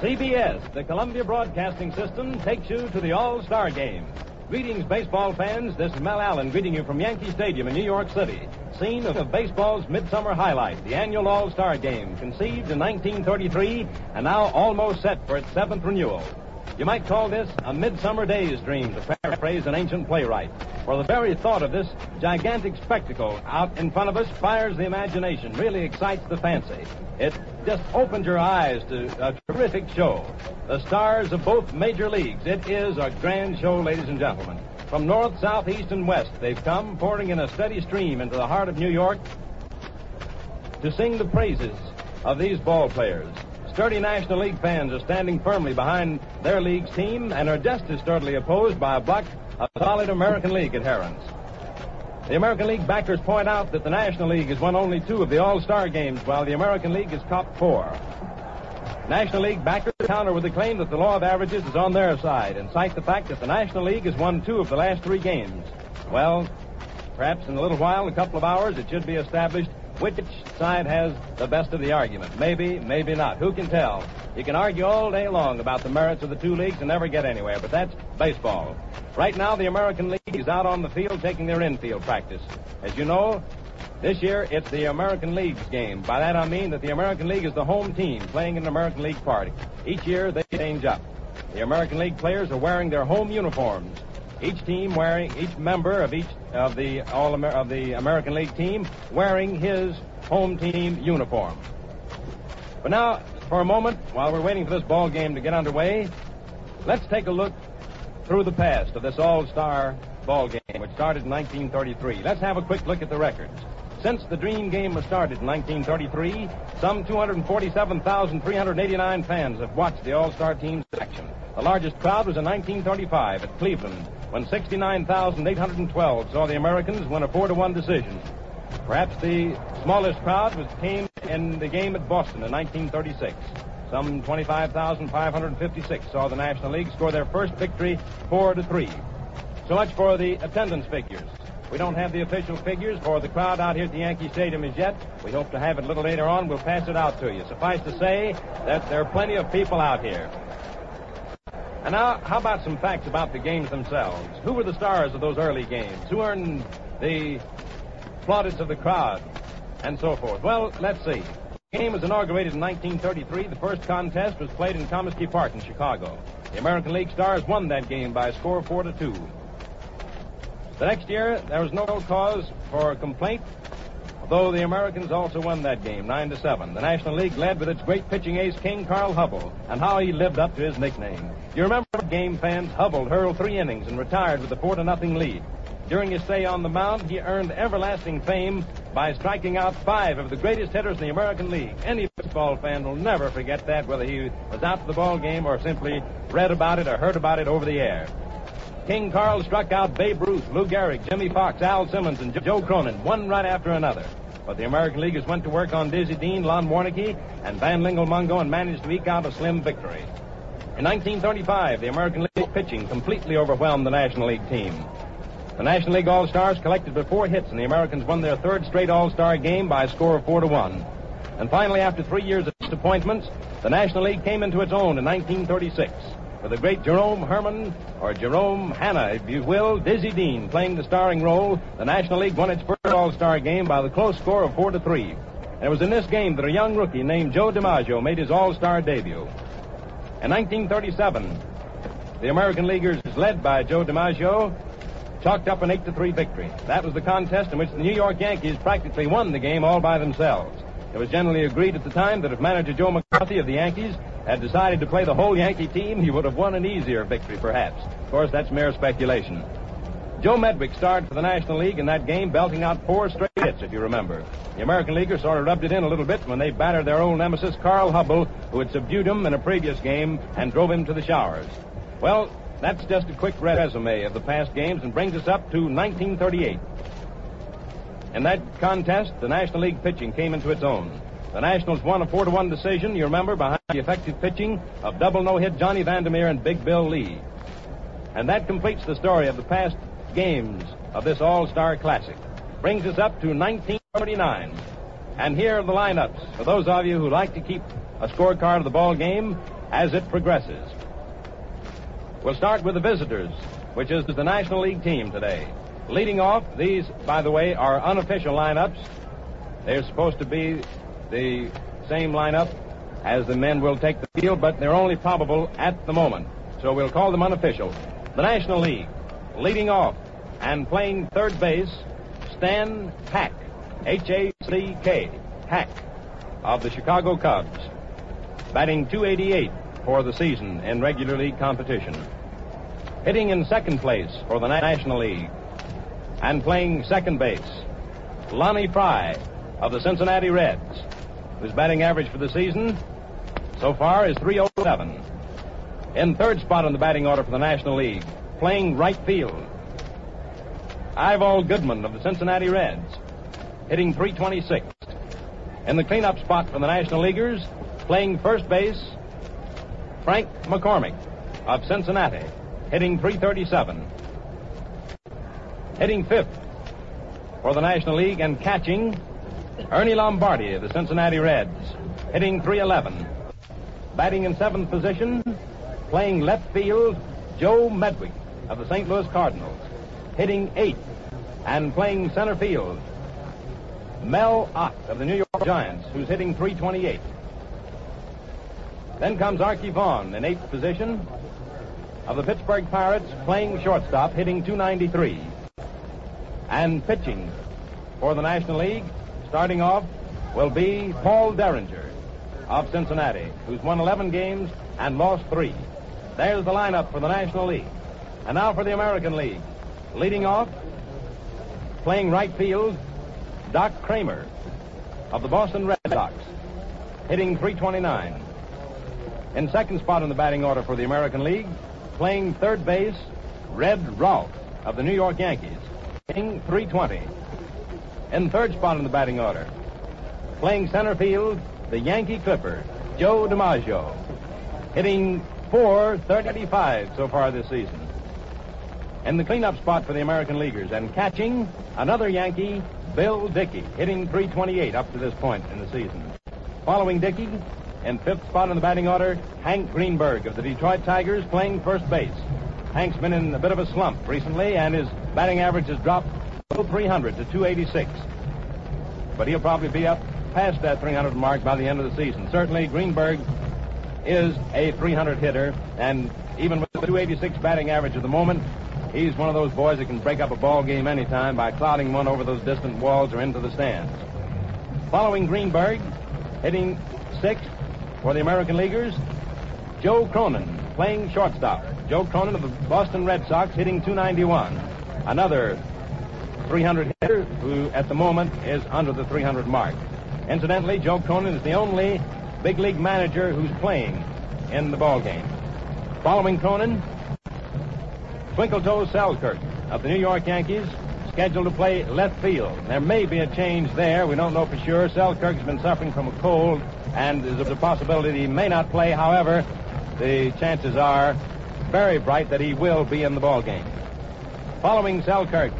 CBS, the Columbia Broadcasting System, takes you to the All Star Game. Greetings, baseball fans. This is Mel Allen greeting you from Yankee Stadium in New York City, scene of baseball's midsummer highlight, the annual All Star Game, conceived in 1933 and now almost set for its seventh renewal. You might call this a midsummer day's dream, to paraphrase an ancient playwright. For the very thought of this gigantic spectacle out in front of us fires the imagination, really excites the fancy. It just opened your eyes to a terrific show. The stars of both major leagues. It is a grand show, ladies and gentlemen. From north, south, east, and west, they've come pouring in a steady stream into the heart of New York to sing the praises of these ball players. Sturdy National League fans are standing firmly behind their league's team and are just as sturdily opposed by a block of solid American League adherents. The American League backers point out that the National League has won only two of the All-Star games, while the American League has topped four. National League backers counter with the claim that the law of averages is on their side and cite the fact that the National League has won two of the last three games. Well, perhaps in a little while, a couple of hours, it should be established which side has the best of the argument? Maybe, maybe not. Who can tell? You can argue all day long about the merits of the two leagues and never get anywhere, but that's baseball. Right now, the American League is out on the field taking their infield practice. As you know, this year it's the American League's game. By that I mean that the American League is the home team playing in an American League party. Each year they change up. The American League players are wearing their home uniforms. Each team wearing, each member of each of the all Amer- of the American League team wearing his home team uniform. But now, for a moment, while we're waiting for this ball game to get underway, let's take a look through the past of this All-Star ball game, which started in 1933. Let's have a quick look at the records. Since the Dream Game was started in 1933, some 247,389 fans have watched the All-Star team's action. The largest crowd was in 1935 at Cleveland, when 69,812 saw the Americans win a 4 to 1 decision. Perhaps the smallest crowd was came in the game at Boston in 1936. Some 25,556 saw the National League score their first victory 4 to 3. So much for the attendance figures. We don't have the official figures for the crowd out here at the Yankee Stadium as yet. We hope to have it a little later on. We'll pass it out to you. Suffice to say that there are plenty of people out here. And now, how about some facts about the games themselves? Who were the stars of those early games? Who earned the plaudits of the crowd? And so forth. Well, let's see. The game was inaugurated in 1933. The first contest was played in Comiskey Park in Chicago. The American League Stars won that game by a score of 4 to 2. The next year, there was no cause for complaint, although the Americans also won that game, 9 to 7. The National League led with its great pitching ace, King Carl Hubbell, and how he lived up to his nickname. You remember, game fans, Hubbell hurled three innings and retired with a 4 to nothing lead. During his stay on the mound, he earned everlasting fame by striking out five of the greatest hitters in the American League. Any baseball fan will never forget that, whether he was out to the ball game or simply read about it or heard about it over the air. King Carl struck out Babe Ruth, Lou Gehrig, Jimmie Foxx, Al Simmons, and Joe Cronin, one right after another. But the American Leaguers went to work on Dizzy Dean, Lon Warneke, and Van Lingle Mungo and managed to eke out a slim victory. In 1935, the American League pitching completely overwhelmed the National League team. The National League All-Stars collected but four hits, and the Americans won their third straight All-Star game by a score of four to one. And finally, after three years of disappointments, the National League came into its own in 1936 with the great Jerome Herman, or Jerome Hanna, if you will, Dizzy Dean playing the starring role. The National League won its first All-Star game by the close score of four to three. And it was in this game that a young rookie named Joe DiMaggio made his All-Star debut. In 1937, the American Leaguers, led by Joe DiMaggio, chalked up an 8 to 3 victory. That was the contest in which the New York Yankees practically won the game all by themselves. It was generally agreed at the time that if manager Joe McCarthy of the Yankees had decided to play the whole Yankee team, he would have won an easier victory, perhaps. Of course, that's mere speculation. Joe Medwick starred for the National League in that game, belting out four straight hits, if you remember. The American Leaguers sort of rubbed it in a little bit when they battered their old nemesis, Carl Hubbell, who had subdued him in a previous game and drove him to the showers. Well, that's just a quick resume of the past games and brings us up to 1938. In that contest, the National League pitching came into its own. The Nationals won a 4 to 1 decision, you remember, behind the effective pitching of double no hit Johnny Vander Meer and Big Bill Lee. And that completes the story of the past games of this All Star Classic. Brings us up to 1939. And here are the lineups for those of you who like to keep a scorecard of the ball game as it progresses. We'll start with the visitors, which is the National League team today. Leading off, these, by the way, are unofficial lineups. They're supposed to be the same lineup as the men will take the field, but they're only probable at the moment. So we'll call them unofficial. The National League, leading off and playing third base, Stan Hack, H-A-C-K, Hack, of the Chicago Cubs, batting 288 for the season in regular league competition. Hitting in second place for the National League and playing second base, Lonny Frey of the Cincinnati Reds, whose batting average for the season so far is 307. In third spot on the batting order for the National League, playing right field, Ival Goodman of the Cincinnati Reds, hitting 326. In the cleanup spot for the National Leaguers, playing first base, Frank McCormick of Cincinnati, hitting 337. Hitting fifth for the National League and catching, Ernie Lombardi of the Cincinnati Reds, hitting 311. Batting in seventh position, playing left field, Joe Medwick of the St. Louis Cardinals, hitting eighth. And playing center field, Mel Ott of the New York Giants, who's hitting 328. Then comes Arky Vaughan in eighth position of the Pittsburgh Pirates, playing shortstop, hitting 293. And pitching for the National League, starting off, will be Paul Derringer of Cincinnati, who's won 11 games and lost three. There's the lineup for the National League. And now for the American League. Leading off, playing right field, Doc Cramer of the Boston Red Sox, hitting 329. In second spot in the batting order for the American League, playing third base, Red Rolfe of the New York Yankees, hitting 320. In third spot in the batting order, playing center field, the Yankee Clipper, Joe DiMaggio, hitting 435 so far this season. In the cleanup spot for the American Leaguers and catching another Yankee, Bill Dickey, hitting 328 up to this point in the season. Following Dickey, in fifth spot in the batting order, Hank Greenberg of the Detroit Tigers playing first base. Hank's been in a bit of a slump recently, and his batting average has dropped below 300 to 286. But he'll probably be up past that 300 mark by the end of the season. Certainly, Greenberg is a 300 hitter, and even with the 286 batting average at the moment, He's one of those boys that can break up a ball game anytime by clouding one over those distant walls or into the stands. Following Greenberg, hitting sixth for the American Leaguers, Joe Cronin, playing shortstop. Joe Cronin of the Boston Red Sox, hitting 291. Another 300 hitter who, at the moment, is under the 300 mark. Incidentally, Joe Cronin is the only big league manager who's playing in the ball game. Following Cronin, Twinkletoes Selkirk of the New York Yankees, scheduled to play left field. There may be a change there. We don't know for sure. Selkirk's been suffering from a cold, and there's a possibility he may not play. However, the chances are very bright that he will be in the ball game. Following Selkirk,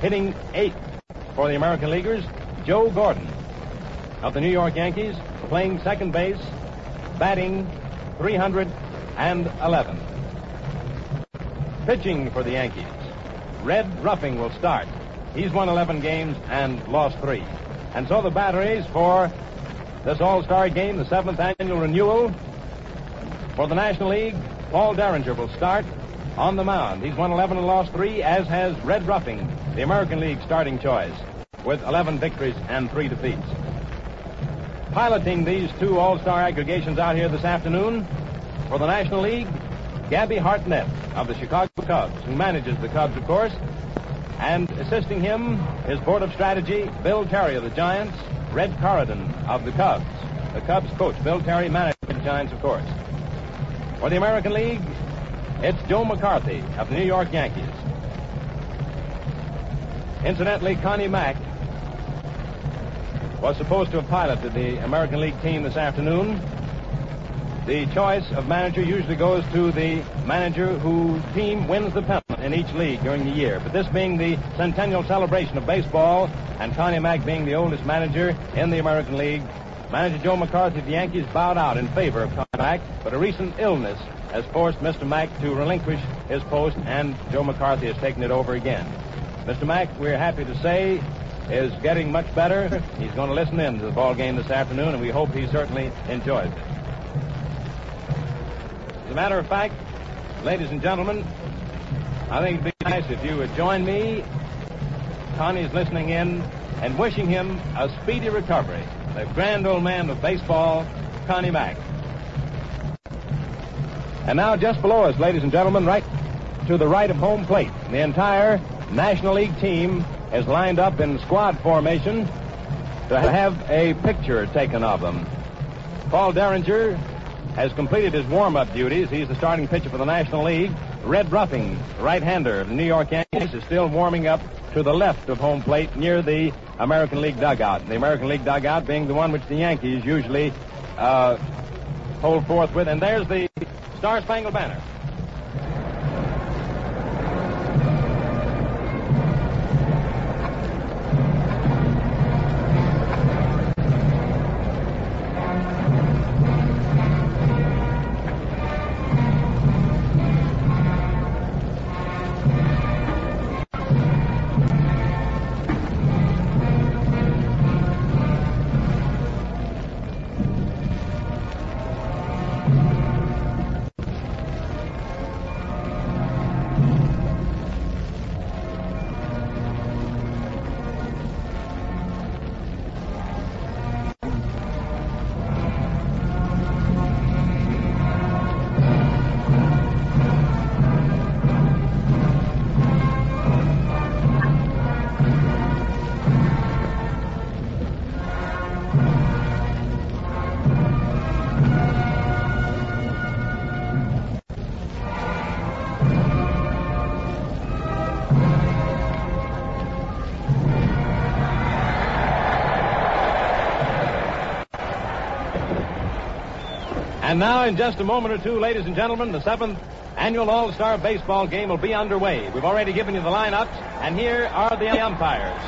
hitting eighth for the American Leaguers, Joe Gordon of the New York Yankees, playing second base, batting 311. Pitching for the Yankees, Red Ruffing will start. He's won 11 games and lost three. And so the batteries for this All-Star game, the seventh annual renewal for the National League, Paul Derringer will start on the mound. He's won 11 and lost three, as has Red Ruffing, the American League starting choice, with 11 victories and three defeats. Piloting these two All-Star aggregations out here this afternoon for the National League, Gabby Hartnett of the Chicago Cubs, who manages the Cubs, of course. And assisting him, his board of strategy, Bill Terry of the Giants, Red Corriden of the Cubs. The Cubs coach, Bill Terry, manages the Giants, of course. For the American League, it's Joe McCarthy of the New York Yankees. Incidentally, Connie Mack was supposed to have piloted the American League team this afternoon, the choice of manager usually goes to the manager whose team wins the pennant in each league during the year. But this being the centennial celebration of baseball, and Connie Mack being the oldest manager in the American League, Manager Joe McCarthy of the Yankees bowed out in favor of Connie Mack, but a recent illness has forced Mr. Mack to relinquish his post, and Joe McCarthy has taken it over again. Mr. Mack, we're happy to say, is getting much better. He's going to listen in to the ball game this afternoon, and we hope he certainly enjoys it. As a matter of fact, ladies and gentlemen, I think it'd be nice if you would join me. Connie's listening in and wishing him a speedy recovery. The grand old man of baseball, Connie Mack. And now, just below us, ladies and gentlemen, right to the right of home plate, the entire National League team is lined up in squad formation to have a picture taken of them. Paul Derringer has completed his warm-up duties. He's the starting pitcher for the National League. Red Ruffing, right-hander of the New York Yankees, is still warming up to the left of home plate near the American League dugout. The American League dugout being the one which the Yankees usually uh, hold forth with. And there's the Star Spangled Banner. And now, in just a moment or two, ladies and gentlemen, the seventh annual All-Star Baseball game will be underway. We've already given you the lineups, and here are the umpires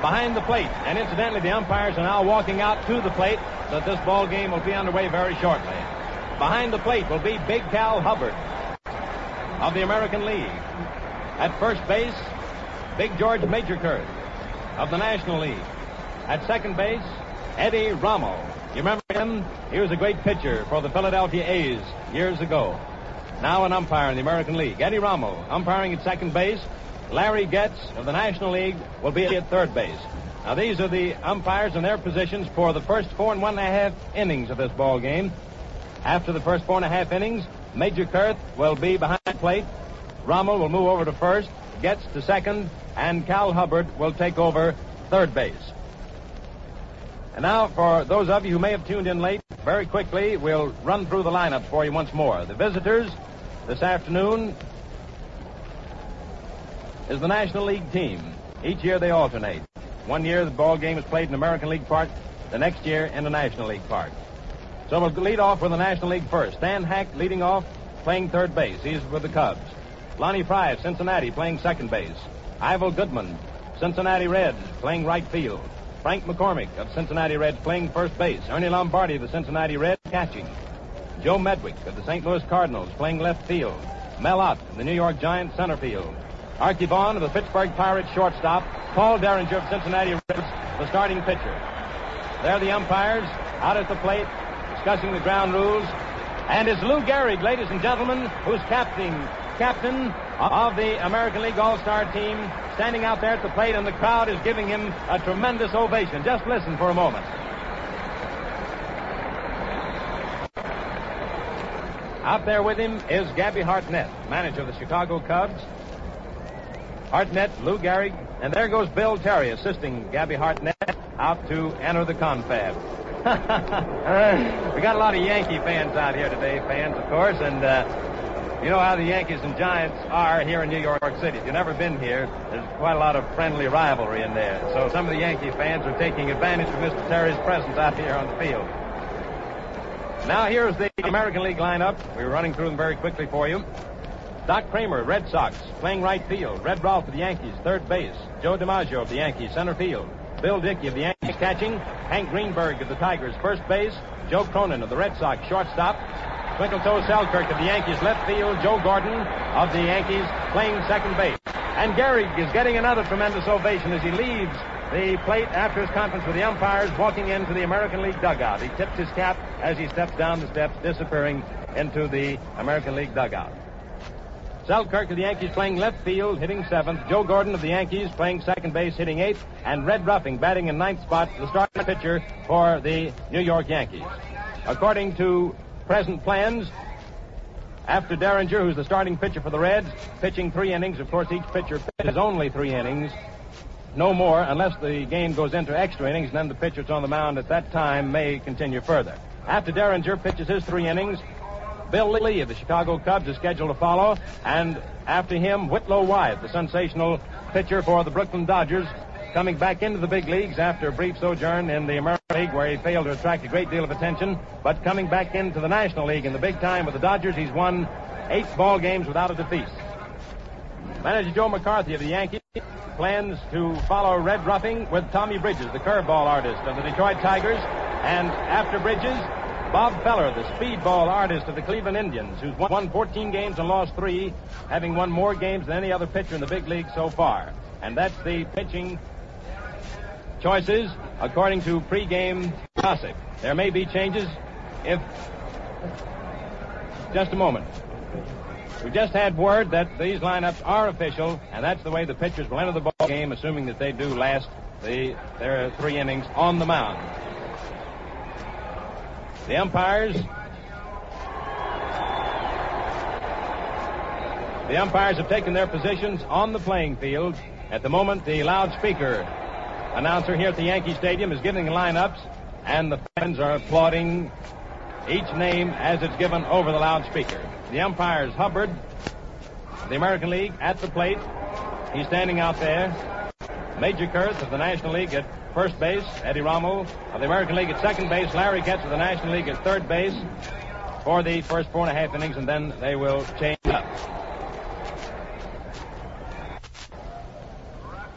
behind the plate. And incidentally, the umpires are now walking out to the plate, that this ball game will be underway very shortly. Behind the plate will be Big Cal Hubbard of the American League. At first base, Big George Magerkurth of the National League. At second base, Eddie Rommel you remember him? He was a great pitcher for the Philadelphia A's years ago. Now an umpire in the American League. Eddie Rommel, umpiring at second base. Larry Goetz of the National League will be at third base. Now these are the umpires and their positions for the first four and one and a half innings of this ball game. After the first four and a half innings, Magerkurth will be behind the plate. Rommel will move over to first, Goetz to second, and Cal Hubbard will take over third base. And now, for those of you who may have tuned in late, very quickly, we'll run through the lineups for you once more. The visitors this afternoon is the National League team. Each year they alternate. One year the ball game is played in American League Park, the next year in the National League Park. So we'll lead off with the National League first. Stan Hack leading off, playing third base. He's with the Cubs. Lonny Frey Cincinnati playing second base. Ival Goodman, Cincinnati Reds, playing right field. Frank McCormick of Cincinnati Reds playing first base. Ernie Lombardi of the Cincinnati Reds catching. Joe Medwick of the St. Louis Cardinals playing left field. Mel Ott of the New York Giants center field. Arky Vaughan of the Pittsburgh Pirates shortstop. Paul Derringer of Cincinnati Reds, the starting pitcher. There are the umpires out at the plate discussing the ground rules. And it's Lou Gehrig, ladies and gentlemen, who's captain, captain of the American League All-Star team standing out there at the plate, and the crowd is giving him a tremendous ovation. Just listen for a moment. Out there with him is Gabby Hartnett, manager of the Chicago Cubs. Hartnett, Lou Gehrig, and there goes Bill Terry assisting Gabby Hartnett out to enter the confab. we got a lot of Yankee fans out here today, fans, of course, and uh, you know how the Yankees and Giants are here in New York City. If you've never been here, there's quite a lot of friendly rivalry in there. So some of the Yankee fans are taking advantage of Mr. Terry's presence out here on the field. Now here's the American League lineup. We're running through them very quickly for you. Doc Cramer, Red Sox, playing right field. Red Rolfe of the Yankees, third base. Joe DiMaggio of the Yankees, center field. Bill Dickey of the Yankees catching, Hank Greenberg of the Tigers first base, Joe Cronin of the Red Sox shortstop, Twinkle Toe Selkirk of the Yankees left field, Joe Gordon of the Yankees playing second base. And Gehrig is getting another tremendous ovation as he leaves the plate after his conference with the umpires, walking into the American League dugout. He tips his cap as he steps down the steps, disappearing into the American League dugout. Selkirk of the Yankees playing left field, hitting seventh. Joe Gordon of the Yankees playing second base, hitting eighth. And Red Ruffing batting in ninth spot, the starting pitcher for the New York Yankees. According to present plans, after Derringer, who's the starting pitcher for the Reds, pitching three innings, of course, each pitcher pitches only three innings. No more, unless the game goes into extra innings, and then the pitcher that's on the mound at that time may continue further. After Derringer pitches his three innings, Bill Lee of the Chicago Cubs is scheduled to follow, and after him, Whitlow Wyatt, the sensational pitcher for the Brooklyn Dodgers, coming back into the big leagues after a brief sojourn in the American League where he failed to attract a great deal of attention, but coming back into the National League in the big time with the Dodgers, he's won eight ball games without a defeat. Manager Joe McCarthy of the Yankees plans to follow Red Ruffing with Tommy Bridges, the curveball artist of the Detroit Tigers, and after Bridges, Bob Feller, the speedball artist of the Cleveland Indians, who's won 14 games and lost three, having won more games than any other pitcher in the big league so far. And that's the pitching choices according to pregame gossip. There may be changes if. Just a moment. We just had word that these lineups are official, and that's the way the pitchers will enter the ball game, assuming that they do last the, their three innings on the mound. The umpires. The umpires have taken their positions on the playing field. At the moment, the loudspeaker announcer here at the Yankee Stadium is giving the lineups, and the fans are applauding each name as it's given over the loudspeaker. The umpires, Hubbard, the American League, at the plate. He's standing out there. Magerkurth of the National League at first base. Eddie Rommel of the American League at second base. Larry Goetz of the National League at third base for the first four and a half innings, and then they will change up.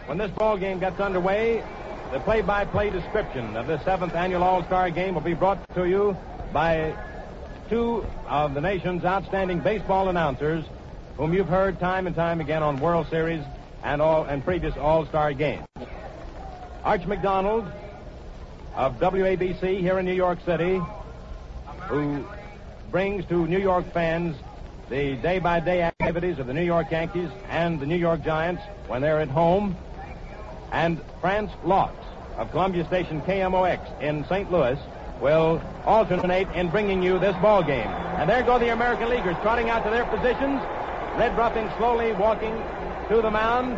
When this ball game gets underway, the play-by-play description of the seventh annual All-Star Game will be brought to you by two of the nation's outstanding baseball announcers, whom you've heard time and time again on World Series and all and previous All-Star games. Arch McDonald of WABC here in New York City, who brings to New York fans the day-by-day activities of the New York Yankees and the New York Giants when they're at home and France Laux of Columbia Station KMOX in St. Louis will alternate in bringing you this ball game. And there go the American Leaguers trotting out to their positions. Red Ruffing slowly walking to the mound,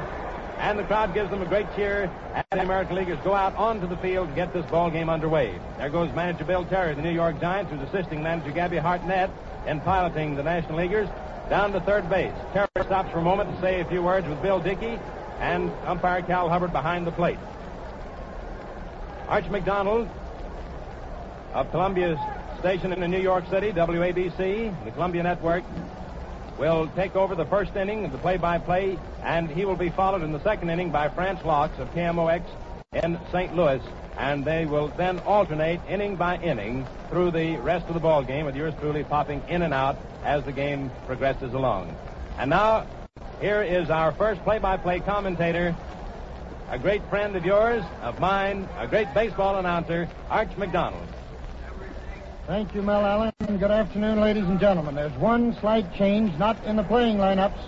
and the crowd gives them a great cheer as the American Leaguers go out onto the field to get this ball game underway. There goes manager Bill Terry the New York Giants, who's assisting manager Gabby Hartnett in piloting the National Leaguers down to third base. Terry stops for a moment to say a few words with Bill Dickey and umpire Cal Hubbard behind the plate. Arch McDonald of Columbia's Station in New York City, WABC, the Columbia Network, will take over the first inning of the play-by-play, and he will be followed in the second inning by France Laux of KMOX in St. Louis, and they will then alternate inning by inning through the rest of the ball game, with yours truly popping in and out as the game progresses along. And now here is our first play-by-play commentator, a great friend of yours, of mine, a great baseball announcer, Arch McDonald. Thank you, Mel Allen. Good afternoon, ladies and gentlemen. There's one slight change, not in the playing lineups,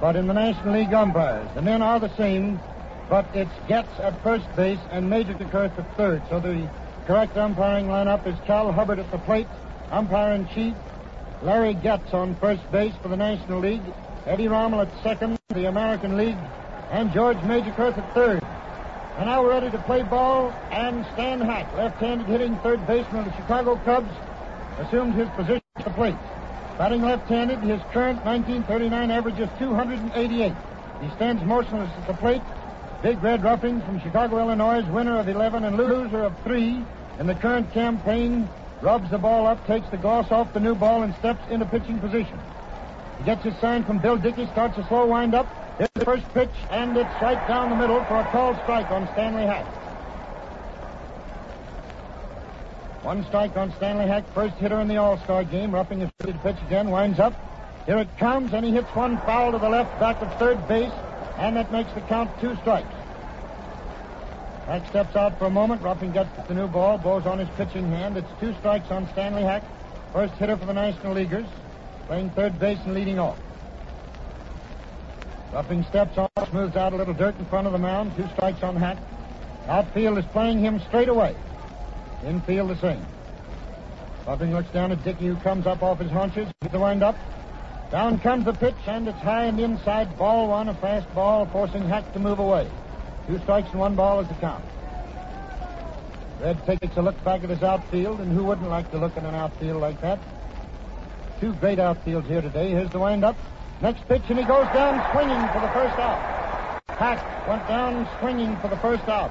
but in the National League umpires. The men are the same, but it's Goetz at first base and Magerkurth at third. So the correct umpiring lineup is Cal Hubbard at the plate, umpire in chief, Larry Goetz on first base for the National League, Eddie Rommel at second, the American League, and George Magerkurth at third. And now we're ready to play ball, and Stan Hack, left-handed hitting third baseman of the Chicago Cubs, assumed his position at the plate. Batting left-handed, his current 1939 average is 288. He stands motionless at the plate. Big Red Ruffing from Chicago, Illinois, winner of 11 and loser of 3 in the current campaign, rubs the ball up, takes the gloss off the new ball, and steps into pitching position. He gets his sign from Bill Dickey, starts a slow windup. Here's the first pitch, and it's right down the middle for a called strike on Stanley Hack. One strike on Stanley Hack, first hitter in the All-Star game. Ruffing is ready pitch again, winds up. Here it comes, and he hits one foul to the left back of third base, and that makes the count two strikes. Hack steps out for a moment. Ruffing gets the new ball, blows on his pitching hand. It's two strikes on Stanley Hack, first hitter for the National Leaguers, playing third base and leading off. Ruffing steps off, smooths out a little dirt in front of the mound. Two strikes on Hack. Outfield is playing him straight away. Infield the same. Ruffing looks down at Dickey, who comes up off his haunches. Hits the wind up. Down comes the pitch, and it's high and inside. Ball one, a fast ball, forcing Hack to move away. Two strikes and one ball is the count. Red takes a look back at his outfield, and who wouldn't like to look at an outfield like that? Two great outfields here today. Here's the windup. Next pitch, and he goes down swinging for the first out. Hack went down swinging for the first out.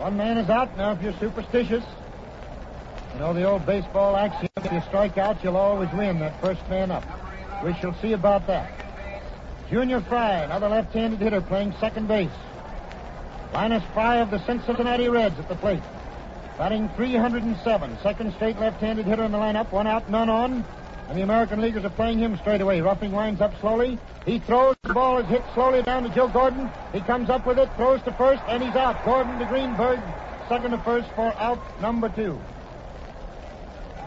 One man is out. Now, if you're superstitious, you know the old baseball axiom if you strike out, you'll always win that first man up. We shall see about that. Junior Frey, another left-handed hitter playing second base. Linus Frey of the Cincinnati Reds at the plate. Batting 307. Second straight left-handed hitter in the lineup. One out, none on. And the American Leaguers are playing him straight away. Ruffing winds up slowly. He throws. The ball is hit slowly down to Joe Gordon. He comes up with it, throws to first, and he's out. Gordon to Greenberg, second to first for out number two.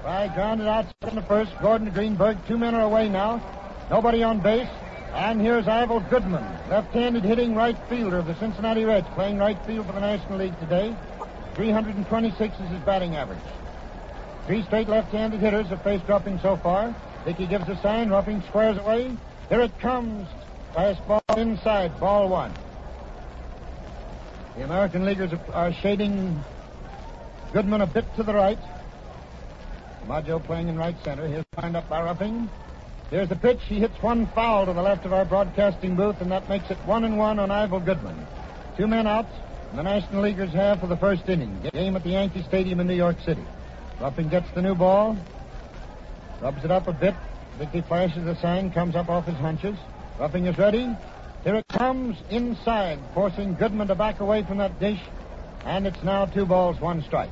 Frey grounded out second to first. Gordon to Greenberg. Two men are away now. Nobody on base. And here's Ival Goodman, left-handed hitting right fielder of the Cincinnati Reds, playing right field for the National League today. 326 is his batting average. Three straight left-handed hitters have faced Ruffing so far. Dickey gives a sign. Ruffing squares away. Here it comes. Fastball inside. Ball one. The American Leaguers are shading Goodman a bit to the right. Maggio playing in right center. Here's lined up by Ruffing. Here's the pitch. He hits one foul to the left of our broadcasting booth, and that makes it one and one on Ival Goodman. Two men out. The National Leaguers have for the first inning. Game at the Yankee Stadium in New York City. Ruffing gets the new ball, rubs it up a bit. Dickey flashes the sign, comes up off his hunches. Ruffing is ready. Here it comes inside, forcing Goodman to back away from that dish. And it's now two balls, one strike.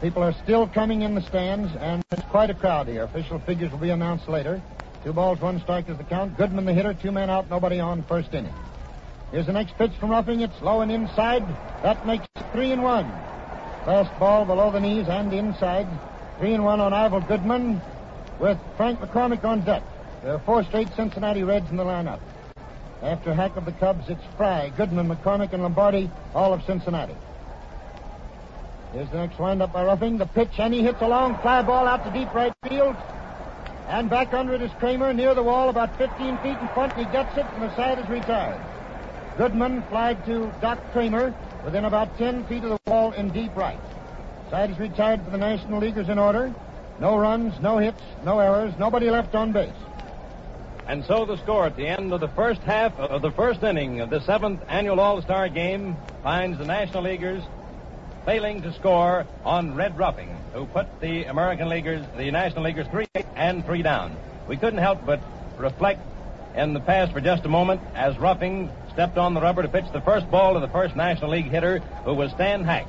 People are still coming in the stands, and it's quite a crowd here. Official figures will be announced later. Two balls, one strike is the count. Goodman the hitter, two men out, nobody on first inning. Here's the next pitch from Ruffing. It's low and inside. That makes three and one. Fast ball below the knees and inside. Three and one on Ival Goodman with Frank McCormick on deck. There are four straight Cincinnati Reds in the lineup. After Hack of the Cubs, it's Frey, Goodman, McCormick, and Lombardi, all of Cincinnati. Here's the next windup by Ruffing. The pitch, and he hits a long fly ball out to deep right field. And back under it is Cramer near the wall, about 15 feet in front, and he gets it, and the side is retired. Goodman flied to Doc Cramer within about 10 feet of the wall in deep right. Side is retired for the National Leaguers in order. No runs, no hits, no errors, nobody left on base. And so the score at the end of the first half of the first inning of the seventh annual All-Star game finds the National Leaguers failing to score on Red Ruffing, who put the American Leaguers, the National Leaguers, three and three down. We couldn't help but reflect in the past for just a moment as Ruffing stepped on the rubber to pitch the first ball to the first National League hitter, who was Stan Hack.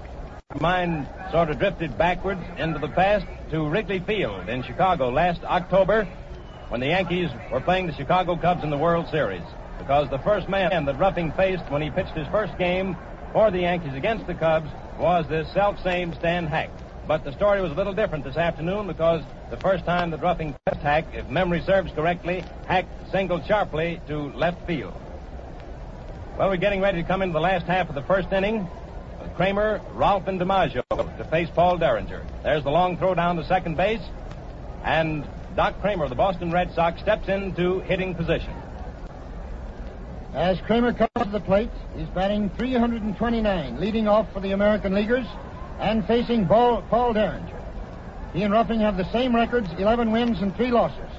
Mind sort of drifted backwards into the past to Wrigley Field in Chicago last October when the Yankees were playing the Chicago Cubs in the World Series. Because the first man that Ruffing faced when he pitched his first game for the Yankees against the Cubs was this self-same Stan Hack. But the story was a little different this afternoon because the first time that Ruffing passed Hack, if memory serves correctly, Hack singled sharply to left field. Well, we're getting ready to come into the last half of the first inning. Cramer, Rolfe, and DiMaggio to face Paul Derringer. There's the long throw down to second base, and Doc Cramer of the Boston Red Sox steps into hitting position. As Cramer comes to the plate, he's batting 329, leading off for the American Leaguers and facing Paul, Paul Derringer. He and Ruffing have the same records 11 wins and 3 losses.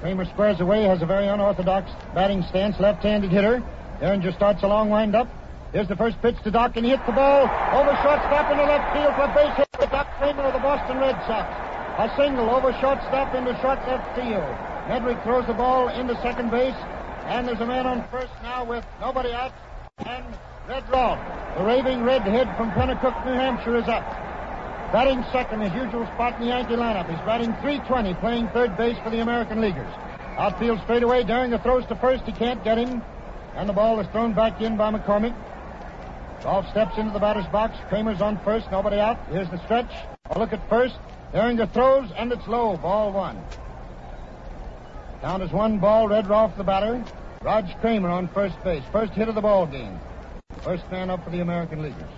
Cramer squares away, has a very unorthodox batting stance, left handed hitter. Derringer starts a long windup. Here's the first pitch to Doc, and he hits the ball over shortstop into left field for base hit by Doc Cramer of the Boston Red Sox. A single over shortstop into short left field. Medwick throws the ball into second base, and there's a man on first now with nobody out. And Red Rolfe, the raving redhead from Penacook, New Hampshire, is up. Batting second, his usual spot in the Yankee lineup. He's batting 320, playing third base for the American Leaguers. Outfield straightaway, Derringer throws to first. He can't get him. And the ball is thrown back in by McCormick. Rolfe steps into the batter's box. Cramer's on first, nobody out. Here's the stretch. A look at first. Derringer throws, and it's low. Ball one. Count is one ball, Red Rolfe the batter. Rog Cramer on first base. First hit of the ball game. First man up for the American Leaguers.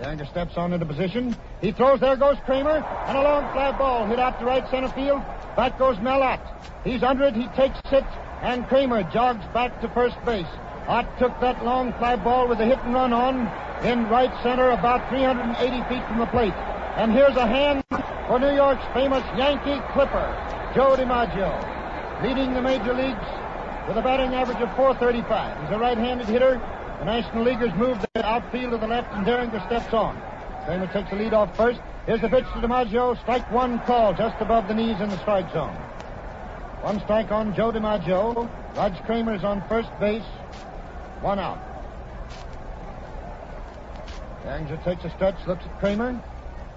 Derringer steps on into position. He throws. There goes Cramer. And a long fly ball hit out to right center field. Back goes Mel Ott. He's under it. He takes it. And Cramer jogs back to first base. Ott took that long fly ball with a hit and run on in right center about 380 feet from the plate. And here's a hand for New York's famous Yankee Clipper, Joe DiMaggio, leading the major leagues with a batting average of 435. He's a right-handed hitter the National Leaguers move the outfield to the left, and Derringer steps on. Cramer takes the lead off first. Here's the pitch to DiMaggio. Strike one call just above the knees in the strike zone. One strike on Joe DiMaggio. Rog Cramer's on first base. One out. Derringer takes a stretch, looks at Cramer.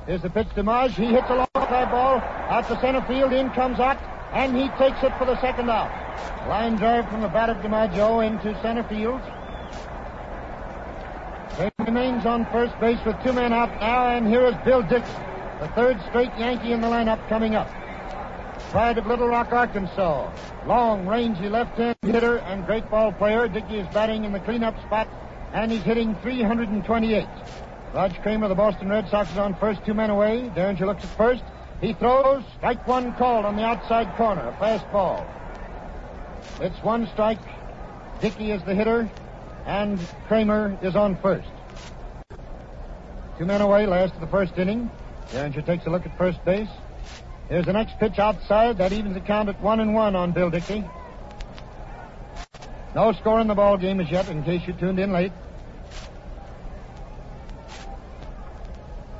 Here's the pitch to Maj. He hits a long fly ball out to center field. In comes Ott, and he takes it for the second out. Line drive from the bat of DiMaggio into center field. He remains on first base with two men out now, and here is Bill Dickey, the third straight Yankee in the lineup coming up. Pride of Little Rock, Arkansas. Long, rangy left-hand hitter and great ball player. Dickey is batting in the cleanup spot, and he's hitting 328. Rog Cramer, the Boston Red Sox, is on first, two men away. Derringer looks at first. He throws. Strike one called on the outside corner. A fast ball. It's one strike. Dickey is the hitter and Cramer is on first. Two men away, last of the first inning. Derringer takes a look at first base. Here's the next pitch outside. That evens the count at one and one on Bill Dickey. No score in the ball game as yet, in case you tuned in late.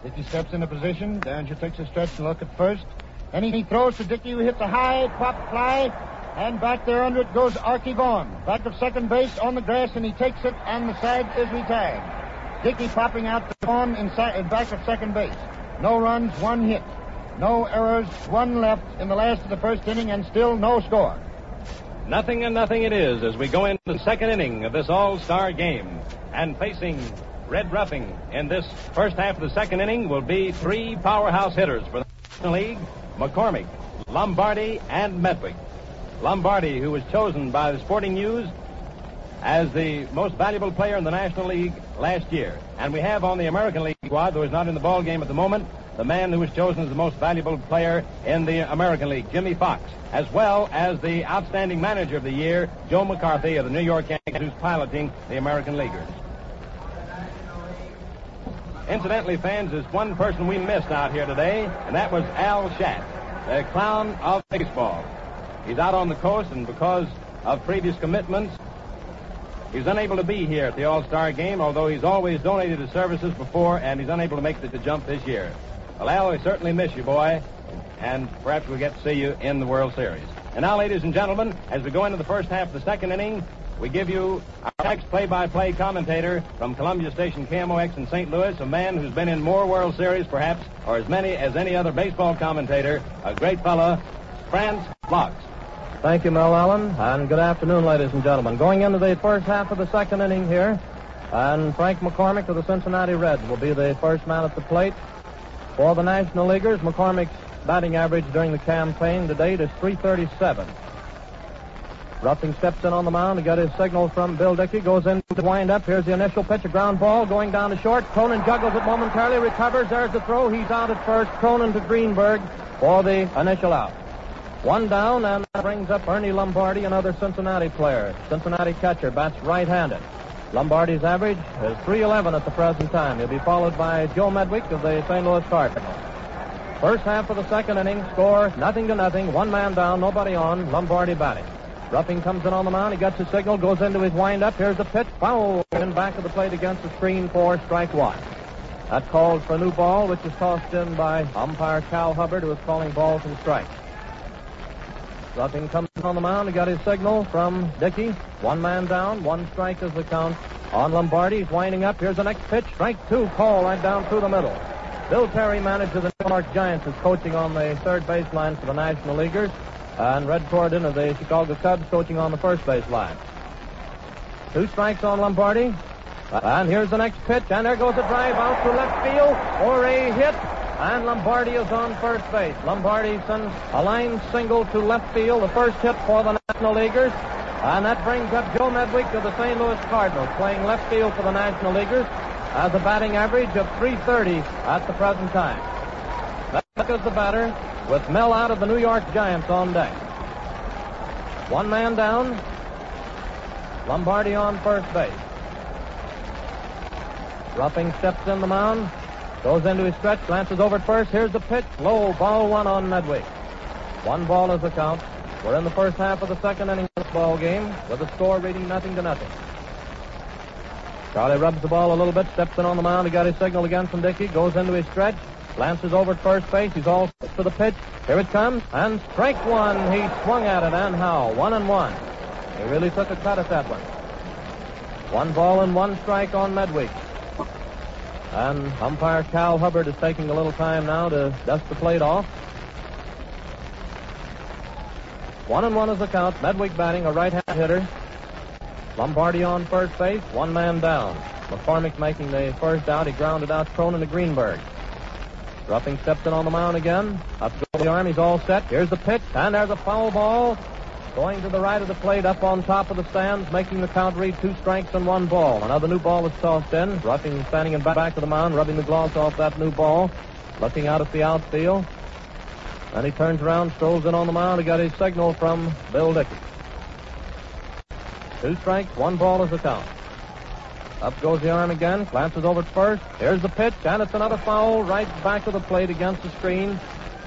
Dickey steps into position. Derringer takes a stretch and look at first. Then he throws to Dickey, who hits a high pop fly and back there under it goes Arky Vaughan. Back of second base on the grass, and he takes it, and the side is retired. Dickey popping out to Vaughan inside, back of second base. No runs, one hit. No errors, one left in the last of the first inning, and still no score. Nothing and nothing it is as we go into the second inning of this all-star game. And facing Red Ruffing in this first half of the second inning will be three powerhouse hitters for the National League, McCormick, Lombardi, and Medwick. Lombardi, who was chosen by the Sporting News as the most valuable player in the National League last year. And we have on the American League squad, though he's not in the ball game at the moment, the man who was chosen as the most valuable player in the American League, Jimmie Foxx, as well as the outstanding manager of the year, Joe McCarthy of the New York Yankees, who's piloting the American Leaguers. Incidentally, fans, there's one person we missed out here today, and that was Al Schacht, the clown of baseball. He's out on the coast, and because of previous commitments, he's unable to be here at the All-Star game, although he's always donated his services before, and he's unable to make the jump this year. Well, Al, we certainly miss you, boy, and perhaps we'll get to see you in the World Series. And now, ladies and gentlemen, as we go into the first half of the second inning, we give you our next play-by-play commentator from Columbia Station KMOX in St. Louis, a man who's been in more World Series, perhaps, or as many as any other baseball commentator, a great fellow, France Laux. Thank you, Mel Allen, and good afternoon, ladies and gentlemen. Going into the first half of the second inning here, and Frank McCormick of the Cincinnati Reds will be the first man at the plate. For the National Leaguers, McCormick's batting average during the campaign to date is 337. Ruffing steps in on the mound to get his signal from Bill Dickey. Goes in to wind up. Here's the initial pitch, a ground ball going down to short. Cronin juggles it momentarily, recovers. There's the throw. He's out at first. Cronin to Greenberg for the initial out. One down, and that brings up Ernie Lombardi, another Cincinnati player. Cincinnati catcher, bats right-handed. Lombardi's average is 311 at the present time. He'll be followed by Joe Medwick of the St. Louis Cardinals. First half of the second inning, score nothing to nothing. One man down, nobody on. Lombardi batting. Ruffing comes in on the mound. He gets his signal, goes into his windup. Here's the pitch. Foul in back of the plate against the screen for strike one. That called for a new ball, which is tossed in by umpire Cal Hubbard, who is calling balls and strikes. Ruffing comes on the mound. He got his signal from Dickey. One man down, one strike is the count on Lombardi. He's winding up. Here's the next pitch. Strike two. Call right down through the middle. Bill Terry, manager of the New York Giants, is coaching on the third base line for the National Leaguers. And Red Corden of the Chicago Cubs coaching on the first base line. Two strikes on Lombardi. And here's the next pitch. And there goes a drive out to left field for a hit. And Lombardi is on first base. Lombardi sends a line single to left field, the first hit for the National Leaguers. And that brings up Joe Medwick of the St. Louis Cardinals, playing left field for the National Leaguers, has a batting average of 330 at the present time. Medwick is the batter, with Mel Ott of the New York Giants on deck. One man down. Lombardi on first base. Ruffing steps in the mound. Goes into his stretch, glances over at first. Here's the pitch. Low, ball one on Medwick. One ball is the count. We're in the first half of the second inning of this ball game with the score reading nothing to nothing. Charlie rubs the ball a little bit, steps in on the mound. He got his signal again from Dickey, goes into his stretch, glances over at first base. He's all set for the pitch. Here it comes, and strike one. He swung at it, and how? One and one. He really took a cut at that one. One ball and one strike on Medwick. And umpire Cal Hubbard is taking a little time now to dust the plate off. One and one is the count. Medwick batting, a right-hand hitter. Lombardi on first base, one man down. McCormick making the first out. He grounded out Cronin to Greenberg. Ruffing steps in on the mound again. Up goes the arm. He's all set. Here's the pitch, and there's a foul ball. Going to the right of the plate, up on top of the stands, making the count read two strikes and one ball. Another new ball is tossed in. Ruffing standing in back of the mound, rubbing the gloves off that new ball, looking out at the outfield. Then he turns around, strolls in on the mound. He got his signal from Bill Dickey. Two strikes, one ball is the count. Up goes the arm again, glances over first. Here's the pitch, and it's another foul right back of the plate against the screen.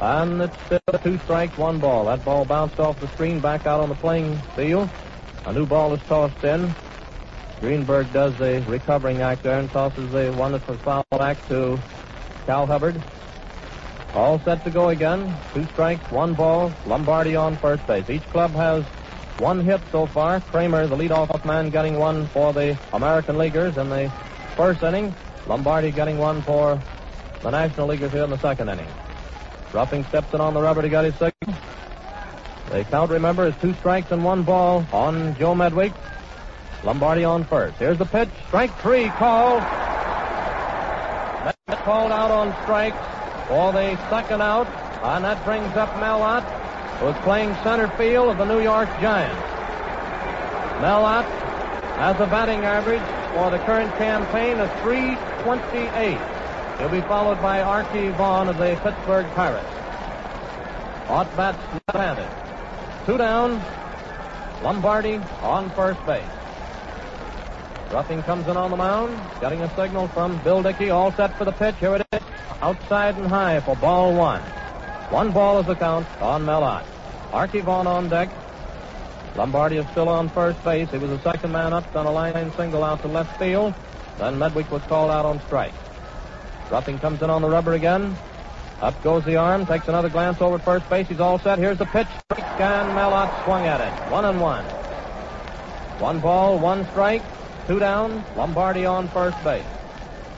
And it's still two strikes, one ball. That ball bounced off the screen back out on the playing field. A new ball is tossed in. Greenberg does the recovering act there and tosses the one fouled back to Cal Hubbard. All set to go again. Two strikes, one ball. Lombardi on first base. Each club has one hit so far. Cramer, the leadoff man, getting one for the American Leaguers in the first inning. Lombardi getting one for the National Leaguers here in the second inning. Ruffing steps in on the rubber to get his signal. The count, remember, is two strikes and one ball on Joe Medwick. Lombardi on first. Here's the pitch. Strike three called. Medwick called out on strikes for the second out, and that brings up Mel Ott, who's playing center field of the New York Giants. Mel Ott has a batting average for the current campaign of 328. He'll be followed by Arky Vaughan of the Pittsburgh Pirates. Ott bats left-handed. Two down. Lombardi on first base. Ruffing comes in on the mound, getting a signal from Bill Dickey, all set for the pitch. Here it is. Outside and high for ball one. One ball is the count on Mel Ott. Arky Vaughan on deck. Lombardi is still on first base. He was the second man up on a line single out to left field. Then Medwick was called out on strike. Ruffing comes in on the rubber again. Up goes the arm, takes another glance over at first base. He's all set. Here's the pitch. And Mel Ott swung at it. One and one. One ball, one strike, two down. Lombardi on first base.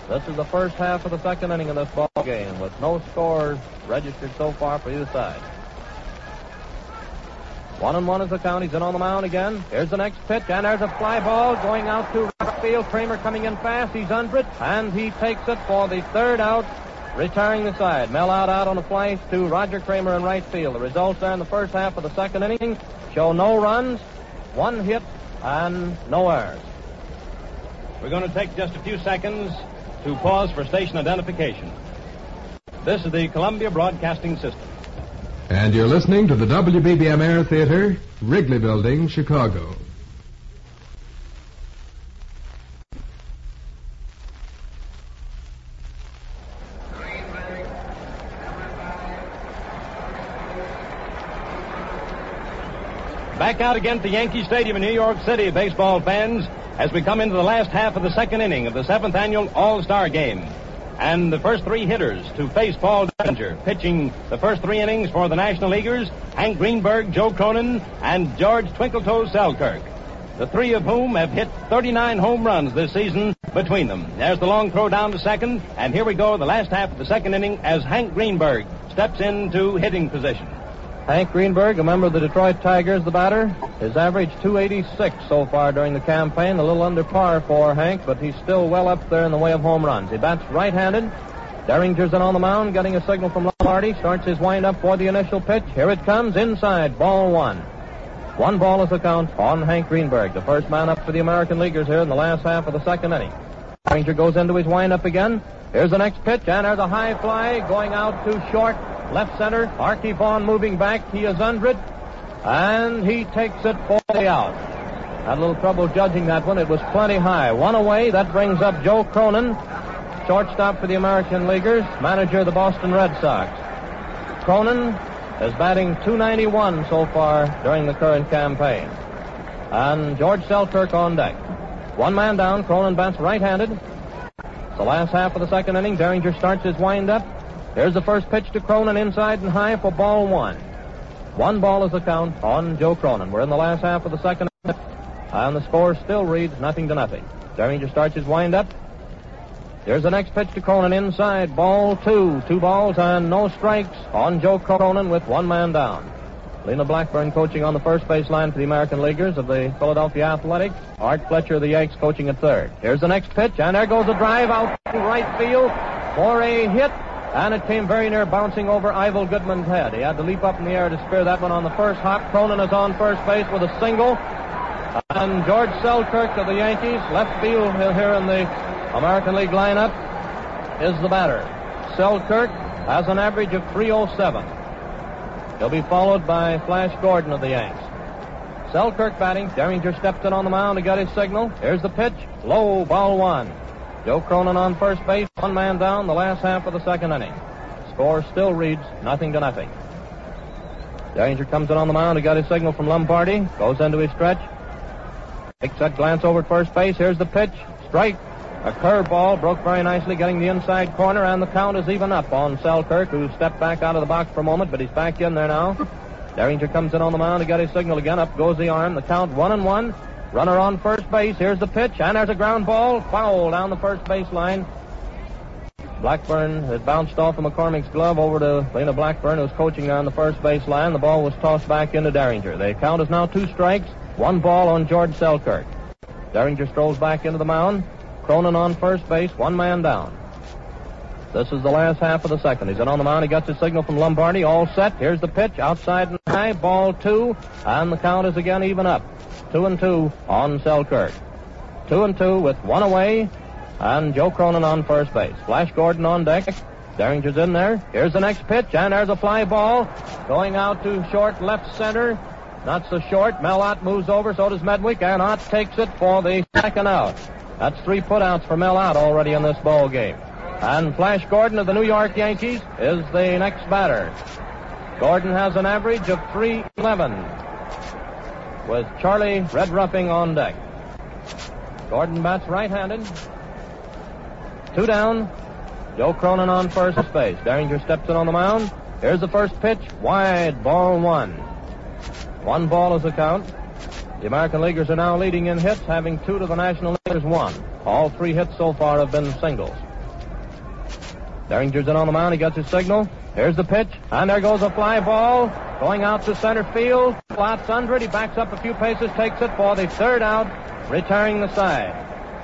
This is the first half of the second inning of this ball game, with no scores registered so far for either side. One and one is the count. He's in on the mound again. Here's the next pitch, and there's a fly ball going out to right field. Cramer coming in fast. He's under it, and he takes it for the third out, retiring the side. Mel Ott out on a fly to Roger Cramer in right field. The results there in the first half of the second inning show no runs, one hit, and no errors. We're going to take just a few seconds to pause for station identification. This is the Columbia Broadcasting System. And you're listening to the WBBM Air Theater, Wrigley Building, Chicago. Back out again at the Yankee Stadium in New York City, baseball fans, as we come into the last half of the second inning of the seventh annual All-Star Game. And the first three hitters to face Paul Derringer, pitching the first three innings for the National Leaguers, Hank Greenberg, Joe Cronin, and George Twinkletoes Selkirk. the three of whom have hit 39 home runs this season between them. There's the long throw down to second, and here we go, the last half of the second inning, as Hank Greenberg steps into hitting position. Hank Greenberg, a member of the Detroit Tigers, the batter. His average 286 so far during the campaign, a little under par for Hank, but he's still well up there in the way of home runs. He bats right-handed. Derringer's in on the mound, getting a signal from Lombardi. Starts his windup for the initial pitch. Here it comes, inside, ball one. One ball is the count on Hank Greenberg, the first man up for the American Leaguers here in the last half of the second inning. Derringer goes into his windup again. Here's the next pitch, and there's a high fly going out to short. Left center, Arky Vaughan moving back. He is under it, and he takes it for the out. Had a little trouble judging that one. It was plenty high. One away. That brings up Joe Cronin, shortstop for the American Leaguers, manager of the Boston Red Sox. Cronin is batting 291 so far during the current campaign. And George Selkirk on deck. One man down. Cronin bats right-handed. The last half of the second inning, Derringer starts his windup. Here's the first pitch to Cronin inside and high for ball one. One ball is the count on Joe Cronin. We're in the last half of the second and the score still reads nothing to nothing. Derringer starts his windup. Here's the next pitch to Cronin inside. Ball two. Two balls and no strikes on Joe Cronin with one man down. Lena Blackburn coaching on the first base line for the American Leaguers of the Philadelphia Athletics. Art Fletcher of the Yanks coaching at third. Here's the next pitch, and there goes a drive out to right field for a hit and it came very near bouncing over Ival Goodman's head. He had to leap up in the air to spear that one on the first hop. Cronin is on first base with a single. And George Selkirk of the Yankees, left field here in the American League lineup, is the batter. Selkirk has an average of 307. He'll be followed by Flash Gordon of the Yanks. Selkirk batting. Derringer steps in on the mound to get his signal. Here's the pitch. Low, ball one. Joe Cronin on first base, one man down, the last half of the second inning. Score still reads nothing to nothing. Derringer comes in on the mound. He got his signal from Lombardi. Goes into his stretch. Takes that glance over at first base. Here's the pitch. Strike. A curveball broke very nicely, getting the inside corner, and the count is even up on Selkirk, who stepped back out of the box for a moment, but he's back in there now. Derringer comes in on the mound. He got his signal again. Up goes the arm. The count one and one. Runner on first base. Here's the pitch, and there's a ground ball. Foul down the first base line. Blackburn had bounced off of McCormick's glove over to Lena Blackburn, who's coaching on the first base line. The ball was tossed back into Derringer. The count is now two strikes, one ball on George Selkirk. Derringer strolls back into the mound. Cronin on first base, one man down. This is the last half of the second. He's in on the mound. He gets his signal from Lombardi. All set. Here's the pitch. Outside and high. Ball two. And the count is again even up. Two and two on Selkirk. Two and two with one away. And Joe Cronin on first base. Flash Gordon on deck. Derringer's in there. Here's the next pitch. And there's a fly ball. Going out to short left center. Not so short. Mel Ott moves over. So does Medwick. And Ott takes it for the second out. That's three putouts for Mel Ott already in this ball game. And Flash Gordon of the New York Yankees is the next batter. Gordon has an average of 311 with Charlie Red Ruffing on deck. Gordon bats right-handed. Two down. Joe Cronin on first base. Derringer steps in on the mound. Here's the first pitch. Wide. Ball one. One ball is the count. The American Leaguers are now leading in hits, having two to the National Leaguers one. All three hits so far have been singles. Derringer's in on the mound. He gets his signal. Here's the pitch, and there goes a fly ball going out to center field. Lots under it. He backs up a few paces, takes it for the third out, retiring the side.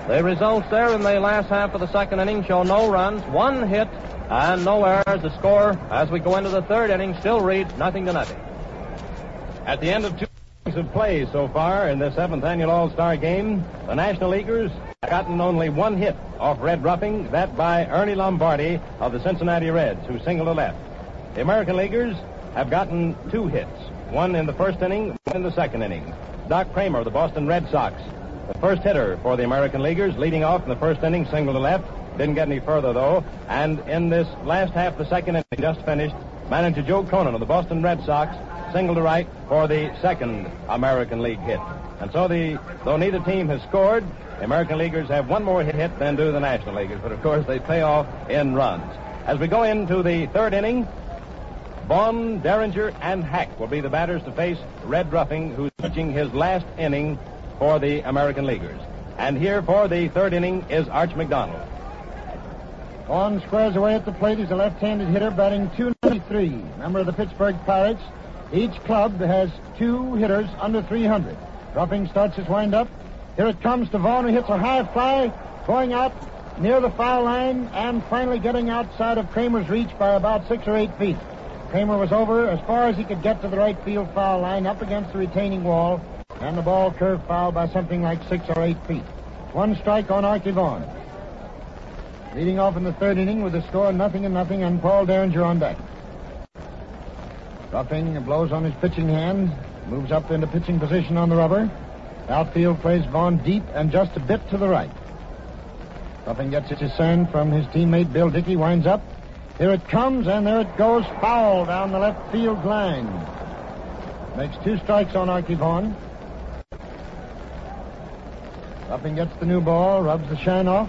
The results there in the last half of the second inning show no runs, one hit, and no errors. The score as we go into the third inning still reads nothing to nothing. At the end of two innings of play so far in the seventh annual All-Star Game, the National Leaguers gotten only one hit off Red Ruffing, that by Ernie Lombardi of the Cincinnati Reds, who singled to left. The American Leaguers have gotten two hits, one in the first inning, one in the second inning. Doc Cramer of the Boston Red Sox, the first hitter for the American Leaguers, leading off in the first inning, single to left. Didn't get any further, though. And in this last half the second inning, just finished, manager Joe Cronin of the Boston Red Sox single to right for the second American League hit. And so the though neither team has scored, the American Leaguers have one more hit than do the National Leaguers. But of course they pay off in runs. As we go into the third inning, Vaughan, Derringer, and Hack will be the batters to face Red Ruffing, who's pitching his last inning for the American Leaguers. And here for the third inning is Arch McDonald. Vaughan squares away at the plate. He's a left-handed hitter batting 293. Member of the Pittsburgh Pirates. Each club has two hitters under 300. Ruffing starts his windup. Here it comes who hits a high fly, going out near the foul line and finally getting outside of Cramer's reach by about six or eight feet. Cramer was over as far as he could get to the right field foul line, up against the retaining wall, and the ball curved foul by something like six or eight feet. One strike on Arky Vaughan. Leading off in the third inning with the score nothing and nothing, and Paul Derringer on deck. Ruffing blows on his pitching hand, moves up into pitching position on the rubber. Outfield plays Vaughan deep and just a bit to the right. Ruffing gets his send from his teammate Bill Dickey, winds up. Here it comes, and there it goes, foul down the left field line. Makes two strikes on Arky Vaughan. Ruffing gets the new ball, rubs the shine off.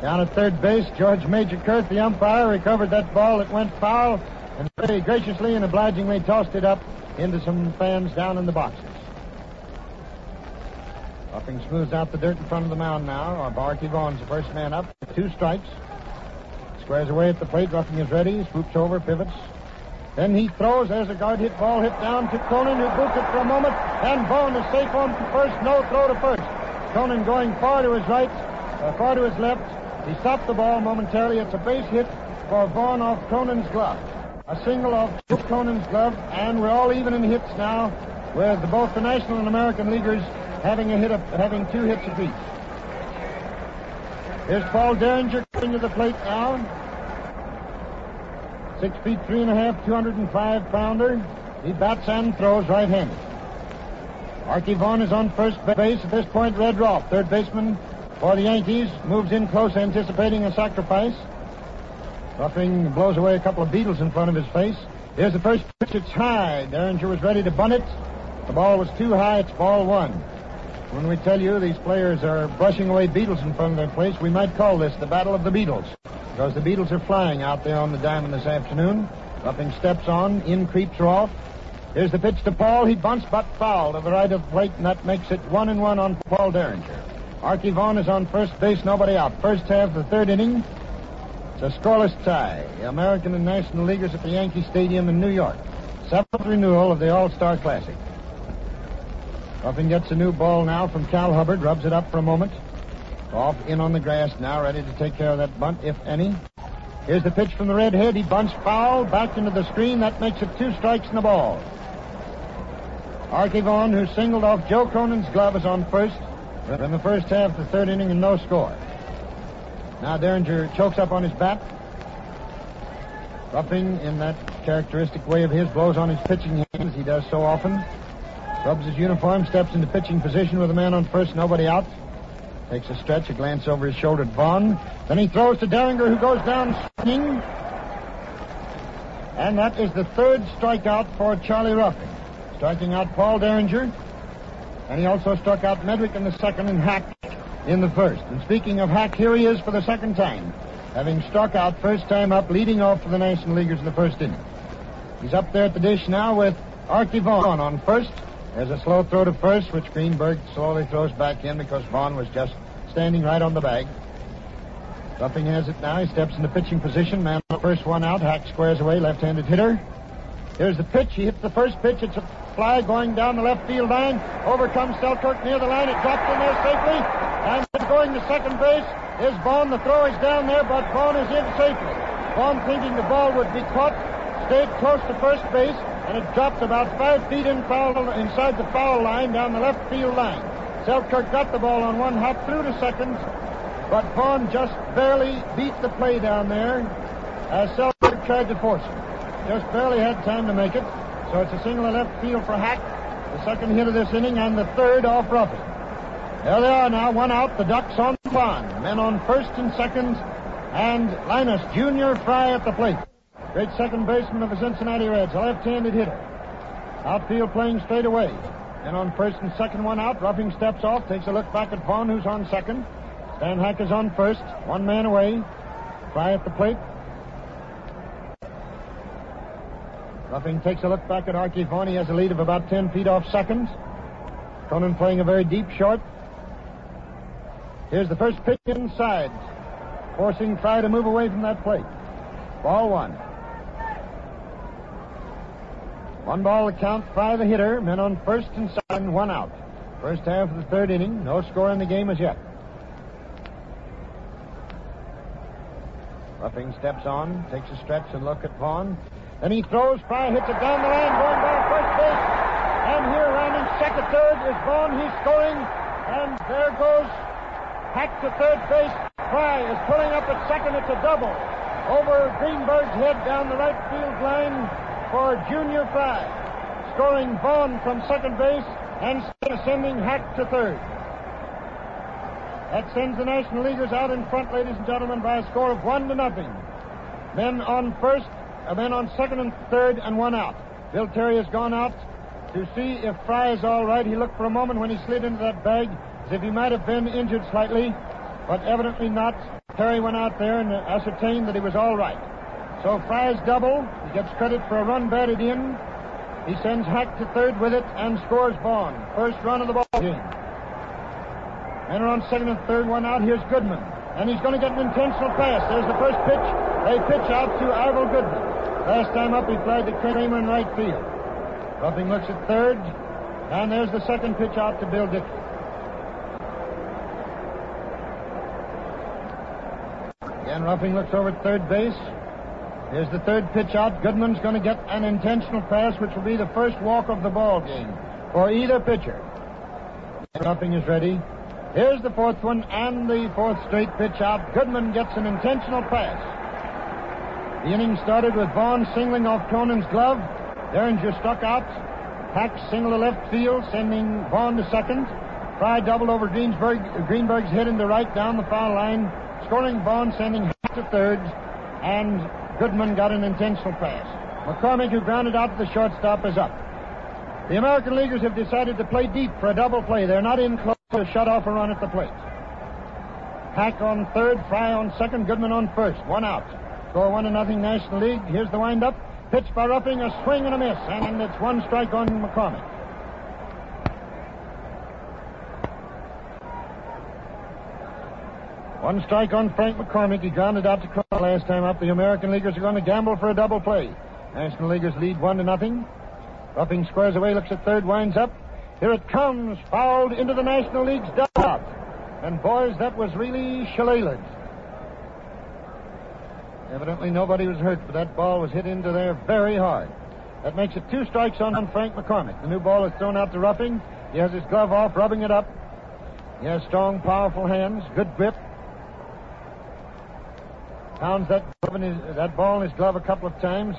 Down at third base, George Magerkurth, the umpire, recovered that ball that went foul and very graciously and obligingly tossed it up into some fans down in the boxes. Ruffing smooths out the dirt in front of the mound now. Arky Vaughan's the first man up. Two strikes. Squares away at the plate. Ruffing is ready. Swoops over, pivots. Then he throws. There's a guard hit ball hit down to Cronin, who boots it for a moment. And Vaughan is safe on first. No throw to first. Cronin going far to his right, uh, far to his left. He stopped the ball momentarily. It's a base hit for Vaughan off Cronin's glove. A single off Cronin's glove, and we're all even in hits now, with both the National and American leaguers having a hit, of, having two hits apiece. Here's Paul Derringer coming to the plate now. Six feet three and a half, 205 pounder. He bats and throws right-handed. Arky Vaughan is on first base. At this point, Red Rolfe, third baseman for the Yankees, moves in close, anticipating a sacrifice. Ruffing blows away a couple of beetles in front of his face. Here's the first pitch. It's high. Derringer was ready to bunt it. The ball was too high. It's ball one. When we tell you these players are brushing away beetles in front of their place, we might call this the Battle of the Beetles. Because the beetles are flying out there on the diamond this afternoon. Ruffing steps on, in creeps Rolfe. Here's the pitch to Paul. He bunts but foul to the right of plate, and that makes it one and one on Paul Derringer. Arky Vaughan is on first base, nobody out. First half, of the third inning. It's a scoreless tie. The American and National Leaguers at the Yankee Stadium in New York. Seventh renewal of the All-Star Classic. Ruffing gets a new ball now from Cal Hubbard, rubs it up for a moment. Off in on the grass now, ready to take care of that bunt, if any. Here's the pitch from the redhead. He bunts foul, back into the screen. That makes it two strikes in the ball. Arky Vaughan, who singled off Joe Cronin's glove, is on first. In the first half, the third inning, and no score. Now Derringer chokes up on his bat. Ruffing, in that characteristic way of his, blows on his pitching hands. He does so often. Rubs his uniform, steps into pitching position with a man on first, nobody out. Takes a stretch, a glance over his shoulder at Vaughan. Then he throws to Derringer, who goes down swinging. And that is the third strikeout for Charlie Ruffing. Striking out Paul Derringer. And he also struck out Medwick in the second and Hack in the first. And speaking of Hack, here he is for the second time, having struck out first time up, leading off for the National Leaguers in the first inning. He's up there at the dish now with Arky Vaughan on first. There's a slow throw to first, which Greenberg slowly throws back in because Vaughan was just standing right on the bag. Ruffing has it now. He steps into pitching position. Man, first one out. Hack squares away. Left-handed hitter. Here's the pitch. He hits the first pitch. It's a fly going down the left field line. Over comes Selkirk near the line. It drops in there safely. And going to second base is Vaughan. The throw is down there, but Vaughan is in safely. Vaughan thinking the ball would be caught, stayed close to first base, and it dropped about five feet in foul, inside the foul line down the left field line. Selkirk got the ball on one hop through to second, but Vaughan just barely beat the play down there as Selkirk tried to force him. Just barely had time to make it, so it's a single left field for Hack, the second hit of this inning, and the third off Ruffing. There they are now, one out, the Ducks on the pond. Men on first and second, and Linus Junior Frey at the plate. Great second baseman of the Cincinnati Reds, a left-handed hitter. Outfield playing straight away. And on first and second one out, Ruffing steps off, takes a look back at Vaughan, who's on second. Stan Hack is on first, one man away. Frey at the plate. Ruffing takes a look back at Arky Vaughan. He has a lead of about 10 feet off second. Cronin playing a very deep short. Here's the first pitch inside, forcing Frey to move away from that plate. Ball one. One ball to count, Frey the hitter, men on first and second, one out. First half of the third inning, no score in the game as yet. Ruffing steps on, takes a stretch and look at Vaughan. Then he throws, Frey hits it down the line, going down first base. And here, rounding second, third is Vaughan. He's scoring, and there goes Hack to third base. Frey is pulling up at second. It's a double over Greenberg's head down the right field line for Junior Frey. Scoring Vaughan from second base and sending Hack to third. That sends the National Leaguers out in front, ladies and gentlemen, by a score of one to nothing. Men on first, uh, men on second and third, and one out. Bill Terry has gone out to see if Frey is all right. He looked for a moment when he slid into that bag as if he might have been injured slightly, but evidently not. Terry went out there and ascertained that he was all right. So Frey's double. Gets credit for a run batted in. He sends Hack to third with it and scores Vaughan. First run of the ball game. Men are on second and third, one out. Here's Goodman. And he's going to get an intentional pass. There's the first pitch. They pitch out to Ival Goodman. Last time up, he flied to Cramer in right field. Ruffing looks at third. And there's the second pitch out to Bill Dickey. Again, Ruffing looks over at third base. Here's the third pitch out. Goodman's going to get an intentional pass, which will be the first walk of the ball game for either pitcher. Ruffing is ready. Here's the fourth one and the fourth straight pitch out. Goodman gets an intentional pass. The inning started with Vaughan singling off Cronin's glove. Derringer struck out. Hack single to left field, sending Vaughan to second. Frey doubled over Greensburg, Greenberg's head into right down the foul line, scoring Vaughan, sending Hack to third, and Goodman got an intentional pass. McCormick, who grounded out to the shortstop, is up. The American Leaguers have decided to play deep for a double play. They're not in close to shut off a run at the plate. Hack on third, Frey on second, Goodman on first. One out. Score one to nothing National League. Here's the windup. Pitch by Ruffing, a swing and a miss, and it's one strike on McCormick. One strike on Frank McCormick. He grounded out to Cronin last time up. The American Leaguers are going to gamble for a double play. National Leaguers lead one to nothing. Ruffing squares away, looks at third, winds up. Here it comes, fouled into the National League's dugout. And boys, that was really shillelagh. Evidently nobody was hurt, but that ball was hit into there very hard. That makes it two strikes on Frank McCormick. The new ball is thrown out to Ruffing. He has his glove off, rubbing it up. He has strong, powerful hands, good grip. Pounds that, his, that ball in his glove a couple of times.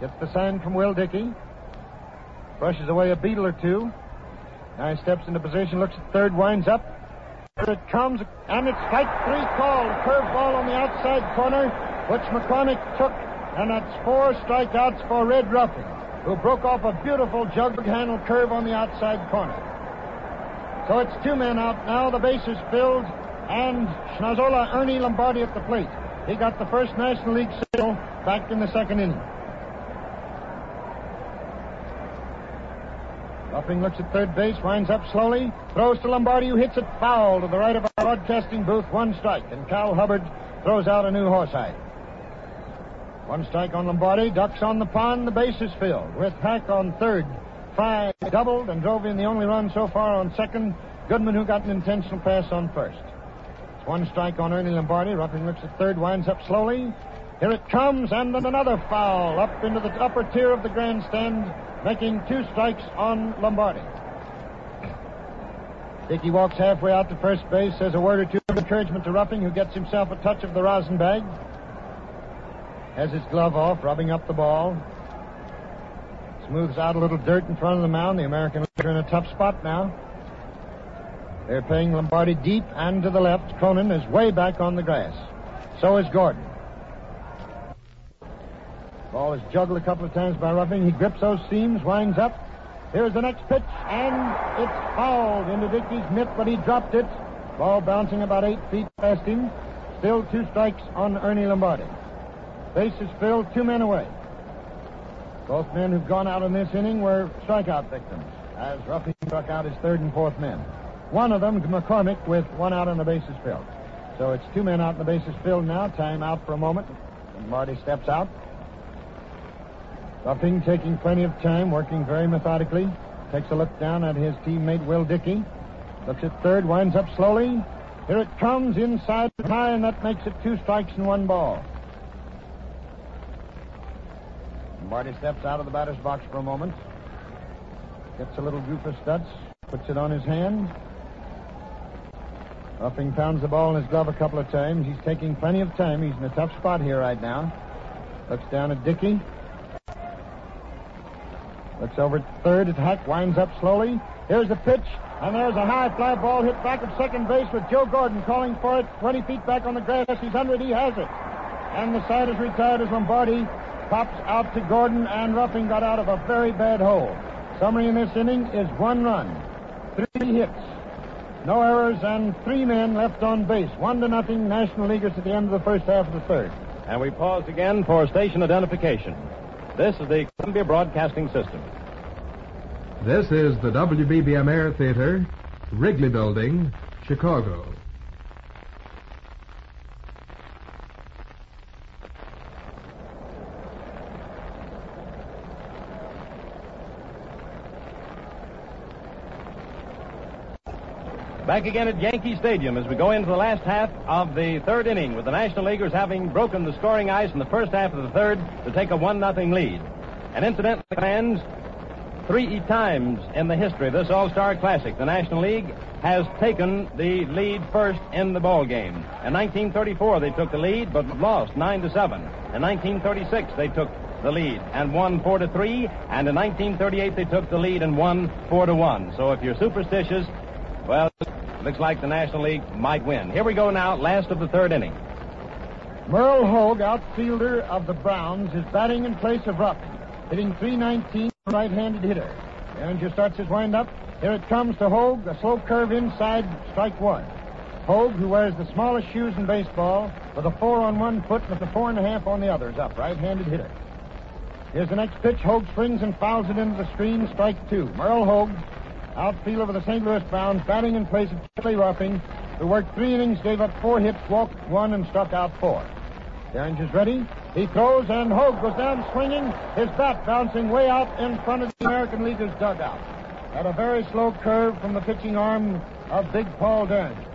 Gets the sign from Will Dickey. Brushes away a beetle or two. Now he steps into position, looks at third, winds up. Here it comes, and it's strike three call. A curve ball on the outside corner, which McCormick took, and that's four strikeouts for Red Ruffing, who broke off a beautiful jug handle curve on the outside corner. So it's two men out now. The base is filled, and Schnozzola Ernie Lombardi at the plate. He got the first National League single back in the second inning. Ruffing looks at third base, winds up slowly, throws to Lombardi, who hits it foul to the right of our broadcasting booth. One strike, and Cal Hubbard throws out a new horsehide. One strike on Lombardi, ducks on the pond, the base is filled. With Hack on third, Frey doubled and drove in the only run so far on second. Goodman, who got an intentional pass on first. One strike on Ernie Lombardi. Ruffing looks at third, winds up slowly. Here it comes, and then another foul up into the upper tier of the grandstand making two strikes on Lombardi. Dickey walks halfway out to first base, says a word or two of encouragement to Ruffing, who gets himself a touch of the rosin bag. Has his glove off, rubbing up the ball. Smooths out a little dirt in front of the mound. The Americans are in a tough spot now. They're playing Lombardi deep and to the left. Cronin is way back on the grass. So is Gordon. Ball is juggled a couple of times by Ruffing. He grips those seams, winds up. Here's the next pitch, and it's fouled into Dickey's mitt, but he dropped it. Ball bouncing about eight feet past him. Still two strikes on Ernie Lombardi. Base is filled, two men away. Both men who've gone out in this inning were strikeout victims. as Ruffing struck out his third and fourth men. One of them, McCormick, with one out on the bases filled. So it's two men out on the bases filled now. Time out for a moment. And Marty steps out. Ruffing taking plenty of time, working very methodically. Takes a look down at his teammate Will Dickey. Looks at third, winds up slowly. Here it comes inside high, and that makes it two strikes and one ball. Marty steps out of the batter's box for a moment. Gets a little group of studs, puts it on his hand. Ruffing pounds the ball in his glove a couple of times. He's taking plenty of time. He's in a tough spot here right now. Looks down at Dickey. Looks over at third at Hack, winds up slowly. Here's the pitch, and there's a high fly ball hit back at second base with Joe Gordon calling for it. 20 feet back on the grass. He's under it. He has it. And the side is retired as Lombardi pops out to Gordon, and Ruffing got out of a very bad hole. Summary in this inning is one run, three hits, no errors, and three men left on base. One to nothing, National Leaguers at the end of the first half of the third. And we pause again for station identification. This is the Columbia Broadcasting System. This is the WBBM Air Theater, Wrigley Building, Chicago. Back again at Yankee Stadium as we go into the last half of the third inning with the National Leaguers having broken the scoring ice in the first half of the third to take a 1 0 lead. And incidentally, fans, three times in the history of this All-Star Classic, the National League has taken the lead first in the ball game. In 1934, they took the lead but lost 9 to 7. In 1936, they took the lead and won 4 to 3. And in 1938, they took the lead and won 4 to 1. So if you're superstitious, well, looks like the National League might win. Here we go now, last of the third inning. Merle Hoag, outfielder of the Browns, is batting in place of Rupp, hitting 319, right-handed hitter. Derringer starts his windup. Here it comes to Hoag, a slow curve inside, strike one. Hoag, who wears the smallest shoes in baseball, with a four on one foot and with a four and a half on the other, is up, right-handed hitter. Here's the next pitch. Hoag swings and fouls it into the screen, strike two. Merle Hoag outfielder for the St. Louis Browns, batting in place of Charlie Ruffing, who worked three innings, gave up four hits, walked one, and struck out four. Derringer's ready. He throws, and Hoag goes down swinging, his bat bouncing way out in front of the American Leaguer's dugout. At a very slow curve from the pitching arm of Big Paul Derringer.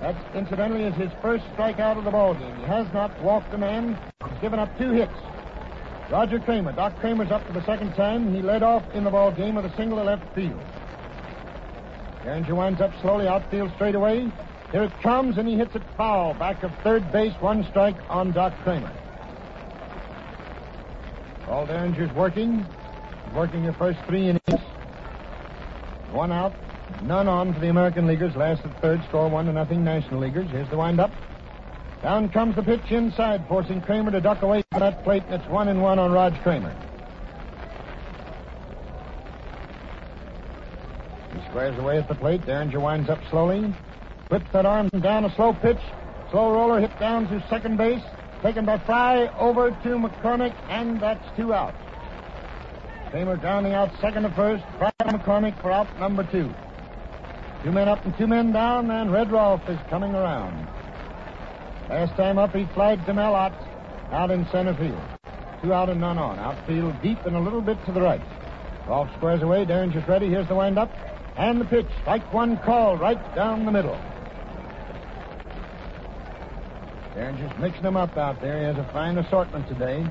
That, incidentally, is his first strikeout of the ball game. He has not walked a man. He's given up two hits. Roger Cramer, Doc Cramer's up for the second time. He led off in the ball game with a single to left field. Derringer winds up slowly, outfield straight away. Here it comes, and he hits it foul. Back of third base, one strike on Doc Cramer. Paul Derringer's working. Working the first three innings. One out, none on for the American Leaguers. Last at third, score one to nothing National Leaguers. Here's the windup. Down comes the pitch inside, forcing Cramer to duck away from that plate, and it's one and one on Rog Cramer. Squares away at the plate. Derringer winds up slowly. Flips that arm down a slow pitch. Slow roller hit down to second base. Taken by Frey over to McCormick, and that's two outs. Cramer grounding out second to first. Frey McCormick for out number two. Two men up and two men down, and Red Rolfe is coming around. Last time up, he flied to Mel Ott out in center field. Two out and none on. Outfield deep and a little bit to the right. Rolfe squares away. Derringer's ready. Here's the windup. And the pitch. Strike one call right down the middle. Derringer's mixing them up out there. He has a fine assortment today.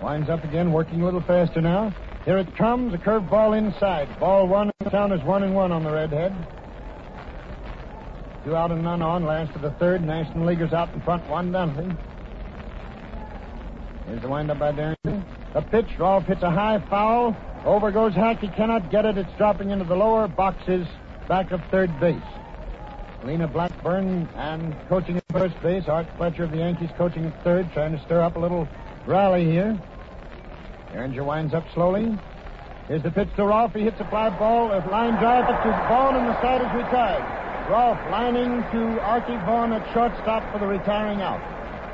Winds up again, working a little faster now. Here it comes. A curved ball inside. Ball one. the Count is one and one on the redhead. Two out and none on. Last of the third. National Leaguers out in front. One nothing. Here's the windup by Derringer. A pitch. Rolfe hits a high foul. Over goes Hack. He cannot get it. It's dropping into the lower boxes back of third base. Lena Blackburn and coaching at first base. Art Fletcher of the Yankees coaching at third, trying to stir up a little rally here. Derringer winds up slowly. Here's the pitch to Rolfe. He hits a fly ball. A line drive up to Vaughan, and the side is retired. Rolfe lining to Arky Vaughan at shortstop for the retiring out.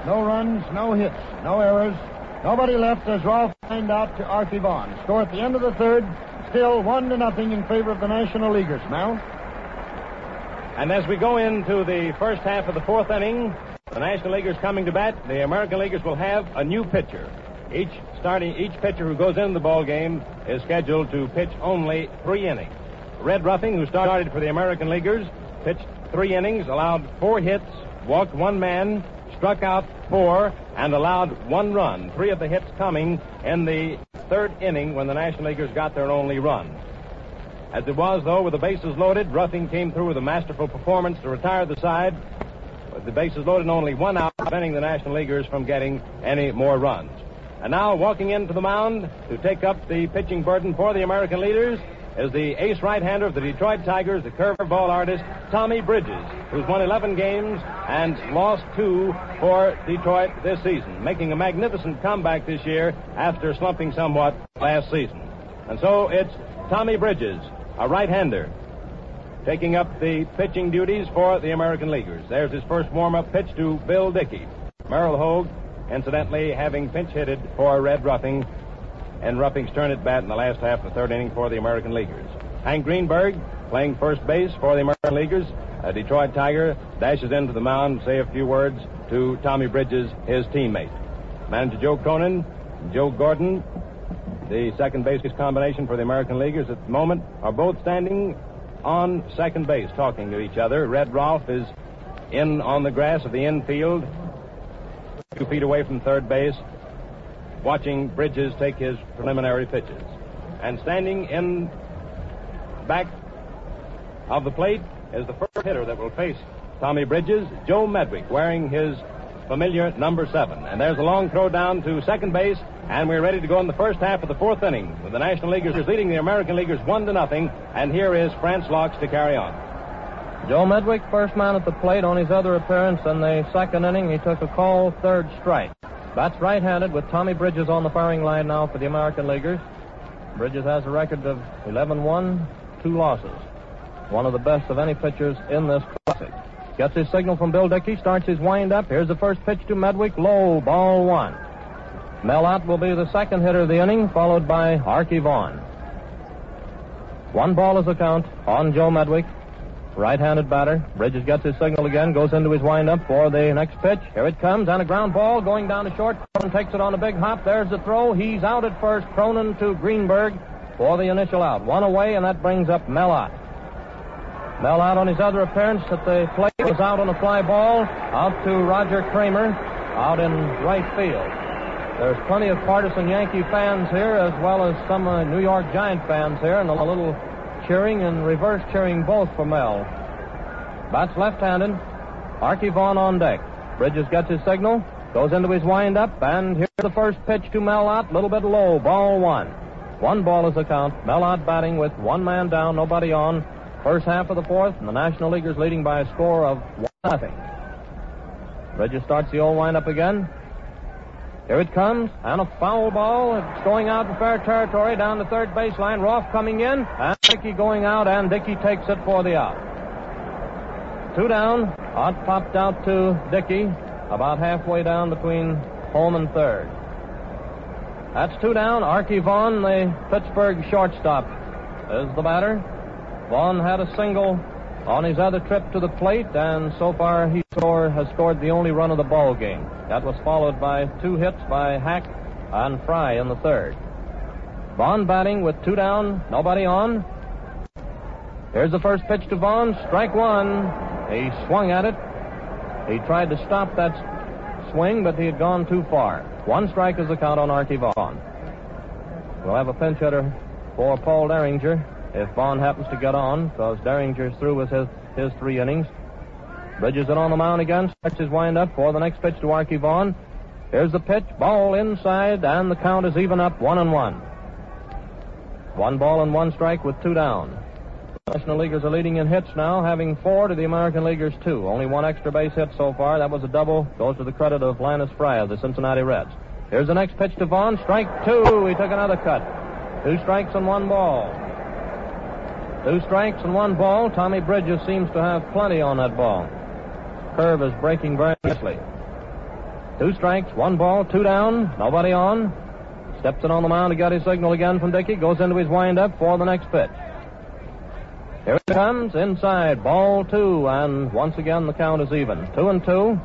No runs, no hits, no errors. Nobody left as Rolfe lined out to Arky Vaughan. Score at the end of the third. still one to nothing in favor of the National Leaguers. Mel? And as we go into the first half of the fourth inning, the National Leaguers coming to bat, the American Leaguers will have a new pitcher. Each starting each pitcher who goes into the ball game is scheduled to pitch only three innings. Red Ruffing, who started for the American Leaguers, pitched three innings, allowed four hits, walked one man, struck out four, and allowed one run. Three of the hits coming in the third inning when the National Leaguers got their only run. As it was, though, with the bases loaded, Ruffing came through with a masterful performance to retire the side. With the bases loaded only one out, preventing the National Leaguers from getting any more runs. And now, walking into the mound to take up the pitching burden for the American leaders is the ace right-hander of the Detroit Tigers, the curveball artist, Tommy Bridges, who's won 11 games and lost two for Detroit this season, making a magnificent comeback this year after slumping somewhat last season. And so it's Tommy Bridges, a right-hander, taking up the pitching duties for the American Leaguers. There's his first warm-up pitch to Bill Dickey. Merrill Hoag, incidentally, having pinch hitted for Red Ruffing and Ruffing's turn at bat in the last half of the third inning for the American Leaguers. Hank Greenberg playing first base for the American Leaguers. A Detroit Tiger dashes into the mound to say a few words to Tommy Bridges, his teammate. Manager Joe Cronin, Joe Gordon, the second base combination for the American Leaguers at the moment, are both standing on second base talking to each other. Red Rolfe is in on the grass of the infield, two feet away from third base watching Bridges take his preliminary pitches. And standing in back of the plate is the first hitter that will face Tommy Bridges, Joe Medwick, wearing his familiar number seven. And there's a long throw down to second base, and we're ready to go in the first half of the fourth inning with the National Leaguers leading the American Leaguers one to nothing. And here is France Laux to carry on. Joe Medwick, first man at the plate on his other appearance in the second inning. He took a call, third strike. Bats right-handed with Tommy Bridges on the firing line now for the American Leaguers. Bridges has a record of 11-1, two losses. One of the best of any pitchers in this classic. Gets his signal from Bill Dickey, starts his wind-up. Here's the first pitch to Medwick, low, ball one. Mel Ott will be the second hitter of the inning, followed by Arky Vaughan. One ball is the count on Joe Medwick. Right-handed batter. Bridges gets his signal again, goes into his windup for the next pitch. Here it comes, and a ground ball going down to short. Cronin takes it on a big hop. There's the throw. He's out at first. Cronin to Greenberg for the initial out. One away, and that brings up Mel Ott. Mel Ott on his other appearance at the plate was out on a fly ball. Out to Roger Cramer, out in right field. There's plenty of partisan Yankee fans here, as well as some uh, New York Giant fans here, and a little cheering and reverse cheering both for Mel. Bats left-handed. Arky Vaughan on deck. Bridges gets his signal, goes into his windup, and here's the first pitch to Mel a little bit low, ball one. One ball is the count. Mel Ott batting with one man down, nobody on. First half of the fourth, and the National Leaguers leading by a score of one nothing. Bridges starts the old windup again. Here it comes, and a foul ball. It's going out in fair territory down the third baseline. Rolfe coming in, and Dickey going out, and Dickey takes it for the out. Two down. Ott popped out to Dickey, about halfway down between home and third. That's two down. Arky Vaughan, the Pittsburgh shortstop, is the batter. Vaughan had a single on his other trip to the plate, and so far he score, has scored the only run of the ball game. That was followed by two hits by Hack and Fry in the third. Vaughan batting with two down, nobody on. Here's the first pitch to Vaughan, strike one. He swung at it. He tried to stop that swing, but he had gone too far. One strike is the count on Arky Vaughan. We'll have a pinch hitter for Paul Derringer if Vaughan happens to get on, because Derringer's through with his, his three innings. Bridges it on the mound again, starts his windup for the next pitch to Arky Vaughan. Here's the pitch, ball inside, and the count is even up, one and one. One ball and one strike with two down. National Leaguers are leading in hits now, having four to the American Leaguers two. Only one extra base hit so far. That was a double. Goes to the credit of Linus Frey of the Cincinnati Reds. Here's the next pitch to Vaughan. Strike two. He took another cut. Two strikes and one ball. Two strikes and one ball. Tommy Bridges seems to have plenty on that ball. Curve is breaking very nicely. Two strikes, one ball, two down, nobody on. Steps in on the mound. He got his signal again from Dickey. Goes into his windup for the next pitch. Here it comes inside. Ball two. And once again, the count is even. Two and two.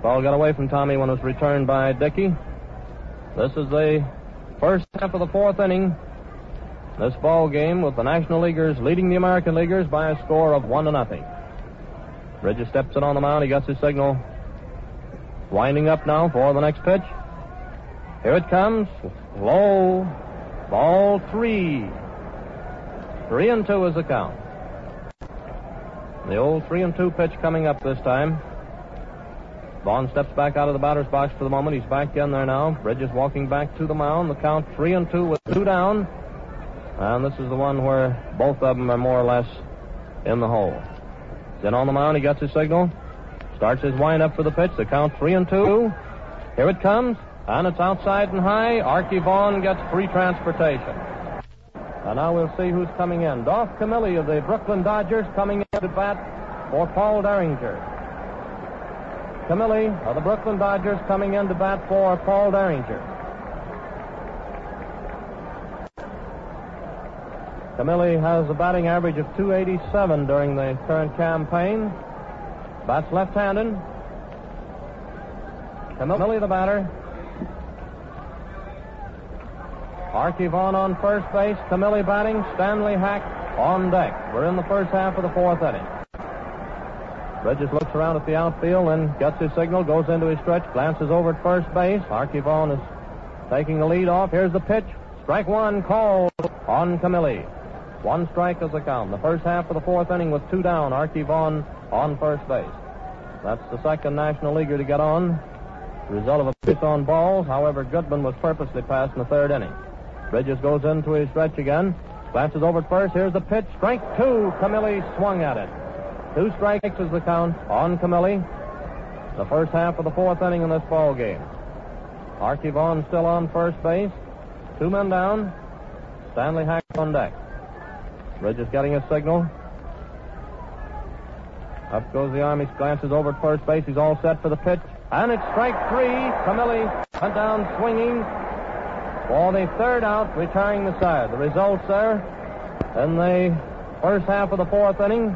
Ball got away from Tommy when it was returned by Dickey. This is the first half of the fourth inning. This ball game with the National Leaguers leading the American Leaguers by a score of one to nothing. Bridges steps in on the mound. He gets his signal. Winding up now for the next pitch. Here it comes. Low. Ball three. Three and two is the count. The old three and two pitch coming up this time. Vaughan steps back out of the batter's box for the moment. He's back in there now. Bridges walking back to the mound. The count three and two with two down. And this is the one where both of them are more or less in the hole. Then on the mound, he gets his signal. Starts his wind up for the pitch. The count three and two. Here it comes. And it's outside and high. Arky Vaughan gets free transportation. And now we'll see who's coming in. Dolph Camilli of the Brooklyn Dodgers coming in to bat for Paul Derringer. Camilli of the Brooklyn Dodgers coming in to bat for Paul Derringer. Camilli has a batting average of 287 during the current campaign. Bats left-handed. Camilli the batter. Arky Vaughan on first base. Camilli batting. Stanley Hack on deck. We're in the first half of the fourth inning. Bridges looks around at the outfield and gets his signal, goes into his stretch, glances over at first base. Arky Vaughan is taking the lead off. Here's the pitch. Strike one called on Camilli. One strike is the count. The first half of the fourth inning with two down. Arky Vaughan on first base. That's the second National Leaguer to get on. Result of a pitch on balls. However, Goodman was purposely passed in the third inning. Bridges goes into his stretch again. Glances over at first. Here's the pitch. Strike two. Camilli swung at it. Two strikes is the count on Camilli. The first half of the fourth inning in this ball game. Arky Vaughan still on first base. Two men down. Stanley Hack on deck. Bridges getting a signal. Up goes the arm. He glances over at first base. He's all set for the pitch. And it's strike three. Camilli went down swinging for the third out, retiring the side. The results there in the first half of the fourth inning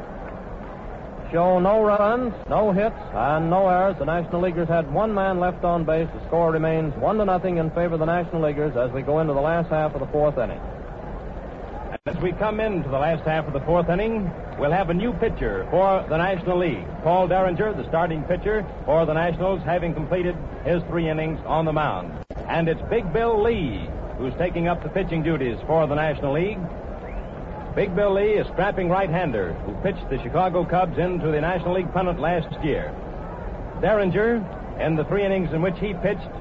show no runs, no hits, and no errors. The National Leaguers had one man left on base. The score remains one to nothing in favor of the National Leaguers as we go into the last half of the fourth inning. As we come into the last half of the fourth inning, we'll have a new pitcher for the National League. Paul Derringer, the starting pitcher for the Nationals, having completed his three innings on the mound. And it's Big Bill Lee who's taking up the pitching duties for the National League. Big Bill Lee, a strapping right-hander who pitched the Chicago Cubs into the National League pennant last year. Derringer, in the three innings in which he pitched,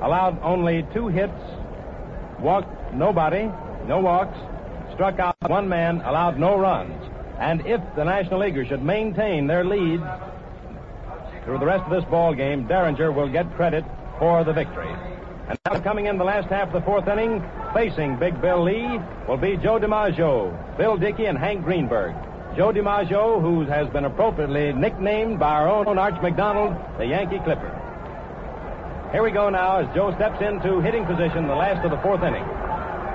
allowed only two hits, walked nobody, no walks, struck out one man, allowed no runs. And if the National Leaguers should maintain their lead through the rest of this ball game, Derringer will get credit for the victory. And now coming in the last half of the fourth inning, facing Big Bill Lee, will be Joe DiMaggio, Bill Dickey, and Hank Greenberg. Joe DiMaggio, who has been appropriately nicknamed by our own Arch McDonald, the Yankee Clipper. Here we go now as Joe steps into hitting position the last of the fourth inning.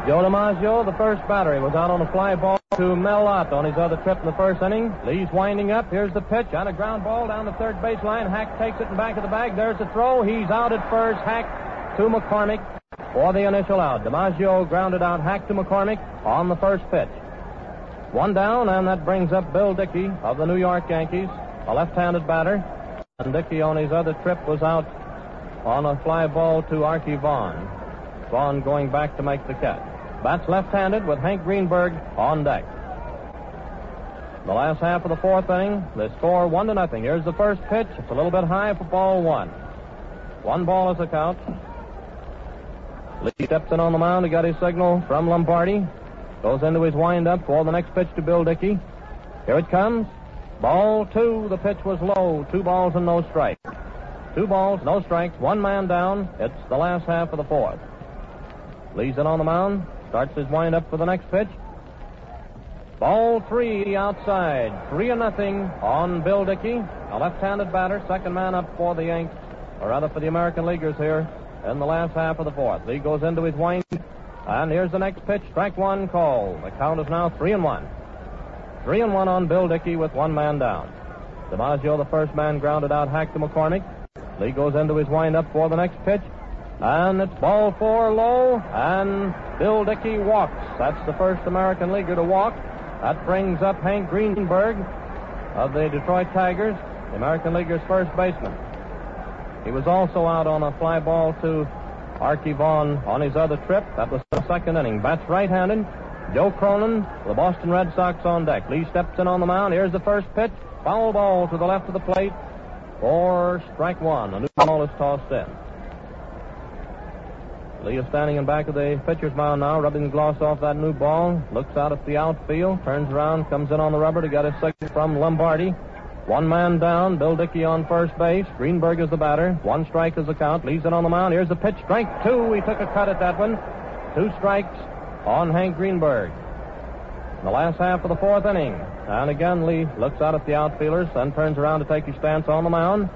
Joe DiMaggio, the first batter, was out on a fly ball to Mel Ott on his other trip in the first inning. Lee's winding up. Here's the pitch on a ground ball down the third baseline. Hack takes it in back of the bag. There's the throw. He's out at first. Hack to McCormick for the initial out. DiMaggio grounded out Hack to McCormick on the first pitch. One down, and that brings up Bill Dickey of the New York Yankees, a left-handed batter. And Dickey on his other trip was out on a fly ball to Arky Vaughan. Vaughan going back to make the catch. Bats left-handed with Hank Greenberg on deck. The last half of the fourth inning, the score one to nothing. Here's the first pitch. It's a little bit high for ball one. One ball is the count. Lee steps in on the mound. He got his signal from Lombardi. Goes into his windup for the next pitch to Bill Dickey. Here it comes. Ball two. The pitch was low. Two balls and no strikes. Two balls, no strikes, one man down. It's the last half of the fourth. Lee's in on the mound. Starts his windup for the next pitch. Ball three outside. Three and nothing on Bill Dickey, a left-handed batter, second man up for the Yanks, or rather for the American Leaguers here in the last half of the fourth. Lee goes into his wind, and here's the next pitch. Strike one call. The count is now three and one. Three and one on Bill Dickey with one man down. DiMaggio, the first man, grounded out hack to McCormick. Lee goes into his windup for the next pitch. And it's ball four low, and Bill Dickey walks. That's the first American leaguer to walk. That brings up Hank Greenberg of the Detroit Tigers, the American Leaguer's first baseman. He was also out on a fly ball to Arky Vaughan on his other trip. That was the second inning. Bats right-handed. Joe Cronin, the Boston Red Sox on deck. Lee steps in on the mound. Here's the first pitch. Foul ball to the left of the plate for strike one. A new ball is tossed in. Lee is standing in back of the pitcher's mound now, rubbing the gloss off that new ball. Looks out at the outfield, turns around, comes in on the rubber to get a signal from Lombardi. One man down, Bill Dickey on first base. Greenberg is the batter. One strike is the count. Leaves it on the mound. Here's the pitch. Strike two. He took a cut at that one. Two strikes on Hank Greenberg. In the last half of the fourth inning. And again, Lee looks out at the outfielders, then turns around to take his stance on the mound.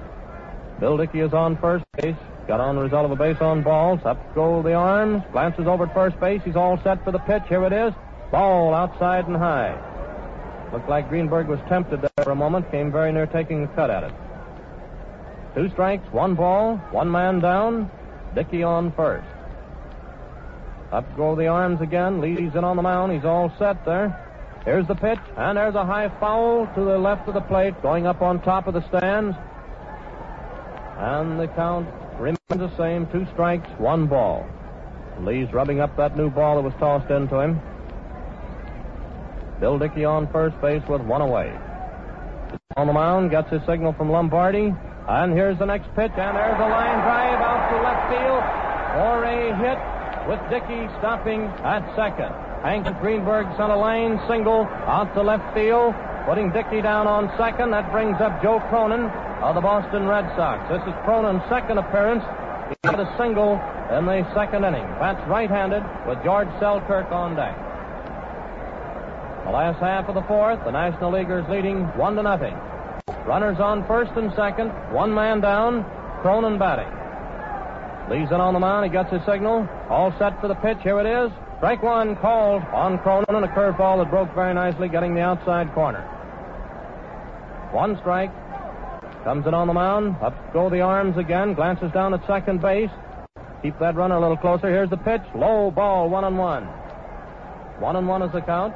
Bill Dickey is on first base. Got on the result of a base on balls. Up go the arms. Glances over at first base. He's all set for the pitch. Here it is. Ball outside and high. Looked like Greenberg was tempted there for a moment. Came very near taking a cut at it. Two strikes, one ball, one man down. Dickey on first. Up go the arms again. Leads in on the mound. He's all set there. Here's the pitch, and there's a high foul to the left of the plate, going up on top of the stands. And the count remains the same. Two strikes, one ball. Lee's rubbing up that new ball that was tossed into him. Bill Dickey on first base with one away. On the mound, gets his signal from Lombardi. And here's the next pitch, and there's a line drive out to left field for a hit with Dickey stopping at second. Hank Greenberg sent a line single out to left field, putting Dickey down on second. That brings up Joe Cronin of the Boston Red Sox. This is Cronin's second appearance. He had a single in the second inning. Bats right-handed with George Selkirk on deck. The last half of the fourth, the National Leaguers leading one to nothing. Runners on first and second, one man down, Cronin batting. Leaves it on the mound, he gets his signal, all set for the pitch, here it is. Strike one called on Cronin and a curveball that broke very nicely, getting the outside corner. One strike, Comes in on the mound. Up go the arms again. Glances down at second base. Keep that runner a little closer. Here's the pitch. Low ball, one and one. One and one is the count.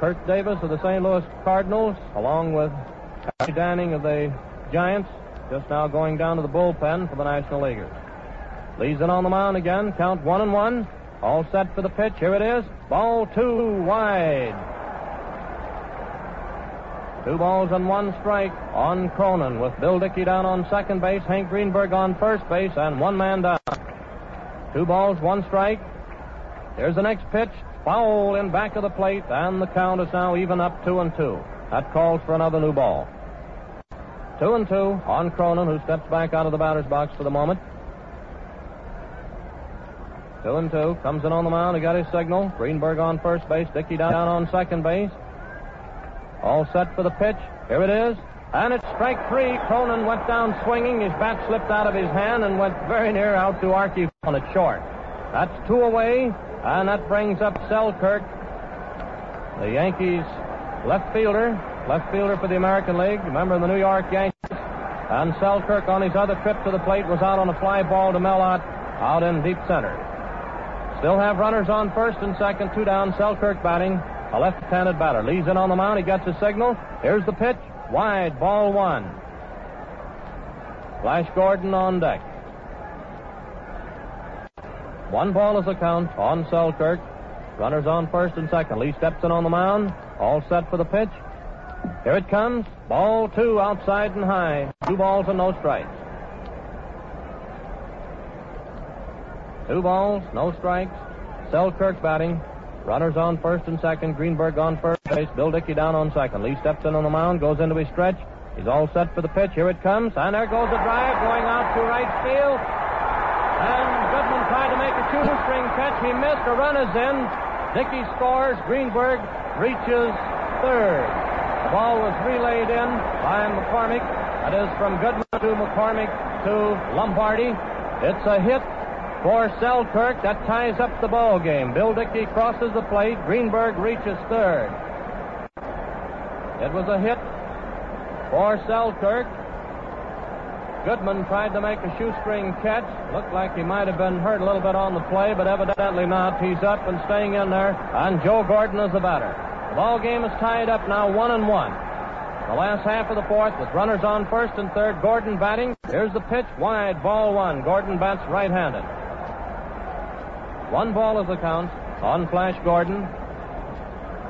Curt Davis of the St. Louis Cardinals, along with Harry Danning of the Giants, just now going down to the bullpen for the National Leaguers. Leaves it on the mound again. Count one and one. All set for the pitch. Here it is. Ball two wide. Two balls and one strike on Cronin with Bill Dickey down on second base, Hank Greenberg on first base, and one man down. Two balls, one strike. Here's the next pitch. Foul in back of the plate, and the count is now even up two and two. That calls for another new ball. Two and two on Cronin, who steps back out of the batter's box for the moment. Two and two. Comes in on the mound. He got his signal. Greenberg on first base. Dickey down on second base. All set for the pitch. Here it is. And it's strike three. Cronin went down swinging. His bat slipped out of his hand and went very near out to Arky on it short. That's two away, and that brings up Selkirk, the Yankees left fielder, left fielder for the American League, member of the New York Yankees. And Selkirk on his other trip to the plate was out on a fly ball to Mel Ott out in deep center. Still have runners on first and second, two down. Selkirk batting. A left-handed batter leads in on the mound. He gets a signal. Here's the pitch. Wide, ball one. Flash Gordon on deck. One ball is a count on Selkirk. Runners on first and second. Lee steps in on the mound. All set for the pitch. Here it comes. Ball two outside and high. Two balls and no strikes. Two balls, no strikes. Selkirk batting. Runners on first and second. Greenberg on first base. Bill Dickey down on second. Lee steps in on the mound, goes into his stretch. He's all set for the pitch. Here it comes. And there goes the drive going out to right field. And Goodman tried to make a shoestring catch. He missed. A run is in. Dickey scores. Greenberg reaches third. The ball was relayed in by McCormick. That is from Goodman to McCormick to Lombardi. It's a hit for Selkirk. That ties up the ball game. Bill Dickey crosses the plate. Greenberg reaches third. It was a hit for Selkirk. Goodman tried to make a shoestring catch. Looked like he might have been hurt a little bit on the play, but evidently not. He's up and staying in there, and Joe Gordon is the batter. The ball game is tied up now, one and one. The last half of the fourth, with runners on first and third, Gordon batting. Here's the pitch, wide, ball one. Gordon bats right-handed. One ball is the count on Flash Gordon.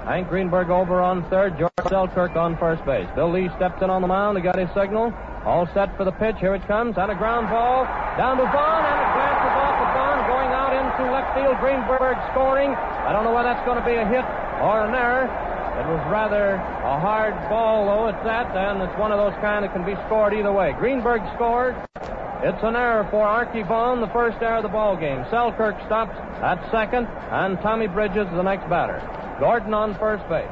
Hank Greenberg over on third, George Selkirk on first base. Bill Lee steps in on the mound. He got his signal. All set for the pitch. Here it comes. And a ground ball down to Vaughan. And it glances off of Vaughan going out into left field. Greenberg scoring. I don't know whether that's going to be a hit or an error. It was rather a hard ball, though, at that, and it's one of those kind that can be scored either way. Greenberg scored. It's an error for Arky Vaughan, the first error of the ball game. Selkirk stops at second, and Tommy Bridges the next batter. Gordon on first base.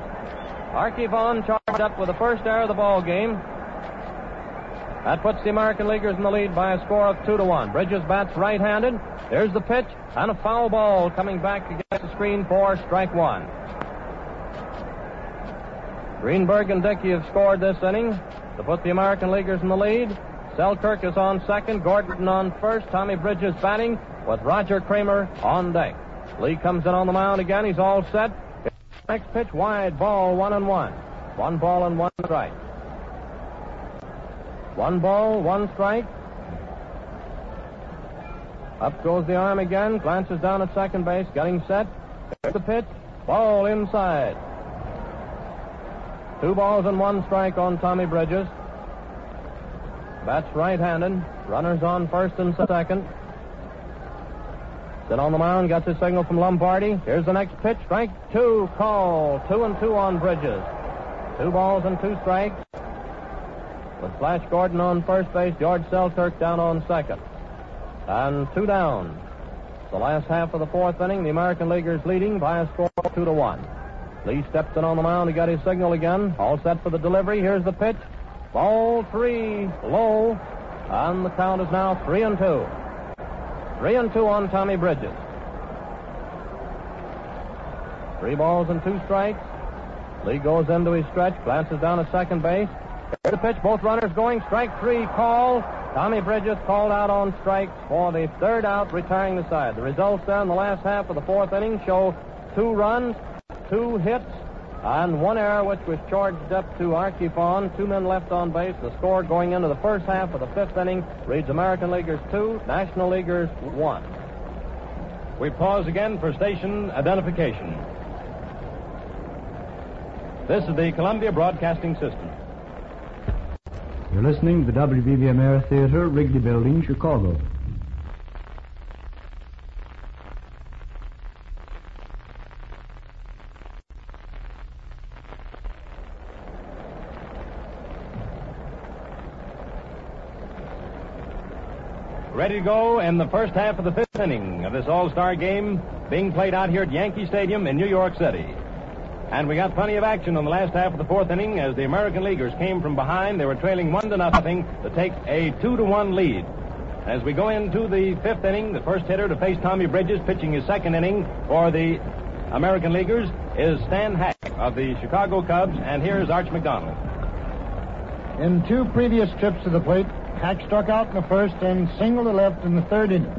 Arky Vaughan charged up with the first error of the ball game. That puts the American Leaguers in the lead by a score of two to one. Bridges bats right-handed. There's the pitch and a foul ball coming back against the screen for strike one. Greenberg and Dickey have scored this inning to put the American Leaguers in the lead. Selkirk is on second, Gordon on first, Tommy Bridges batting with Roger Cramer on deck. Lee comes in on the mound again. He's all set. Next pitch wide, ball one and one. One ball and one strike. One ball, one strike. Up goes the arm again, glances down at second base, getting set. Here's the pitch, ball inside. Two balls and one strike on Tommy Bridges. Bats right-handed. Runners on first and second. Sit on the mound, gets his signal from Lombardi. Here's the next pitch, strike two, call. Two and two on Bridges. Two balls and two strikes. With Flash Gordon on first base, George Selkirk down on second. And two down. The last half of the fourth inning, the American Leaguers leading by a score of two to one. Lee steps in on the mound. He got his signal again. All set for the delivery. Here's the pitch. Ball three, low. And the count is now three and two. Three and two on Tommy Bridges. Three balls and two strikes. Lee goes into his stretch, glances down at second base. Here's the pitch, both runners going. Strike three, call. Tommy Bridges called out on strikes for the third out, retiring the side. The results down the last half of the fourth inning show two runs, two hits, and one error, which was charged up to Arky Vaughan. Two men left on base. The score going into the first half of the fifth inning reads American Leaguers two, National Leaguers one. We pause again for station identification. This is the Columbia Broadcasting System. You're listening to the WBBM Air Theater, Wrigley Building, Chicago. Ready to go in the first half of the fifth inning of this All-Star game being played out here at Yankee Stadium in New York City. And we got plenty of action in the last half of the fourth inning as the American Leaguers came from behind. They were trailing one to nothing to take a two to one lead. As we go into the fifth inning, the first hitter to face Tommy Bridges, pitching his second inning for the American Leaguers, is Stan Hack of the Chicago Cubs, and here's Arch McDonald. In two previous trips to the plate, Hack struck out in the first and singled to left in the third inning.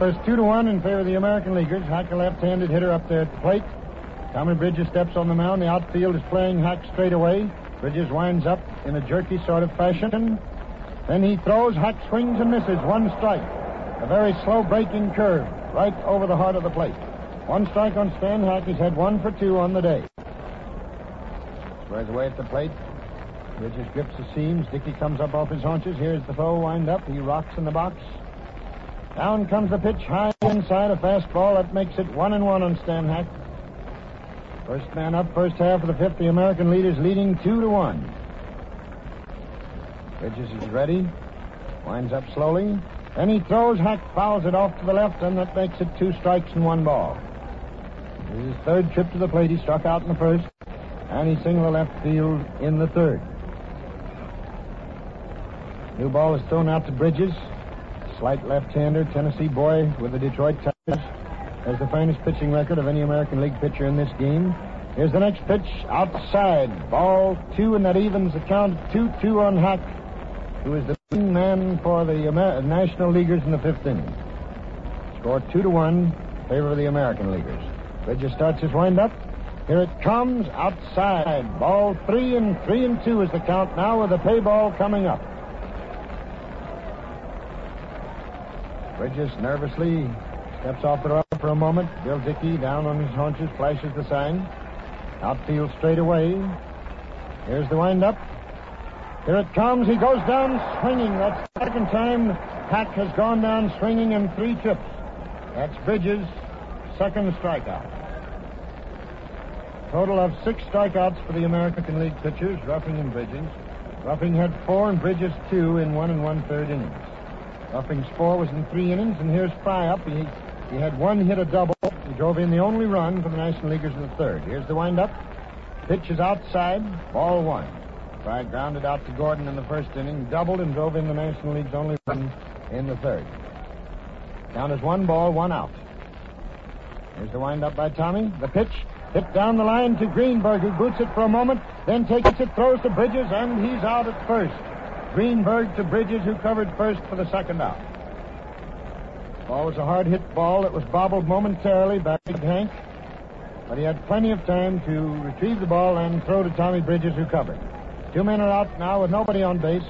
It's two to one in favor of the American Leaguers. Hack, a left-handed hitter up there at the plate. Tommy Bridges steps on the mound. The outfield is playing Hack straight away. Bridges winds up in a jerky sort of fashion. Then he throws. Hack swings and misses. One strike. A very slow breaking curve right over the heart of the plate. One strike on Stan Hack. He's had one for two on the day. Squares away at the plate. Bridges grips the seams. Dickey comes up off his haunches. Here's the throw wind up. He rocks in the box. Down comes the pitch high inside a fastball. That makes it one and one on Stan Hack. First man up, first half of the fifth. The American leaders leading two to one. Bridges is ready. Winds up slowly. Then he throws. Hack fouls it off to the left, and that makes it two strikes and one ball. This is his third trip to the plate. He struck out in the first, and he singled left field in the third. New ball is thrown out to Bridges. slight left-hander, Tennessee boy with the Detroit Tigers. Has the finest pitching record of any American League pitcher in this game. Here's the next pitch outside. Ball two, and that evens the count 2 2 on Hack, who is the leading man for the Amer- National Leaguers in the fifth inning. Score 2 to 1 in favor of the American Leaguers. Bridges starts his windup. Here it comes outside. Ball three and three and two is the count now with the pay ball coming up. Bridges nervously steps off the rubber for a moment. Bill Dickey down on his haunches flashes the sign. Outfield straight away. Here's the windup. Here it comes. He goes down swinging. That's the second time Hack has gone down swinging in three trips. That's Bridges' second strikeout. Total of six strikeouts for the American League pitchers, Ruffing and Bridges. Ruffing had four and Bridges two in one and one third innings. Ruffing's four was in three innings, and here's Frey up. He, he had one hit a double. He drove in the only run for the National Leaguers in the third. Here's the windup. Pitch is outside, ball one. Frey grounded out to Gordon in the first inning, doubled and drove in the National League's only run in the third. Count is one ball, one out. Here's the windup by Tommy. The pitch hit down the line to Greenberg, who boots it for a moment, then takes it, throws to Bridges, and he's out at first. Greenberg to Bridges, who covered first for the second out. Ball was a hard hit ball that was bobbled momentarily by Big Hank, but he had plenty of time to retrieve the ball and throw to Tommy Bridges, who covered. Two men are out now with nobody on base.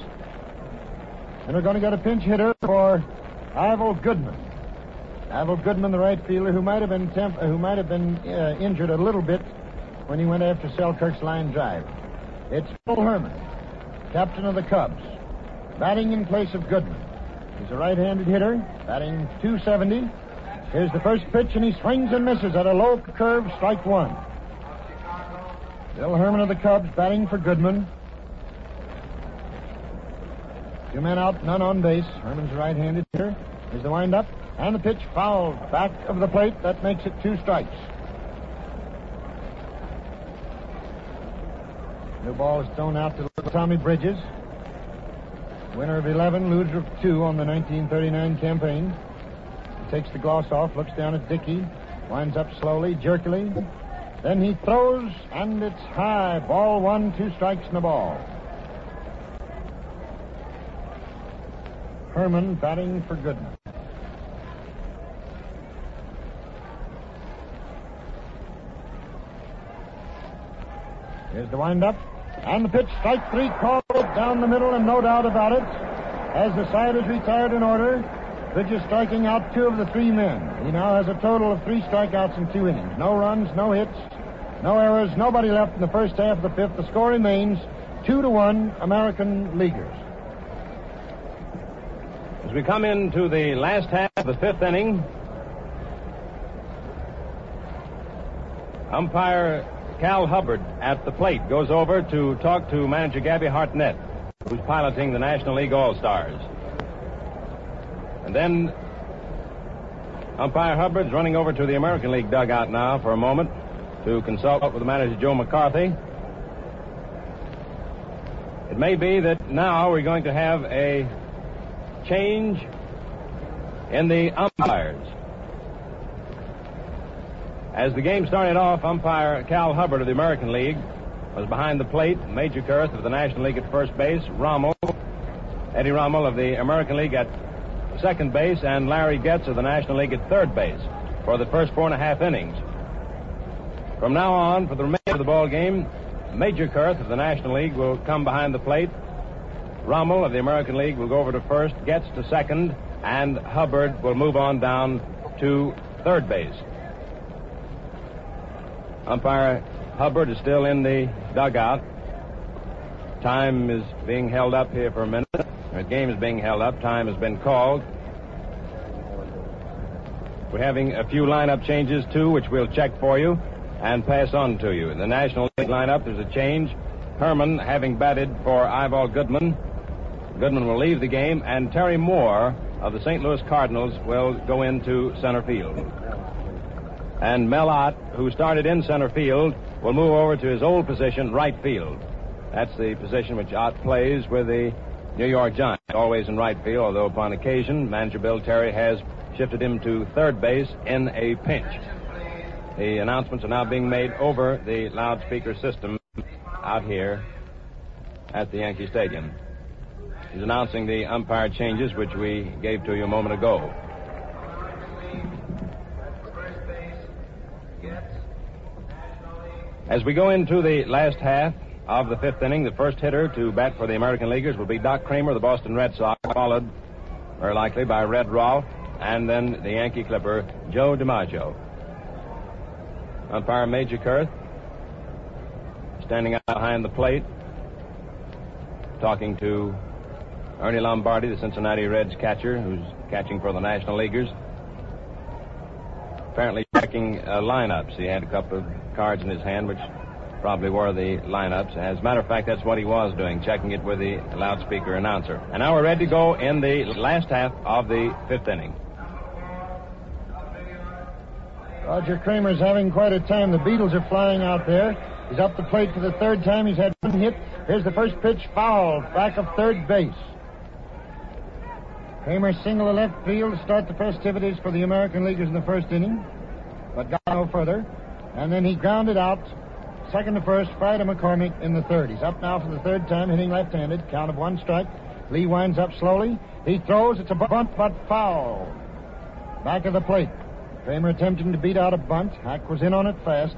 And we're going to get a pinch hitter for Ival Goodman. Ival Goodman, the right fielder, who might have been temp- who might have been uh, injured a little bit when he went after Selkirk's line drive. It's Bill Herman, captain of the Cubs, batting in place of Goodman. He's a right-handed hitter, batting 270. Here's the first pitch, and he swings and misses at a low curve, strike one. Bill Herman of the Cubs batting for Goodman. Two men out, none on base. Herman's right-handed hitter. Here's the windup. And the pitch fouled back of the plate. That makes it two strikes. The ball is thrown out to little Tommy Bridges. Winner of 11, loser of 2 on the 1939 campaign. He takes the gloss off, looks down at Dickey, winds up slowly, jerkily. Then he throws, and it's high. Ball one, two strikes and a ball. Herman batting for Goodman. Here's the windup. And the pitch, strike three, called down the middle, and no doubt about it. As the side is retired in order, Bridges striking out two of the three men. He now has a total of three strikeouts in two innings. No runs, no hits, no errors, nobody left in the first half of the fifth. The score remains two to one American Leaguers. As we come into the last half of the fifth inning, umpire Cal Hubbard at the plate goes over to talk to manager Gabby Hartnett, who's piloting the National League All Stars. And then umpire Hubbard's running over to the American League dugout now for a moment to consult with manager Joe McCarthy. It may be that now we're going to have a change in the umpires. As the game started off, umpire Cal Hubbard of the American League was behind the plate. Magerkurth of the National League at first base. Rommel, Eddie Rommel of the American League at second base, and Larry Goetz of the National League at third base for the first four and a half innings. From now on, for the remainder of the ball game, Magerkurth of the National League will come behind the plate. Rommel of the American League will go over to first, Goetz to second, and Hubbard will move on down to third base. Umpire Hubbard is still in the dugout. Time is being held up here for a minute. The game is being held up. Time has been called. We're having a few lineup changes, too, which we'll check for you and pass on to you. In the National League lineup, there's a change. Herman having batted for Ival Goodman. Goodman will leave the game, and Terry Moore of the St. Louis Cardinals will go into center field. And Mel Ott, who started in center field, will move over to his old position, right field. That's the position which Ott plays with the New York Giants, always in right field, although upon occasion, manager Bill Terry has shifted him to third base in a pinch. The announcements are now being made over the loudspeaker system out here at the Yankee Stadium. He's announcing the umpire changes, which we gave to you a moment ago. As we go into the last half of the fifth inning, the first hitter to bat for the American Leaguers will be Doc Cramer, the Boston Red Sox, followed very likely by Red Rolfe, and then the Yankee Clipper, Joe DiMaggio. Umpire Magerkurth standing out behind the plate, talking to Ernie Lombardi, the Cincinnati Reds catcher, who's catching for the National Leaguers. Apparently checking uh, lineups. He had a couple of cards in his hand, which probably were the lineups. As a matter of fact, that's what he was doing, checking it with the loudspeaker announcer. And now we're ready to go in the last half of the fifth inning. Roger Cramer's having quite a time. The Beatles are flying out there. He's up the plate for the third time. He's had one hit. Here's the first pitch, foul, back of third base. Cramer single to left field start the festivities for the American Leaguers in the first inning, but got no further. And then he grounded out second to first, Frey McCormick in the third. He's up now for the third time, hitting left-handed. Count of one strike. Lee winds up slowly. He throws. It's a bunt, but foul. Back of the plate. Cramer attempting to beat out a bunt. Hack was in on it fast.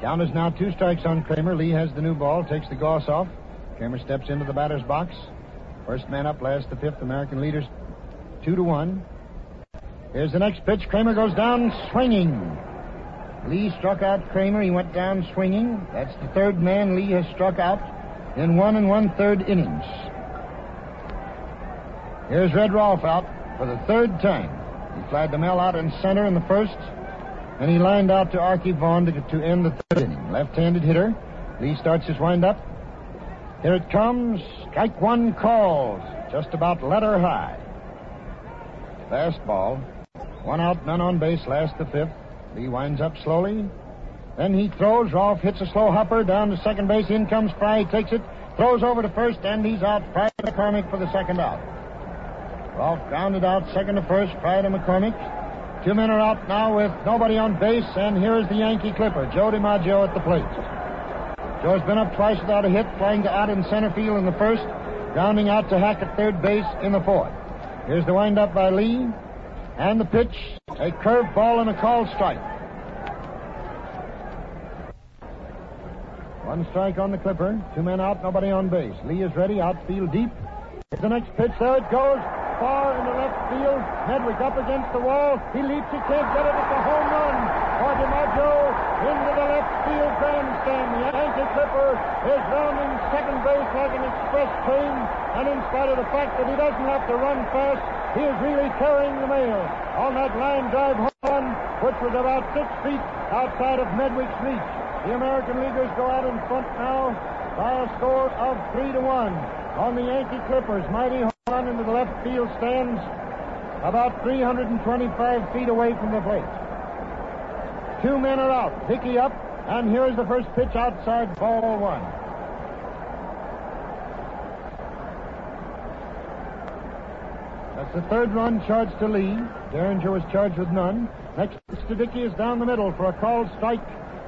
Count is now two strikes on Cramer. Lee has the new ball, takes the goss off. Cramer steps into the batter's box. First man up, last the fifth. American leaders two to one. Here's the next pitch. Cramer goes down swinging. Lee struck out Cramer. He went down swinging. That's the third man Lee has struck out in one and one third innings. Here's Red Rolfe out for the third time. He flied the Mel out in center in the first, and he lined out to Arky Vaughan to, to end the third inning. Left-handed hitter. Lee starts his windup. Here it comes. Strike one calls. Just about letter high. Fastball. One out, none on base, last the fifth. Lee winds up slowly. Then he throws. Rolfe hits a slow hopper down to second base. In comes Frey. Takes it. Throws over to first, and he's out. Frey to McCormick for the second out. Rolfe grounded out second to first. Frey to McCormick. Two men are out now with nobody on base, and here's the Yankee Clipper, Joe DiMaggio at the plate. Joe's been up twice without a hit, flying to out in center field in the first, grounding out to Hack at third base in the fourth. Here's the windup by Lee, and the pitch, a curved ball and a called strike. One strike on the Clipper, two men out, nobody on base. Lee is ready, outfield deep. Here's the next pitch, there it goes, far in the left field. Medwick up against the wall. He leaps, he can't get it. It's a home run for DiMaggio into the left field grandstand. The Yankee Clipper is rounding second base like an express train, and in spite of the fact that he doesn't have to run fast, he is really carrying the mail on that line drive home run, which was about six feet outside of Medwick's reach. The American Leaguers go out in front now by a score of three to one on the Yankee Clippers. Mighty home run into the left field stands about 325 feet away from the plate. Two men are out. Dickey up, and here's the first pitch outside ball one. That's the third run charged to Lee. Derringer was charged with none. Next to Dickey is down the middle for a called strike,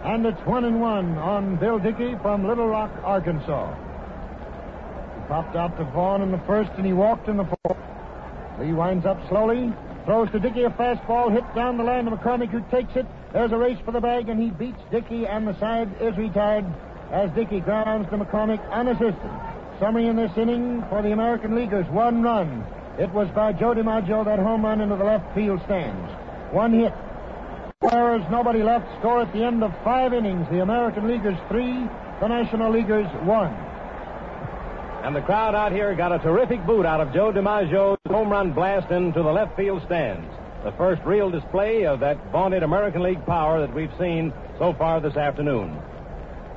and it's one and one on Bill Dickey from Little Rock, Arkansas. He popped out to Vaughan in the first, and he walked in the fourth. Lee winds up slowly, throws to Dickey a fastball, hit down the line to McCormick, who takes it. There's a race for the bag, and he beats Dickey, and the side is retired as Dickey grounds to McCormick unassisted. Summary in this inning for the American Leaguers, one run. It was by Joe DiMaggio, that home run into the left field stands. One hit. Whereas nobody left, score at the end of five innings. The American Leaguers three, the National Leaguers one. And the crowd out here got a terrific boot out of Joe DiMaggio's home run blast into the left field stands. The first real display of that vaunted American League power that we've seen so far this afternoon.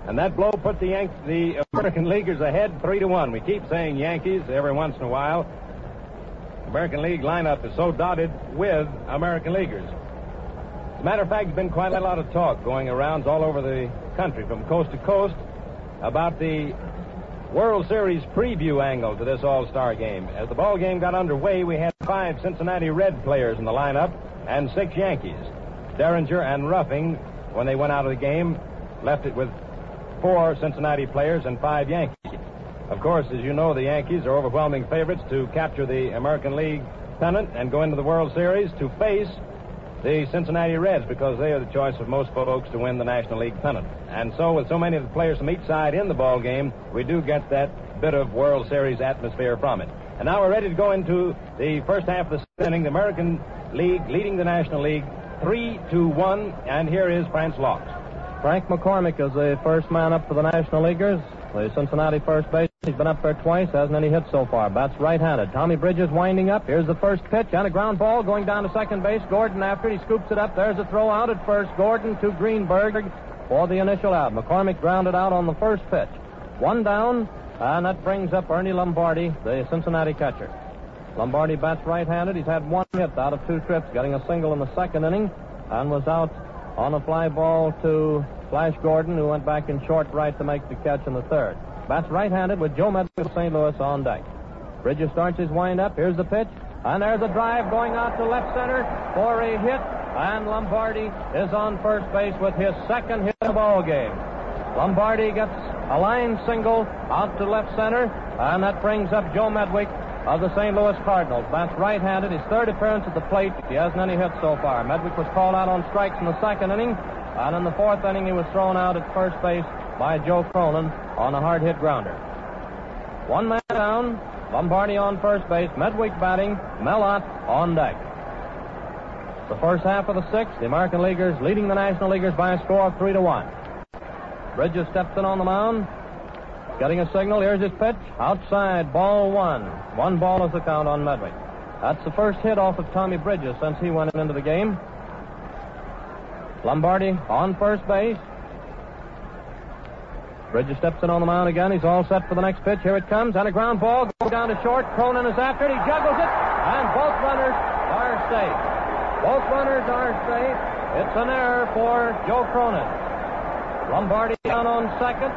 And that blow put the, Yan- the American Leaguers ahead three to one. We keep saying Yankees every once in a while. American League lineup is so dotted with American Leaguers. As a matter of fact, there's been quite a lot of talk going around all over the country, from coast to coast, about the World Series preview angle to this All Star game. As the ball game got underway, we had five Cincinnati Red players in the lineup and six Yankees. Derringer and Ruffing, when they went out of the game, left it with four Cincinnati players and five Yankees. Of course, as you know, the Yankees are overwhelming favorites to capture the American League pennant and go into the World Series to face the Cincinnati Reds because they are the choice of most folks to win the National League pennant. And so, with so many of the players from each side in the ball game, we do get that bit of World Series atmosphere from it. And now we're ready to go into the first half of the inning. The American League leading the National League three to one. And here is France Laux. Frank McCormick is the first man up for the National Leaguers. The Cincinnati first base. He's been up there twice, hasn't any hits so far. Bats right-handed. Tommy Bridges winding up. Here's the first pitch and a ground ball going down to second base. Gordon after it. He scoops it up. There's a throw out at first. Gordon to Greenberg for the initial out. McCormick grounded out on the first pitch. One down, and that brings up Ernie Lombardi, the Cincinnati catcher. Lombardi bats right-handed. He's had one hit out of two trips, getting a single in the second inning, and was out on a fly ball to Flash Gordon, who went back in short right to make the catch in the third. Bats right-handed with Joe Medwick of St. Louis on deck. Bridges starts his windup. Here's the pitch. And there's a drive going out to left center for a hit. And Lombardi is on first base with his second hit of the ball game. Lombardi gets a line single out to left center. And that brings up Joe Medwick of the St. Louis Cardinals. Bats right-handed. His third appearance at the plate. He hasn't any hits so far. Medwick was called out on strikes in the second inning. And in the fourth inning, he was thrown out at first base by Joe Cronin on a hard hit grounder. One man down, Lombardi on first base, Medwick batting, Mel Ott on deck. The first half of the sixth, the American Leaguers leading the National Leaguers by a score of three to one. Bridges steps in on the mound, getting a signal. Here's his pitch, outside, ball one. One ball is the count on Medwick. That's the first hit off of Tommy Bridges since he went into the game. Lombardi on first base. Bridges steps in on the mound again. He's all set for the next pitch. Here it comes. And a ground ball. Go down to short. Cronin is after it. He juggles it. And both runners are safe. Both runners are safe. It's an error for Joe Cronin. Lombardi down on second.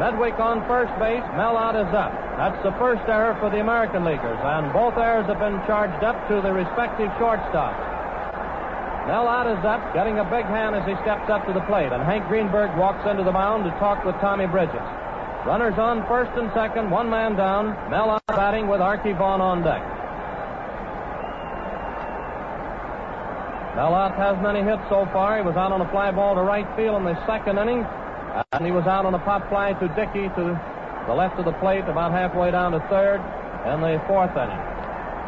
Medwick on first base. Mel Ott is up. That's the first error for the American Leaguers. And both errors have been charged up to the respective shortstops. Mel Ott is up, getting a big hand as he steps up to the plate, and Hank Greenberg walks into the mound to talk with Tommy Bridges. Runners on first and second, one man down. Mel Ott batting with Arky Vaughan on deck. Mel Ott hasn't any hits so far. He was out on a fly ball to right field in the second inning, and he was out on a pop fly to Dickey to the left of the plate, about halfway down to third in the fourth inning.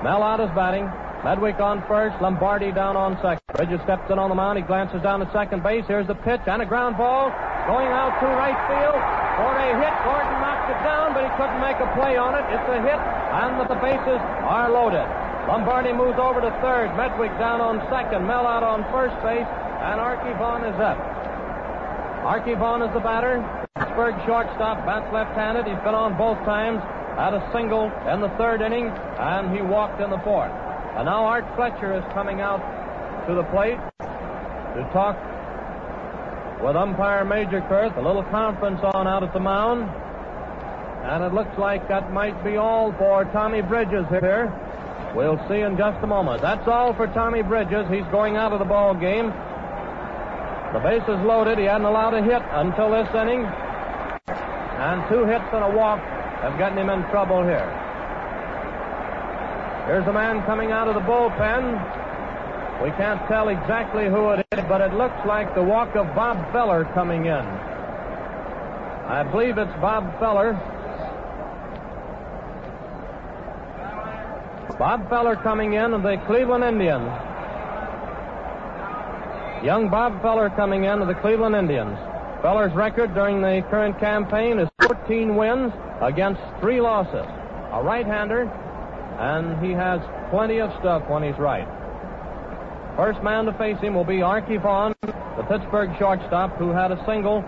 Mel Ott is batting. Medwick on first, Lombardi down on second. Bridges steps in on the mound. He glances down at second base. Here's the pitch and a ground ball going out to right field for a hit. Gordon knocks it down, but he couldn't make a play on it. It's a hit, and the bases are loaded. Lombardi moves over to third. Medwick down on second. Mel Mellott on first base, and Arky Vaughan is up. Arky Vaughan is the batter. Pittsburgh shortstop, bats left-handed. He's been on both times. Had a single in the third inning, and he walked in the fourth. And now Art Fletcher is coming out to the plate to talk with umpire Major Kurth. A little conference on out at the mound. And it looks like that might be all for Tommy Bridges here. We'll see in just a moment. That's all for Tommy Bridges. He's going out of the ball game. The base is loaded. He hadn't allowed a hit until this inning. And two hits and a walk have gotten him in trouble here. Here's a man coming out of the bullpen. We can't tell exactly who it is, but it looks like the walk of Bob Feller coming in. I believe it's Bob Feller. Bob Feller coming in of the Cleveland Indians. Young Bob Feller coming in of the Cleveland Indians. Feller's record during the current campaign is 14 wins against three losses. A right-hander, and he has plenty of stuff when he's right. First man to face him will be Arky Vaughan, the Pittsburgh shortstop, who had a single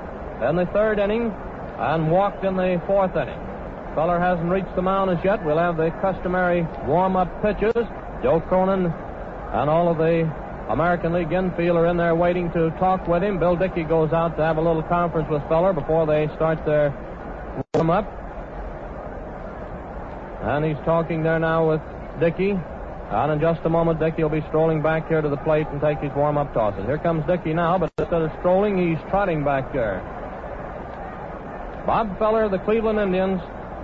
in the third inning and walked in the fourth inning. Feller hasn't reached the mound as yet. We'll have the customary warm-up pitches. Joe Cronin and all of the American League infield are in there waiting to talk with him. Bill Dickey goes out to have a little conference with Feller before they start their warm up. And he's talking there now with Dickey. And in just a moment, Dickey will be strolling back here to the plate and take his warm up tosses. Here comes Dickey now, but instead of strolling, he's trotting back there. Bob Feller, of the Cleveland Indians,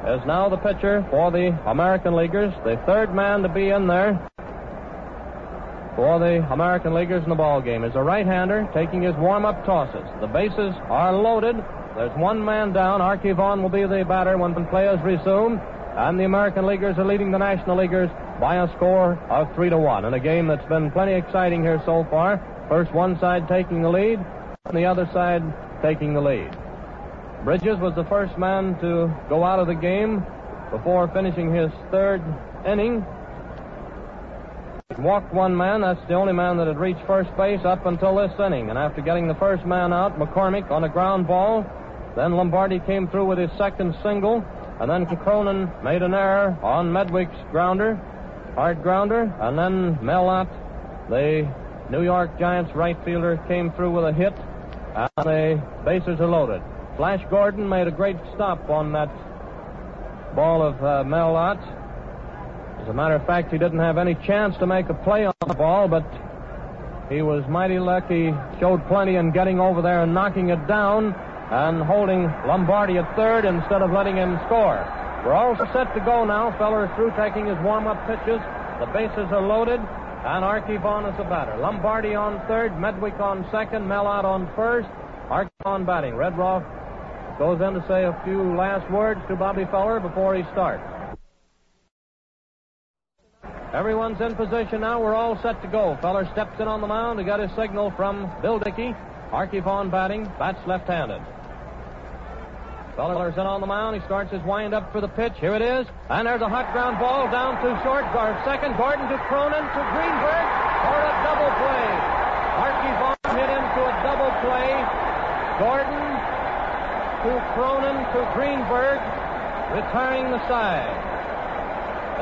is now the pitcher for the American Leaguers, the third man to be in there for the American Leaguers in the ball game. Is a right-hander taking his warm-up tosses. The bases are loaded. There's one man down. Arky Vaughan will be the batter when the play is resumed. And the American Leaguers are leading the National Leaguers by a score of three to one in a game that's been plenty exciting here so far. First one side taking the lead, and the other side taking the lead. Bridges was the first man to go out of the game before finishing his third inning. Walked one man. That's the only man that had reached first base up until this inning. And after getting the first man out, McCormick on a ground ball, then Lombardi came through with his second single, and then Cronin made an error on Medwick's grounder, hard grounder, and then Mel Ott, the New York Giants right fielder, came through with a hit, and the bases are loaded. Flash Gordon made a great stop on that ball of uh. As a matter of fact, he didn't have any chance to make a play on the ball, but he was mighty lucky. Showed plenty in getting over there and knocking it down and holding Lombardi at third instead of letting him score. We're all set to go now. Feller is through taking his warm-up pitches. The bases are loaded, and Arky Vaughan is the batter. Lombardi on third, Medwick on second, Mel Ott on first, Arky Vaughan batting. Redroth goes in to say a few last words to Bobby Feller before he starts. Everyone's in position now. We're all set to go. Feller steps in on the mound to get his signal from Bill Dickey. Arky Vaughan batting, bats left-handed. Feller's in on the mound. He starts his wind up for the pitch. Here it is. And there's a hot ground ball down to short. Second. Gordon to Cronin to Greenberg for a double play. Arky Vaughan hit into a double play. Gordon to Cronin to Greenberg, returning the side.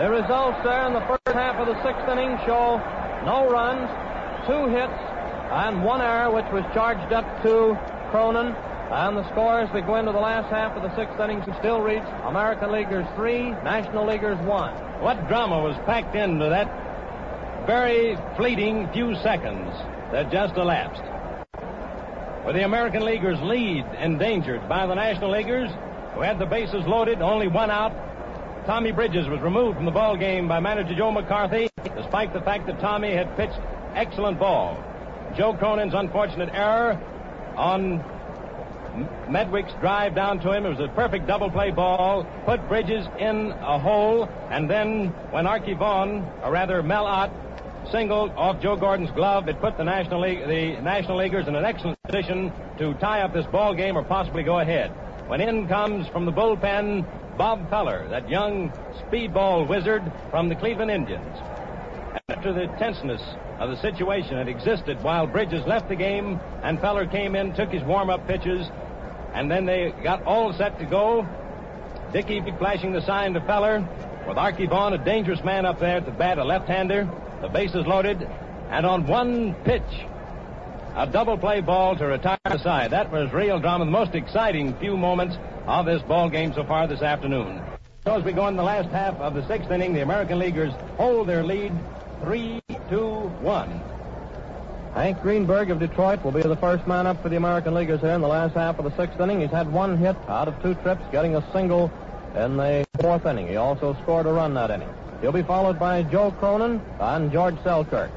The results there in the first half of the sixth inning show no runs, two hits, and one error, which was charged up to Cronin. And the score as we go into the last half of the sixth inning still reach American Leaguers three, National Leaguers one. What drama was packed into that very fleeting few seconds that just elapsed? With the American Leaguers' lead endangered by the National Leaguers, who had the bases loaded, only one out, Tommy Bridges was removed from the ball game by manager Joe McCarthy, despite the fact that Tommy had pitched excellent ball. Joe Cronin's unfortunate error on Medwick's drive down to him. It was a perfect double play ball, put Bridges in a hole, and then when Arky Vaughan, or rather Mel Ott, singled off Joe Gordon's glove, it put the National League, the National Leaguers in an excellent position to tie up this ball game or possibly go ahead. When in comes from the bullpen Bob Feller, that young speedball wizard from the Cleveland Indians. After the tenseness of the situation had existed while Bridges left the game and Feller came in, took his warm-up pitches, and then they got all set to go. Dickey flashing the sign to Feller with Arky Vaughan, a dangerous man up there at the bat, a left-hander. The bases loaded, and on one pitch, a double play ball to retire the side. That was real drama, the most exciting few moments of this ball game so far this afternoon. So as we go in the last half of the sixth inning, the American Leaguers hold their lead three, two, one. Hank Greenberg of Detroit will be the first man up for the American Leaguers here in the last half of the sixth inning. He's had one hit out of two trips, getting a single in the fourth inning. He also scored a run that inning. He'll be followed by Joe Cronin and George Selkirk.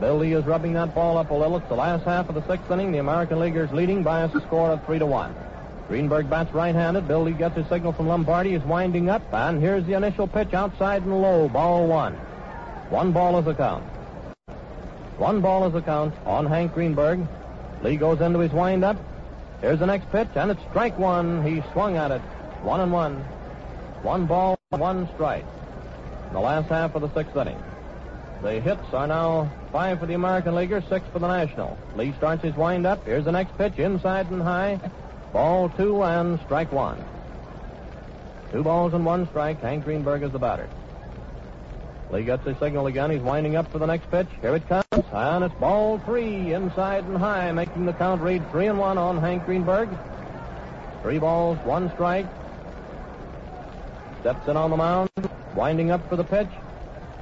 Bill Lee is rubbing that ball up a little. It's the last half of the sixth inning. The American Leaguers leading by a score of three to one. Greenberg bats right-handed. Bill Lee gets his signal from Lombardi. He's winding up, and here's the initial pitch outside and low. Ball one. One ball is the count. One ball is the count on Hank Greenberg. Lee goes into his windup. Here's the next pitch, and it's strike one. He swung at it. One and one. One ball, one strike. The last half of the sixth inning. The hits are now five for the American Leaguers, six for the National. Lee starts his windup. Here's the next pitch, inside and high. Ball two and strike one. Two balls and one strike. Hank Greenberg is the batter. Lee gets his signal again. He's winding up for the next pitch. Here it comes. And it's ball three, inside and high, making the count read three and one on Hank Greenberg. Three balls, one strike. Steps in on the mound, winding up for the pitch.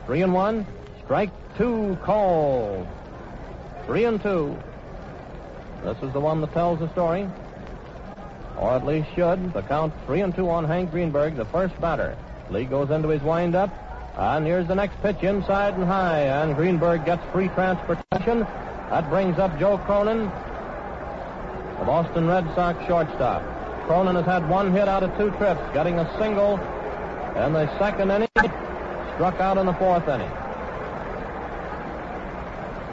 Three and one. Strike two called. Three and two. This is the one that tells the story. Or at least should. The count three and two on Hank Greenberg, the first batter. Lee goes into his windup. And here's the next pitch inside and high. And Greenberg gets free transportation. That brings up Joe Cronin, the Boston Red Sox shortstop. Cronin has had one hit out of two trips, getting a single in the second inning, struck out in the fourth inning.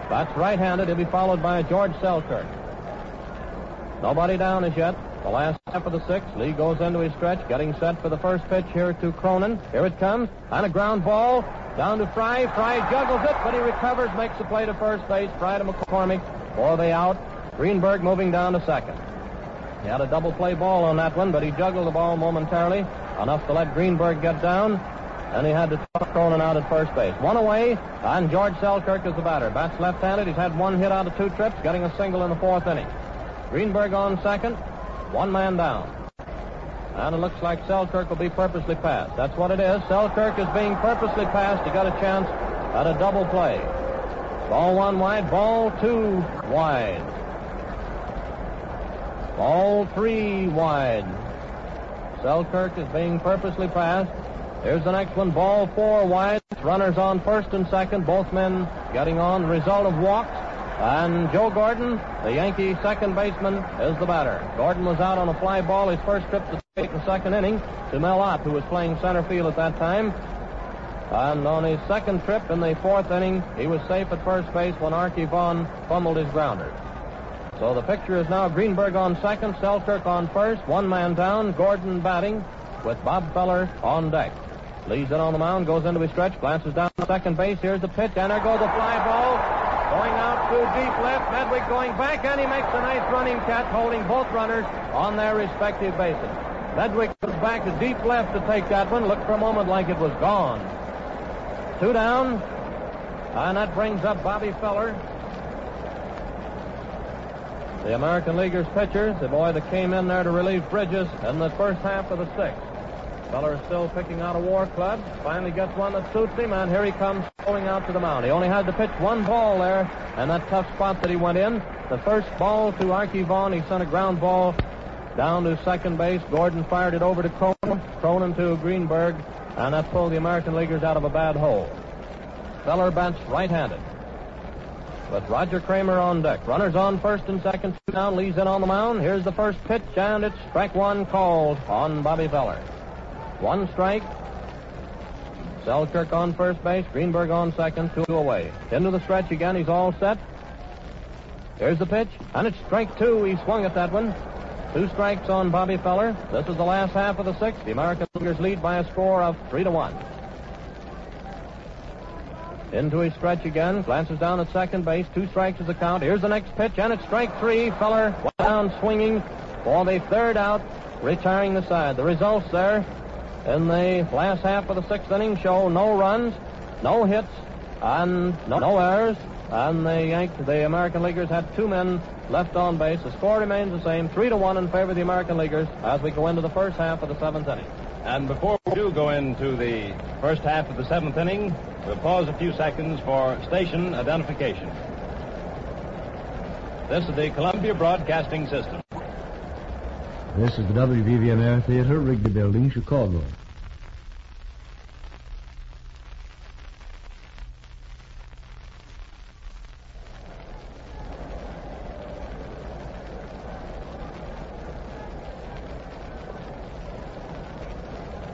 That's right-handed. He'll be followed by George Selkirk. Nobody down as yet. The last half of the sixth. Lee goes into his stretch, getting set for the first pitch here to Cronin. Here it comes. On a ground ball. Down to Frey. Frey juggles it, but he recovers, makes the play to first base. Frey to McCormick for the out. Greenberg moving down to second. He had a double play ball on that one, but he juggled the ball momentarily, enough to let Greenberg get down. And he had to toss Cronin out at first base. One away, and George Selkirk is the batter. Bats left-handed. He's had one hit out of two trips, getting a single in the fourth inning. Greenberg on second, one man down. And it looks like Selkirk will be purposely passed. That's what it is. Selkirk is being purposely passed to get a chance at a double play. Ball one wide, ball two wide. Ball three wide. Selkirk is being purposely passed. Here's the next one, ball four wide. Runners on first and second, both men getting on. Result of walks. And Joe Gordon, the Yankee second baseman, is the batter. Gordon was out on a fly ball his first trip to the in the second inning to Mel Ott, who was playing center field at that time. And on his second trip in the fourth inning, he was safe at first base when Arky Vaughan fumbled his grounder. So the picture is now Greenberg on second, Selkirk on first, one man down, Gordon batting with Bob Feller on deck. Leads in on the mound, goes into his stretch, glances down second base. Here's the pitch, and there goes the fly ball. Going out to deep left, Medwick going back, and he makes a nice running catch, holding both runners on their respective bases. Medwick was back to deep left to take that one. Looked for a moment like it was gone. Two down, and that brings up Bobby Feller. The American Leaguers pitcher, the boy that came in there to relieve Bridges in the first half of the sixth. Feller is still picking out a war club. Finally gets one that suits him, and here he comes going out to the mound. He only had to pitch one ball there, and that tough spot that he went in. The first ball to Arky Vaughan, he sent a ground ball down to second base. Gordon fired it over to Cronin, Cronin to Greenberg, and that pulled the American Leaguers out of a bad hole. Feller bats right-handed. With Roger Cramer on deck. Runners on first and second. Two down. Lee's in on the mound. Here's the first pitch, and it's strike one called on Bobby Feller. One strike. Selkirk on first base. Greenberg on second. Two away. Into the stretch again. He's all set. Here's the pitch, and it's strike two. He swung at that one. Two strikes on Bobby Feller. This is the last half of the sixth. The American Leaguers lead by a score of three to one. Into his stretch again. Glances down at second base. Two strikes is the count. Here's the next pitch, and it's strike three. Feller down swinging for the third out, retiring the side. The results there in the last half of the sixth inning show no runs, no hits, and no, no errors. And the Yankees, the American Leaguers had two men left on base. The score remains the same, three to one in favor of the American Leaguers as we go into the first half of the seventh inning. And before we do go into the first half of the seventh inning, we'll pause a few seconds for station identification. This is the Columbia Broadcasting System. This is the WBBM Air Theater, Wrigley Building, Chicago.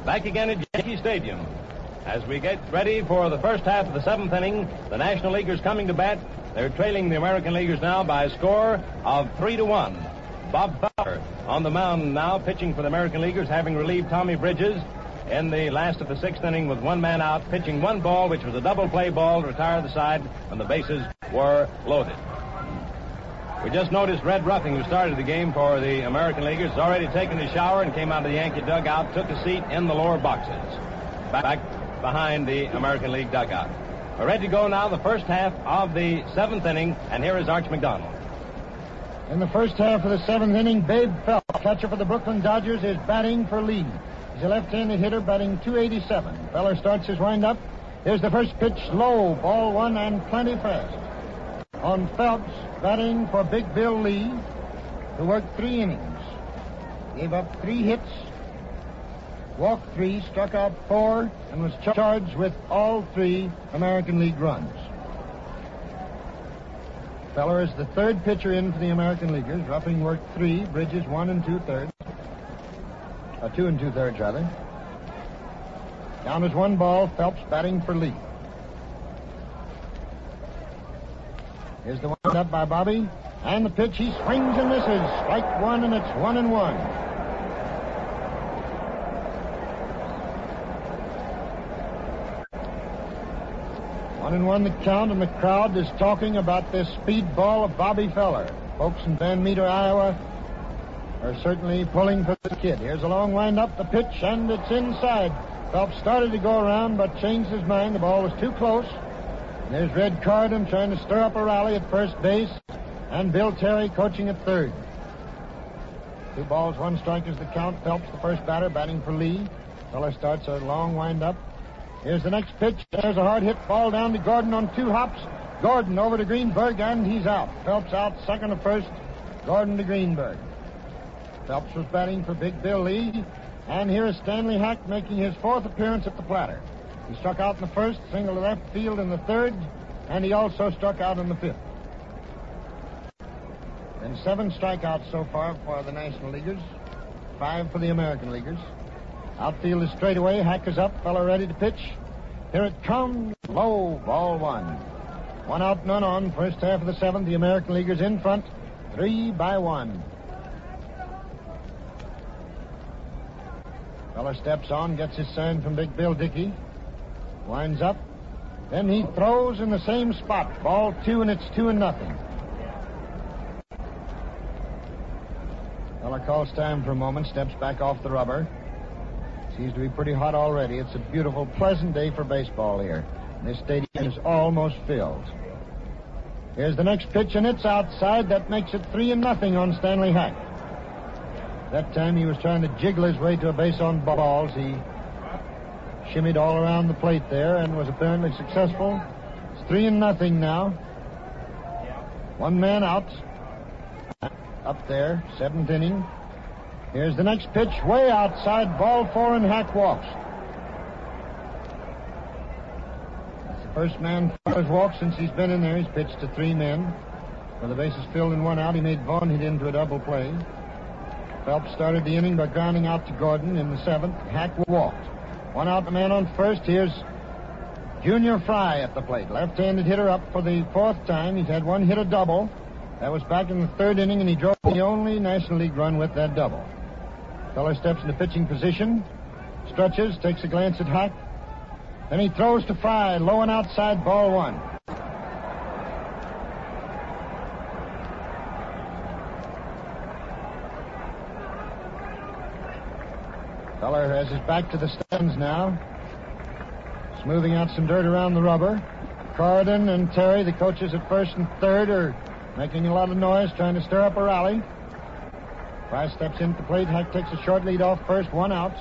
Back again at Yankee Stadium. As we get ready for the first half of the seventh inning, the National Leaguers coming to bat. They're trailing the American Leaguers now by a score of three to one. Bob Feller on the mound now, pitching for the American Leaguers, having relieved Tommy Bridges in the last of the sixth inning with one man out, pitching one ball, which was a double play ball to retire the side when the bases were loaded. We just noticed Red Ruffing, who started the game for the American Leaguers, has already taken a shower and came out of the Yankee dugout, took a seat in the lower boxes. Back behind the American League dugout. We're ready to go now, the first half of the seventh inning, and here is Arch McDonald. In the first half of the seventh inning, Babe Phelps, catcher for the Brooklyn Dodgers, is batting for lead. He's a left-handed hitter batting 287. Feller starts his windup. Here's the first pitch, low, ball one and plenty fast. On Phelps, batting for Big Bill Lee, who worked three innings. Gave up three hits, walked three, struck out four, and was charged with all three American League runs. Feller is the third pitcher in for the American Leaguers. Ruffing worked three, Bridges one and two thirds. Uh, two and two thirds, rather. Down is one ball, Phelps batting for Lee. Here's the one up by Bobby. And the pitch, he swings and misses. Strike one, and it's one and one. One and one the count, and the crowd is talking about this speed ball of Bobby Feller. Folks in Van Meter, Iowa, are certainly pulling for the kid. Here's a long wind up the pitch, and it's inside. Phelps started to go around, but changed his mind. The ball was too close. And there's Red Corriden trying to stir up a rally at first base, and Bill Terry coaching at third. Two balls, one strike is the count. Phelps, the first batter, batting for Lee. Feller starts a long wind up. Here's the next pitch. There's a hard hit ball down to Gordon on two hops. Gordon over to Greenberg, and he's out. Phelps out second to first. Gordon to Greenberg. Phelps was batting for Big Bill Lee. And here is Stanley Hack making his fourth appearance at the platter. He struck out in the first, single to left field in the third, and he also struck out in the fifth. And seven strikeouts so far for the National Leaguers, five for the American Leaguers. Outfield is straight away. Hack is up. Feller ready to pitch. Here it comes. Low. Ball one. One out, none on. First half of the seventh. The American Leaguers in front. Three by one. Feller steps on, gets his sign from Big Bill Dickey. Winds up. Then he throws in the same spot. Ball two, and it's two and nothing. Feller calls time for a moment, steps back off the rubber. Seems to be pretty hot already. It's a beautiful, pleasant day for baseball here. This stadium is almost filled. Here's the next pitch, and it's outside. That makes it three and nothing on Stanley Hack. That time he was trying to jiggle his way to a base on balls. He shimmied all around the plate there and was apparently successful. It's three and nothing now. One man out. Up there, seventh inning. Here's the next pitch, way outside, ball four, and Hack walks. That's the first man Feller's walked since he's been in there. He's pitched to three men. With the bases filled and one out, he made Vaughan hit into a double play. Phelps started the inning by grounding out to Gordon in the seventh. Hack walked. One out, the man on first. Here's Junior Frey at the plate. Left-handed hitter up for the fourth time. He's had one hit a double. That was back in the third inning, and he drove the only National League run with that double. Feller steps into pitching position, stretches, takes a glance at Hack. Then he throws to Frey, low and outside, ball one. Feller has his back to the stands now. Smoothing out some dirt around the rubber. Corriden and Terry, the coaches at first and third, are making a lot of noise, trying to stir up a rally. Frey steps into the plate. Hack takes a short lead off first, one out.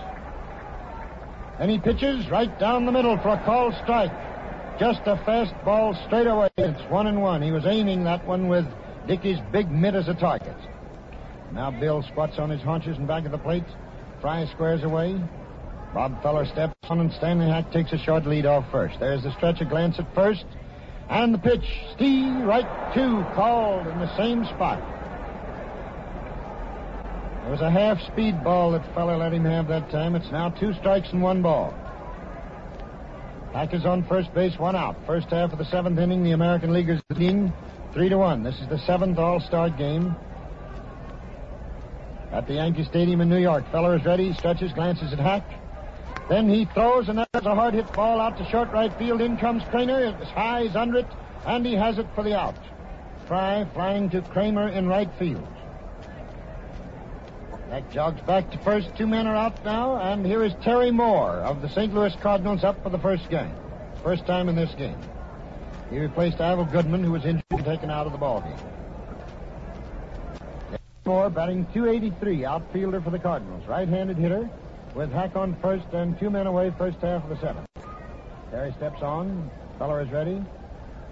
Then he pitches right down the middle for a called strike. Just a fast ball straight away. It's one and one. He was aiming that one with Dickey's big mitt as a target. Now Bill squats on his haunches and back of the plate. Frey squares away. Bob Feller steps on and Stanley Hack takes a short lead off first. There's the stretch, a glance at first. And the pitch, Steve, right two, called in the same spot. It was a half speed ball that Feller let him have that time. It's now two strikes and one ball. Hack is on first base, one out. First half of the seventh inning, the American Leaguers leading three to one. This is the seventh All-Star game at the Yankee Stadium in New York. Feller is ready, stretches, glances at Hack. Then he throws, and there's a hard hit ball out to short right field. In comes Cramer. It's high, he's under it, and he has it for the out. Frey flying to Cramer in right field. That jogs back to first. Two men are out now, and here is Terry Moore of the St. Louis Cardinals up for the first game. First time in this game. He replaced Ival Goodman, who was injured and taken out of the ballgame. Moore batting 283, outfielder for the Cardinals. Right-handed hitter with Hack on first and two men away first half of the seventh. Terry steps on. Feller is ready.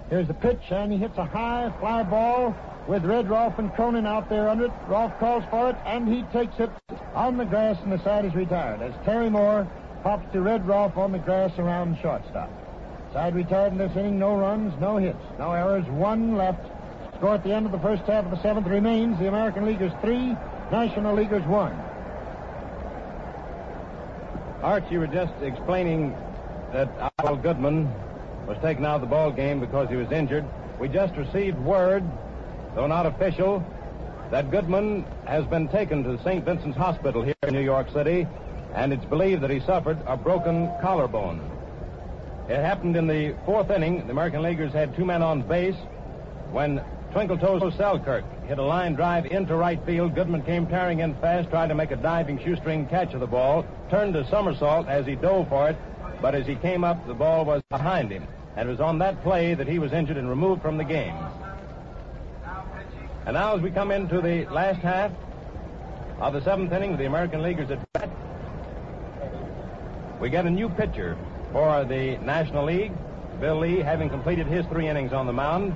Here's the pitch, and he hits a high fly ball with Red Rolfe and Cronin out there under it. Rolfe calls for it, and he takes it on the grass, and the side is retired as Terry Moore pops to Red Rolfe on the grass around shortstop. Side retired in this inning, no runs, no hits, no errors, one left. Score at the end of the first half of the seventh remains the American Leaguers three, National Leaguers one. Art, you were just explaining that Ival Goodman was taken out of the ball game because he was injured. We just received word, though not official, that Goodman has been taken to St. Vincent's Hospital here in New York City, and it's believed that he suffered a broken collarbone. It happened in the fourth inning. The American Leaguers had two men on base when Twinkle Toes Selkirk hit a line drive into right field. Goodman came tearing in fast, tried to make a diving shoestring catch of the ball, turned a somersault as he dove for it, but as he came up, the ball was behind him. And it was on that play that he was injured and removed from the game. And now, as we come into the last half of the seventh inning, of the American Leaguers at bat, we get a new pitcher for the National League. Bill Lee having completed his three innings on the mound.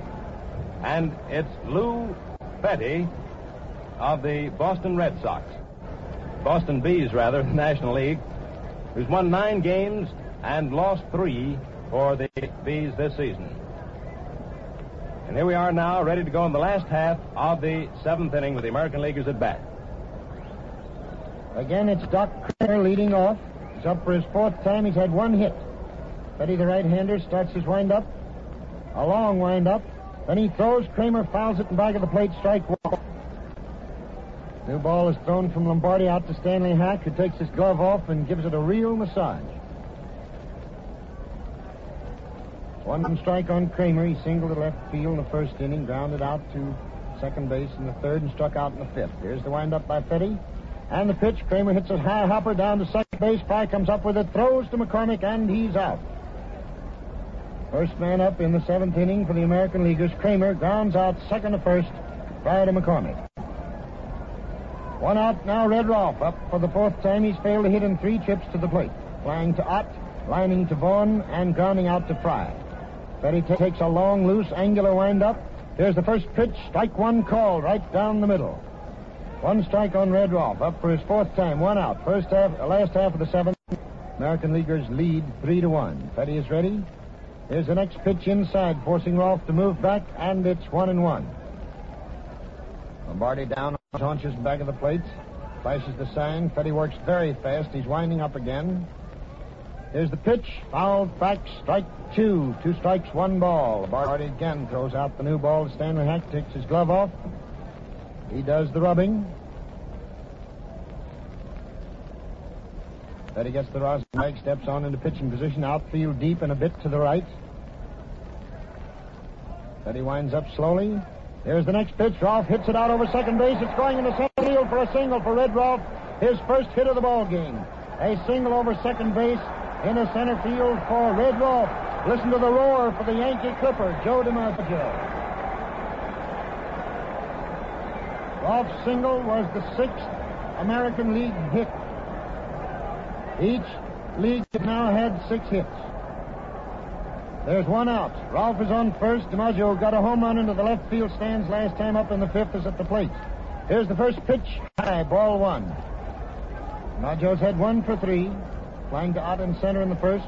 And it's Lou Fette of the Boston Red Sox. Boston Bees, rather, the National League, who's won nine games and lost three for the Bees this season. And here we are now, ready to go in the last half of the seventh inning with the American Leaguers at bat. Again, it's Doc Cramer leading off. He's up for his fourth time. He's had one hit. Fette, the right-hander, starts his windup. A long windup. Then he throws. Kramer fouls it in back of the plate. Strike one. New ball is thrown from Lombardi out to Stanley Hack, who takes his glove off and gives it a real massage. One strike on Cramer. He singled to left field in the first inning, grounded out to second base in the third, and struck out in the fifth. Here's the windup by Fette. And the pitch. Cramer hits a high hopper down to second base. Frey comes up with it, throws to McCormick, and he's out. First man up in the seventh inning for the American Leaguers. Cramer grounds out second to first prior to McCormick. One out now, Red Rolfe. Up for the fourth time. He's failed to hit in three trips to the plate. Flying to Ott, lining to Vaughan, and grounding out to Frey. Fette t- takes a long, loose, angular windup. Here's the first pitch. Strike one call right down the middle. One strike on Red Rolfe. Up for his fourth time. One out. First half, last half of the seventh. American Leaguers lead three to one. Fette is ready. Here's the next pitch inside, forcing Rolfe to move back, and it's one and one. Lombardi down haunches back of the plate. Flashes the sign. Fette works very fast. He's winding up again. Here's the pitch. Fouled back. Strike two. Two strikes, one ball. Lombardi again throws out the new ball. Stanley Hack takes his glove off. He does the rubbing. Fette gets the rosin leg, steps on into pitching position, outfield deep and a bit to the right. Fette winds up slowly. Here's the next pitch. Rolfe hits it out over second base. It's going into center field for a single for Red Rolfe. His first hit of the ball game. A single over second base into center field for Red Rolfe. Listen to the roar for the Yankee Clipper, Joe DiMaggio. Rolfe's single was the sixth American League hit. Each league has now had six hits. There's one out. Rolfe is on first. DiMaggio got a home run into the left field stands last time up in the fifth is at the plate. Here's the first pitch. High, ball one. DiMaggio's had one for three. Flying to out in center in the first.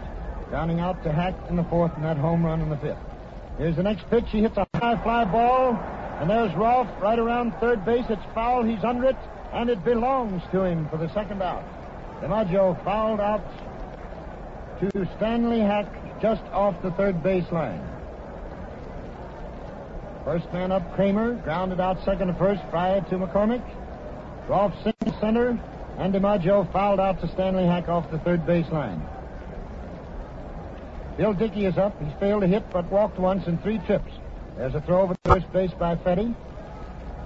Grounding out to Hack in the fourth and that home run in the fifth. Here's the next pitch. He hits a high fly ball. And there's Rolfe right around third base. It's foul. He's under it. And it belongs to him for the second out. DiMaggio fouled out to Stanley Hack just off the third base line. First man up, Cramer, grounded out second to first, Frey to McCormick. Rolfe center, and DiMaggio fouled out to Stanley Hack off the third base line. Bill Dickey is up. He's failed to hit, but walked once in three trips. There's a throw over to first base by Fette.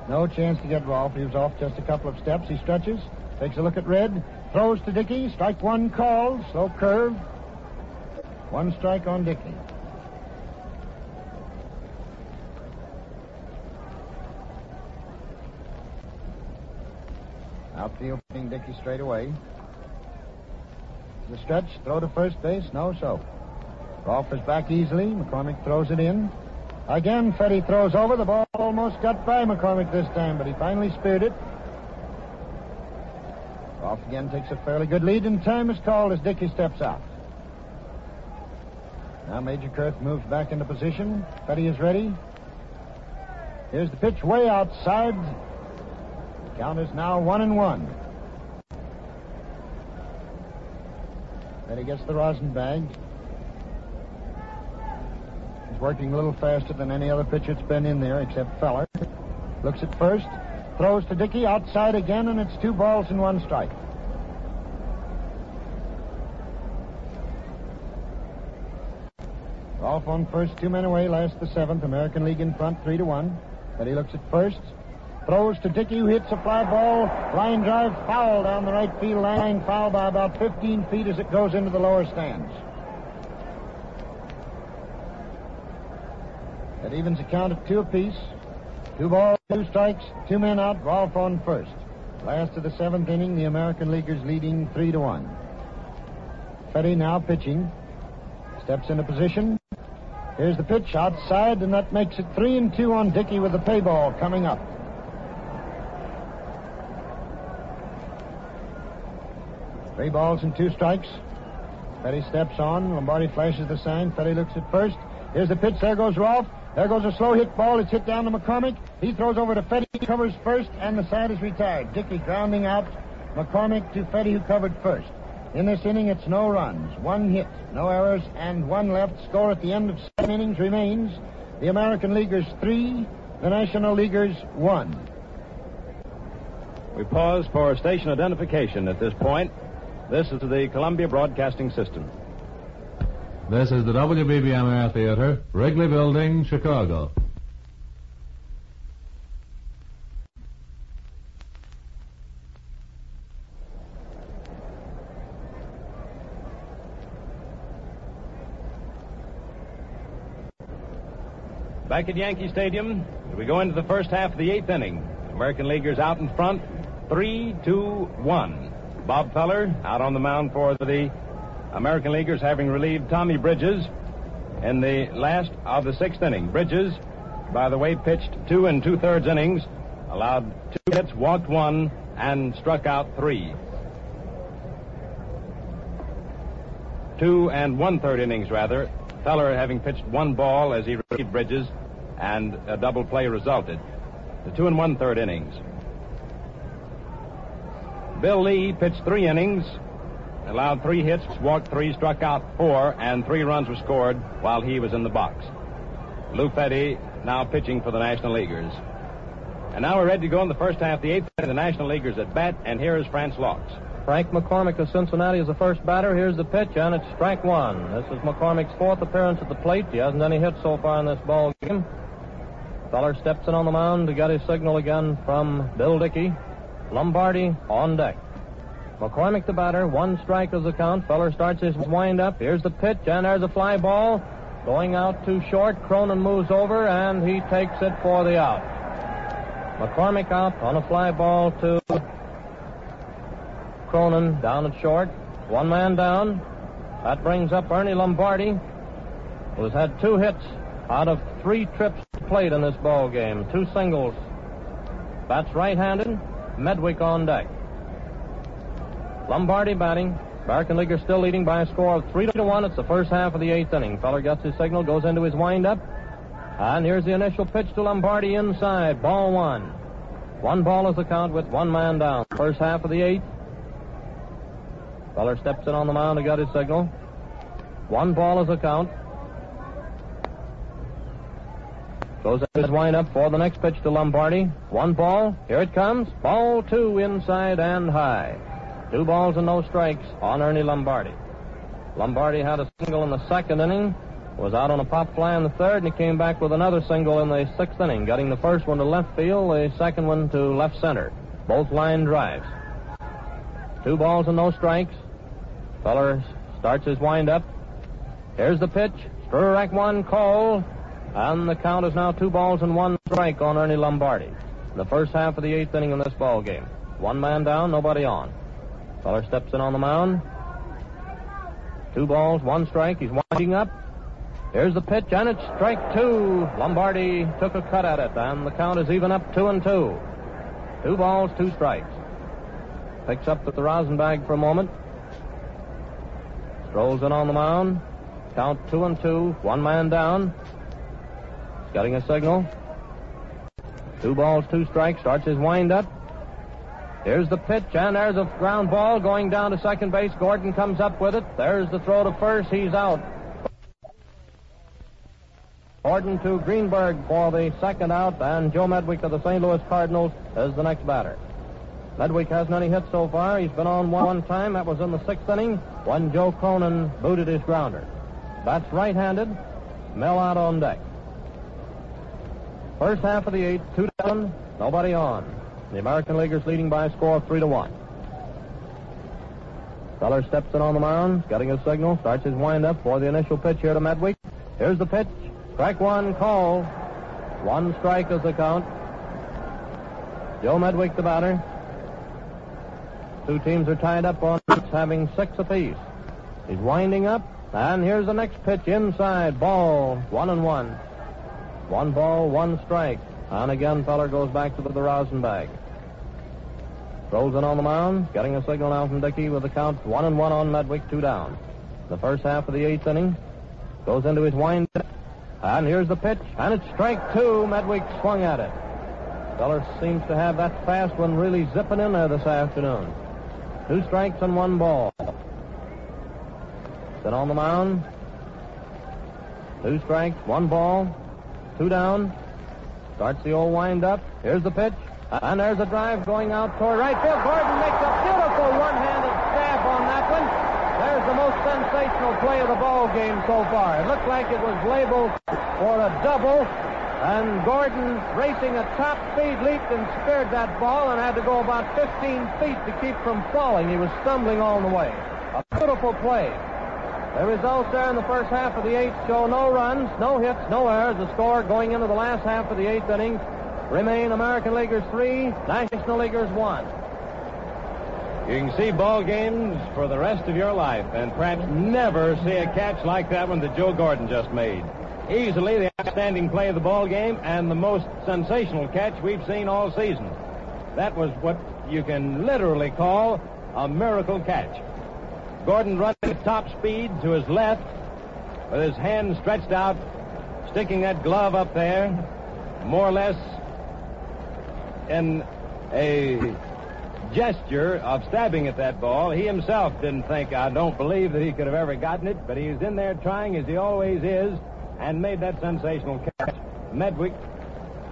No chance to get Rolfe. He was off just a couple of steps. He stretches, takes a look at Red, throws to Dickey. Strike one called. Slow curve. One strike on Dickey. Outfield putting Dickey straight away. The stretch, throw to first base, no so. Rolfe is back easily. McCormick throws it in. Again, Fette throws over. The ball almost got by McCormick this time, but he finally speared it. Rolfe again takes a fairly good lead, and time is called as Dickey steps out. Now Magerkurth moves back into position. Fette is ready. Here's the pitch way outside. Count is now one and one. Then he gets the rosin bag. He's working a little faster than any other pitcher that's been in there except Feller. Looks at first, throws to Dickey, outside again, and it's two balls and one strike. Off on first, two men away, last the seventh. American League in front, three to one. But he looks at first, throws to Dickey, who hits a fly ball, line drive, foul down the right field line, foul by about 15 feet as it goes into the lower stands. That evens the count at two apiece. Two balls, two strikes, two men out, Rolfe on first. Last of the seventh inning, the American Leaguers leading three to one. Fette now pitching. Steps into position. Here's the pitch outside, and that makes it three and two on Dickey with the pay ball coming up. Three balls and two strikes. Fette steps on. Lombardi flashes the sign. Fette looks at first. Here's the pitch. There goes Rolfe. There goes a slow hit ball. It's hit down to McCormick. He throws over to Fette. He covers first, and the side is retired. Dickey grounding out McCormick to Fette, who covered first. In this inning, it's no runs, one hit, no errors, and one left. Score at the end of seven innings remains the American Leaguers three, the National Leaguers one. We pause for station identification at this point. This is the Columbia Broadcasting System. This is the WBBM Air Theater, Wrigley Building, Chicago. Back at Yankee Stadium, we go into the first half of the eighth inning. American Leaguers out in front, three, two, one. Bob Feller out on the mound for the American Leaguers, having relieved Tommy Bridges in the last of the sixth inning. Bridges, by the way, pitched two and two thirds innings, allowed two hits, walked one, and struck out three. Two and one third innings, rather. Feller having pitched one ball as he relieved Bridges, and a double play resulted. The two and one third innings. Bill Lee pitched three innings, allowed three hits, walked three, struck out four, and three runs were scored while he was in the box. Lou Fette now pitching for the National Leaguers. And now we're ready to go in the first half, the eighth inning, the National Leaguers at bat, and here is France Laux. Frank McCormick of Cincinnati is the first batter. Here's the pitch, and it's strike one. This is McCormick's fourth appearance at the plate. He hasn't any hits so far in this ball game. Feller steps in on the mound to get his signal again from Bill Dickey. Lombardi on deck. McCormick the batter, one strike is the count. Feller starts his wind up. Here's the pitch, and there's a fly ball. Going out too short. Cronin moves over, and he takes it for the out. McCormick out on a fly ball to Cronin down at short. One man down. That brings up Ernie Lombardi, who's had two hits out of three trips played in this ball game. Two singles. Bats right-handed. Medwick on deck. Lombardi batting. American Leaguers still leading by a score of three to one. It's the first half of the eighth inning. Feller gets his signal, goes into his windup, and here's the initial pitch to Lombardi inside. Ball one. One ball is the count with one man down. First half of the eighth. Feller steps in on the mound to get his signal. One ball is the count. Goes his windup for the next pitch to Lombardi. One ball. Here it comes. Ball two inside and high. Two balls and no strikes on Ernie Lombardi. Lombardi had a single in the second inning. was out on a pop fly in the third, and he came back with another single in the sixth inning, getting the first one to left field, the second one to left center. Both line drives. Two balls and no strikes. Feller starts his windup. Here's the pitch. Strike one call. And the count is now two balls and one strike on Ernie Lombardi. The first half of the eighth inning in this ball game. One man down, nobody on. Feller steps in on the mound. Two balls, one strike. He's winding up. Here's the pitch, and it's strike two. Lombardi took a cut at it, and the count is even up two and two. Two balls, two strikes. Picks up at the rosin bag for a moment. Strolls in on the mound. Count two and two. One man down. Getting a signal. Two balls, two strikes. Starts his windup. Here's the pitch, and there's a ground ball going down to second base. Gordon comes up with it. There's the throw to first. He's out. Gordon to Greenberg for the second out, and Joe Medwick of the St. Louis Cardinals is the next batter. Medwick hasn't any hits so far. He's been on one time. That was in the sixth inning when Joe Cronin booted his grounder. That's right-handed. Mel Ott on deck. First half of the eighth, two down, nobody on. The American Leaguers leading by a score of three to one. Feller steps in on the mound, getting a signal, starts his windup for the initial pitch here to Medwick. Here's the pitch. Strike one, call. One strike is the count. Joe Medwick, the batter. Two teams are tied up on having six apiece. He's winding up, and here's the next pitch inside. Ball, one and one. One ball, one strike. And again, Feller goes back to the, rosin bag. Throws in on the mound, getting a signal now from Dickey with the count one and one on Medwick, two down. The first half of the eighth inning goes into his wind. And here's the pitch, and it's strike two. Medwick swung at it. Feller seems to have that fast one really zipping in there this afternoon. Two strikes and one ball. Then on the mound. Two strikes, one ball, two down. Starts the old wind up. Here's the pitch. And there's a drive going out toward right field. Gordon makes a beautiful one-handed stab on that one. There's the most sensational play of the ball game so far. It looked like it was labeled for a double. And Gordon, racing at top speed, leaped and speared that ball and had to go about 15 feet to keep from falling. He was stumbling all the way. A beautiful play. The results there in the first half of the eighth show no runs, no hits, no errors. The score going into the last half of the eighth inning remain American Leaguers three, National Leaguers one. You can see ball games for the rest of your life and perhaps never see a catch like that one that Joe Gordon just made. Easily the outstanding play of the ball game and the most sensational catch we've seen all season. That was what you can literally call a miracle catch. Gordon running at top speed to his left with his hand stretched out, sticking that glove up there, more or less in a gesture of stabbing at that ball. He himself didn't think, I don't believe that he could have ever gotten it, but he's in there trying, as he always is, and made that sensational catch. Medwick,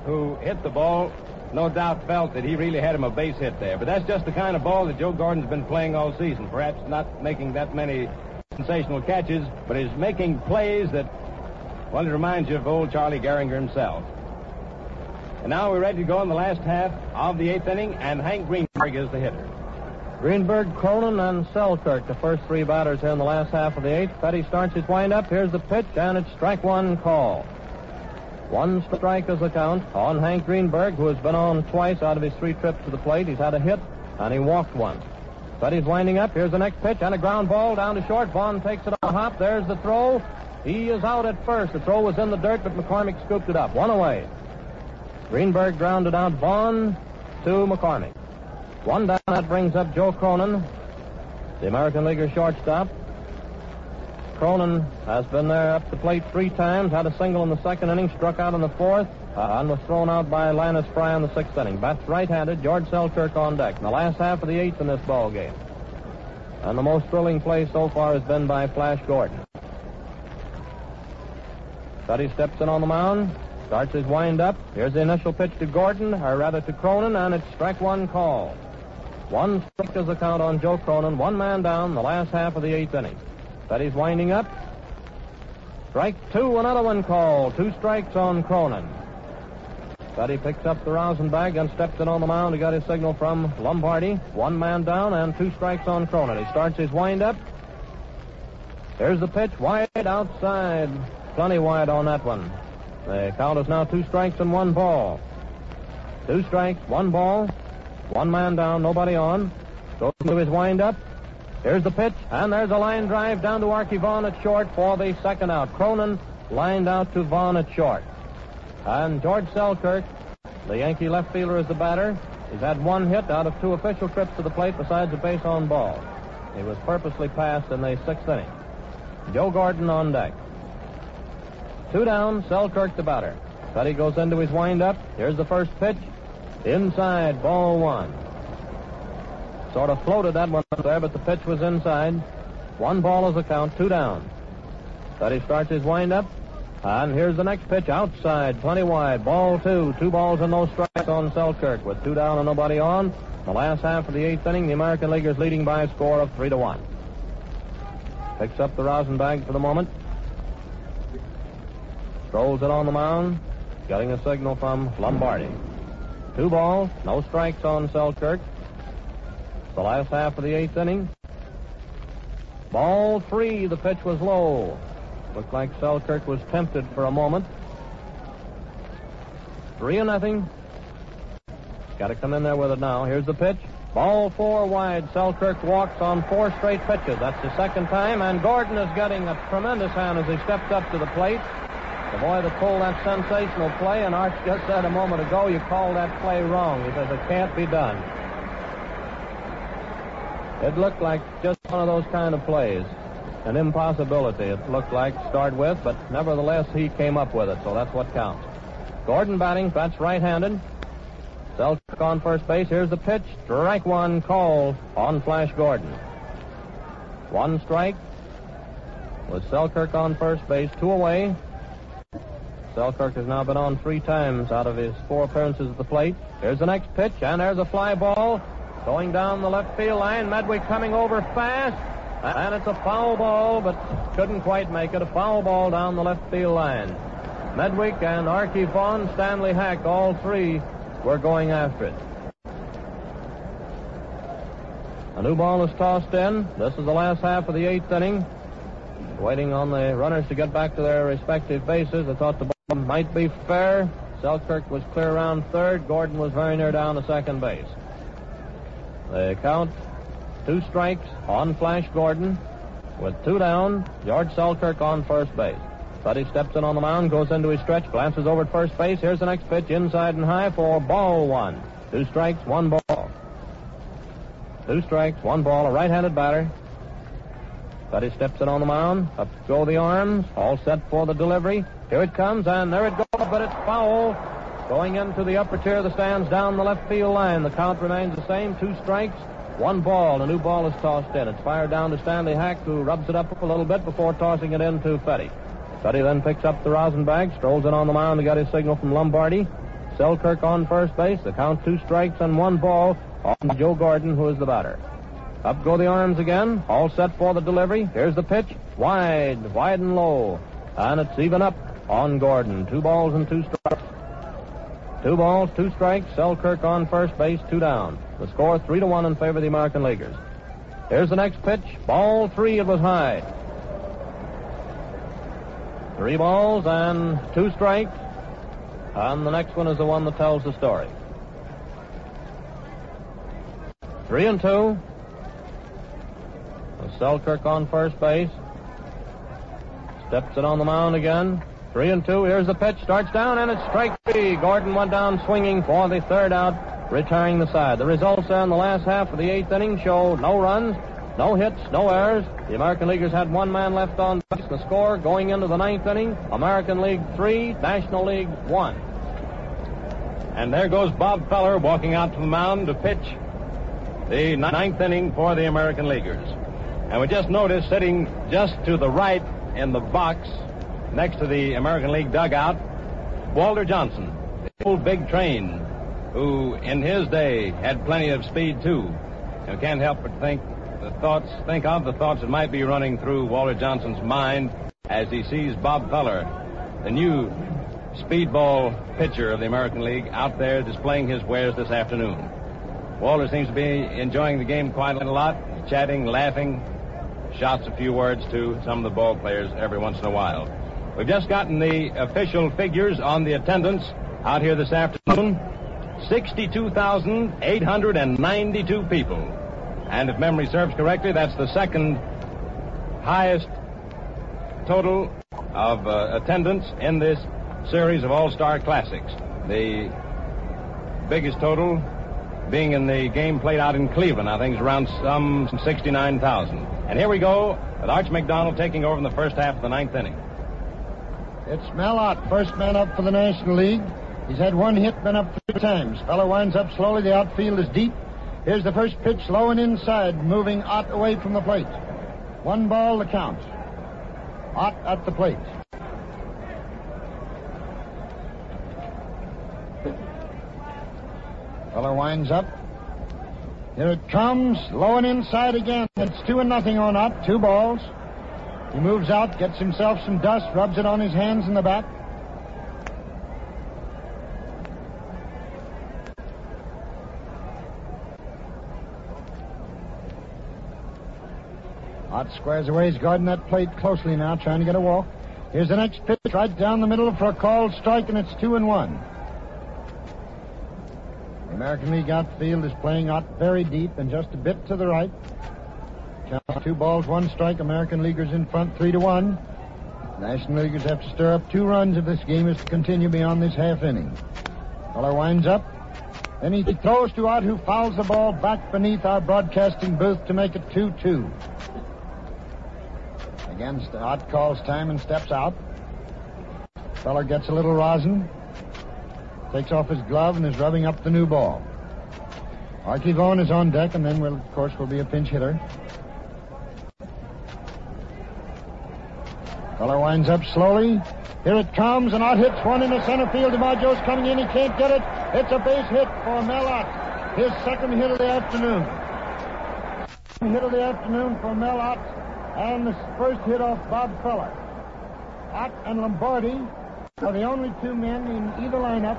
who hit the ball, no doubt felt that he really had him a base hit there. But that's just the kind of ball that Joe Gordon's been playing all season. Perhaps not making that many sensational catches, but is making plays that, well, it reminds you of old Charlie Gehringer himself. And now we're ready to go in the last half of the eighth inning, and Hank Greenberg is the hitter. Greenberg, Cronin, and Selkirk, the first three batters here in the last half of the eighth. Fette starts his windup. Here's the pitch, and it's strike one call. One strike is the count on Hank Greenberg, who has been on twice out of his three trips to the plate. He's had a hit, and he walked one. he's winding up. Here's the next pitch, and a ground ball down to short. Vaughan takes it on a hop. There's the throw. He is out at first. The throw was in the dirt, but McCormick scooped it up. One away. Greenberg grounded out Vaughan to McCormick. One down, that brings up Joe Cronin, the American Leaguer shortstop. Cronin has been there up the plate three times, had a single in the second inning, struck out in the fourth, uh, and was thrown out by Linus Frey in the sixth inning. Bats right-handed, George Selkirk on deck. In the last half of the eighth in this ball game. And the most thrilling play so far has been by Flash Gordon. Fette steps in on the mound, starts his wind-up. Here's the initial pitch to Gordon, or rather to Cronin, and it's strike one call. One strike is the count on Joe Cronin, one man down, the last half of the eighth inning. Fette's winding up. Strike two, another one called. Two strikes on Cronin. Fette picks up the rosin bag and steps in on the mound. He got his signal from Lombardi. One man down and two strikes on Cronin. He starts his windup. Here's the pitch, wide outside. Plenty wide on that one. The count is now two strikes and one ball. Two strikes, one ball, one man down, nobody on. Goes to his windup. Here's the pitch, and there's a line drive down to Arky Vaughan at short for the second out. Cronin lined out to Vaughn at short. And George Selkirk, the Yankee left fielder, is the batter. He's had one hit out of two official trips to the plate besides a base on ball. He was purposely passed in the sixth inning. Joe Gordon on deck. Two down, Selkirk the batter. Fette goes into his windup. Here's the first pitch. Inside, ball one. Sort of floated that one up there, but the pitch was inside. One ball is a count, two down. Fette starts his windup. And here's the next pitch outside, plenty wide. Ball two. Two balls and no strikes on Selkirk with two down and nobody on. The last half of the eighth inning, the American League is leading by a score of three to one. Picks up the rosin bag for the moment. Strolls it on the mound, getting a signal from Lombardi. Two balls, no strikes on Selkirk. The last half of the eighth inning. Ball three, the pitch was low. Looked like Selkirk was tempted for a moment. Three and nothing. Got to come in there with it now. Here's the pitch. Ball four wide. Selkirk walks on four straight pitches. That's the second time, and Gordon is getting a tremendous hand as he steps up to the plate. The boy that pulled that sensational play, and Arch just said a moment ago, you called that play wrong. He says it can't be done. It looked like just one of those kind of plays. An impossibility, it looked like, to start with, but nevertheless, he came up with it, so that's what counts. Gordon batting, that's right-handed. Selkirk on first base. Here's the pitch. Strike one call on Flash Gordon. One strike with Selkirk on first base, two away. Selkirk has now been on three times out of his four appearances at the plate. Here's the next pitch, and there's a fly ball going down the left field line. Medwick coming over fast, and it's a foul ball, but couldn't quite make it. A foul ball down the left field line. Medwick and Arky Vaughan, Stanley Hack, all three were going after it. A new ball is tossed in. This is the last half of the eighth inning. Waiting on the runners to get back to their respective bases. I thought the ball might be fair. Selkirk was clear around third. Gordon was very near down to second base. The count, two strikes on Flash Gordon. With two down, George Selkirk on first base. Buddy steps in on the mound, goes into his stretch, glances over at first base. Here's the next pitch, inside and high for ball one. Two strikes, one ball. Two strikes, one ball, a right-handed batter. Buddy steps in on the mound. Up go the arms, all set for the delivery. Here it comes, and there it goes, but it's foul. Going into the upper tier of the stands down the left field line. The count remains the same. Two strikes, one ball. A new ball is tossed in. It's fired down to Stanley Hack, who rubs it up a little bit before tossing it in to Fette. Fette then picks up the rosin bag, strolls in on the mound to get his signal from Lombardi. Selkirk on first base. The count two strikes and one ball on Joe Gordon, who is the batter. Up go the arms again. All set for the delivery. Here's the pitch. Wide, wide and low. And it's even up on Gordon. Two balls and two strikes. Two balls, two strikes. Selkirk on first base, two down. The score three to one in favor of the American Leaguers. Here's the next pitch. Ball three. It was high. Three balls and two strikes. And the next one is the one that tells the story. Three and two. Selkirk on first base. Steps it on the mound again. Three and two. Here's the pitch. Starts down and it's strike three. Gordon went down swinging for the third out, retiring the side. The results in the last half of the eighth inning show no runs, no hits, no errors. The American Leaguers had one man left on base. The score going into the ninth inning: American League three, National League one. And there goes Bob Feller walking out to the mound to pitch the ninth inning for the American Leaguers. And we just noticed sitting just to the right in the box next to the American League dugout, Walter Johnson, the old big train, who in his day had plenty of speed too. You can't help but think the thoughts, think of the thoughts that might be running through Walter Johnson's mind as he sees Bob Feller, the new speedball pitcher of the American League, out there displaying his wares this afternoon. Walter seems to be enjoying the game quite a lot, chatting, laughing, shouts a few words to some of the ball players every once in a while. We've just gotten the official figures on the attendance out here this afternoon. 62,892 people. And if memory serves correctly, that's the second highest total of uh, attendance in this series of All-Star Classics. The biggest total being in the game played out in Cleveland. I think it's around some 69,000. And here we go with Arch McDonald taking over in the first half of the ninth inning. It's Mel Ott, first man up for the National League. He's had one hit, been up three times. Feller winds up slowly. The outfield is deep. Here's the first pitch, low and inside, moving Ott away from the plate. One ball the count. Ott at the plate. Feller winds up. Here it comes, low and inside again. It's two and nothing on Ott, two balls. He moves out, gets himself some dust, rubs it on his hands and the back. Ott squares away. He's guarding that plate closely now, trying to get a walk. Here's the next pitch right down the middle for a called strike, and it's two and one. The American League outfield is playing out very deep and just a bit to the right. Count two balls, one strike. American Leaguers in front, three to one. National Leaguers have to stir up two runs if this game is to continue beyond this half inning. Feller winds up. Then he throws to Ott, who fouls the ball back beneath our broadcasting booth to make it 2-2. Again, Ott calls time and steps out. Feller gets a little rosin, takes off his glove, and is rubbing up the new ball. Arky Vaughan is on deck, and then, will, of course, will be a pinch hitter. Feller winds up slowly. Here it comes, and Ott hits one in the center field. DiMaggio's coming in. He can't get it. It's a base hit for Mel Ott. His second hit of the afternoon. Hit of the afternoon for Mel Ott and the first hit off Bob Feller. Ott and Lombardi are the only two men in either lineup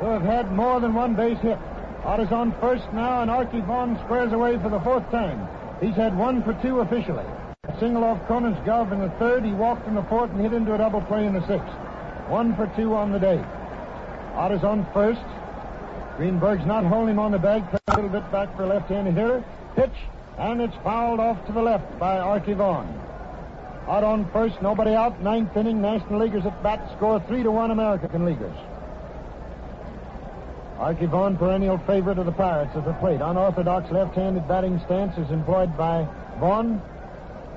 who have had more than one base hit. Ott is on first now, and Arky Vaughan squares away for the fourth time. He's had one for two officially. Single off Cronin's glove in the third. He walked in the fourth and hit into a double play in the sixth. One for two on the day. Ott is on first. Greenberg's not holding him on the bag. A little bit back for left-handed hitter. Pitch and it's fouled off to the left by Arky Vaughan. Out on first, nobody out. Ninth inning, National Leaguers at bat score three to one American Leaguers. Arky Vaughan, perennial favorite of the Pirates at the plate. Unorthodox left-handed batting stance is employed by Vaughan.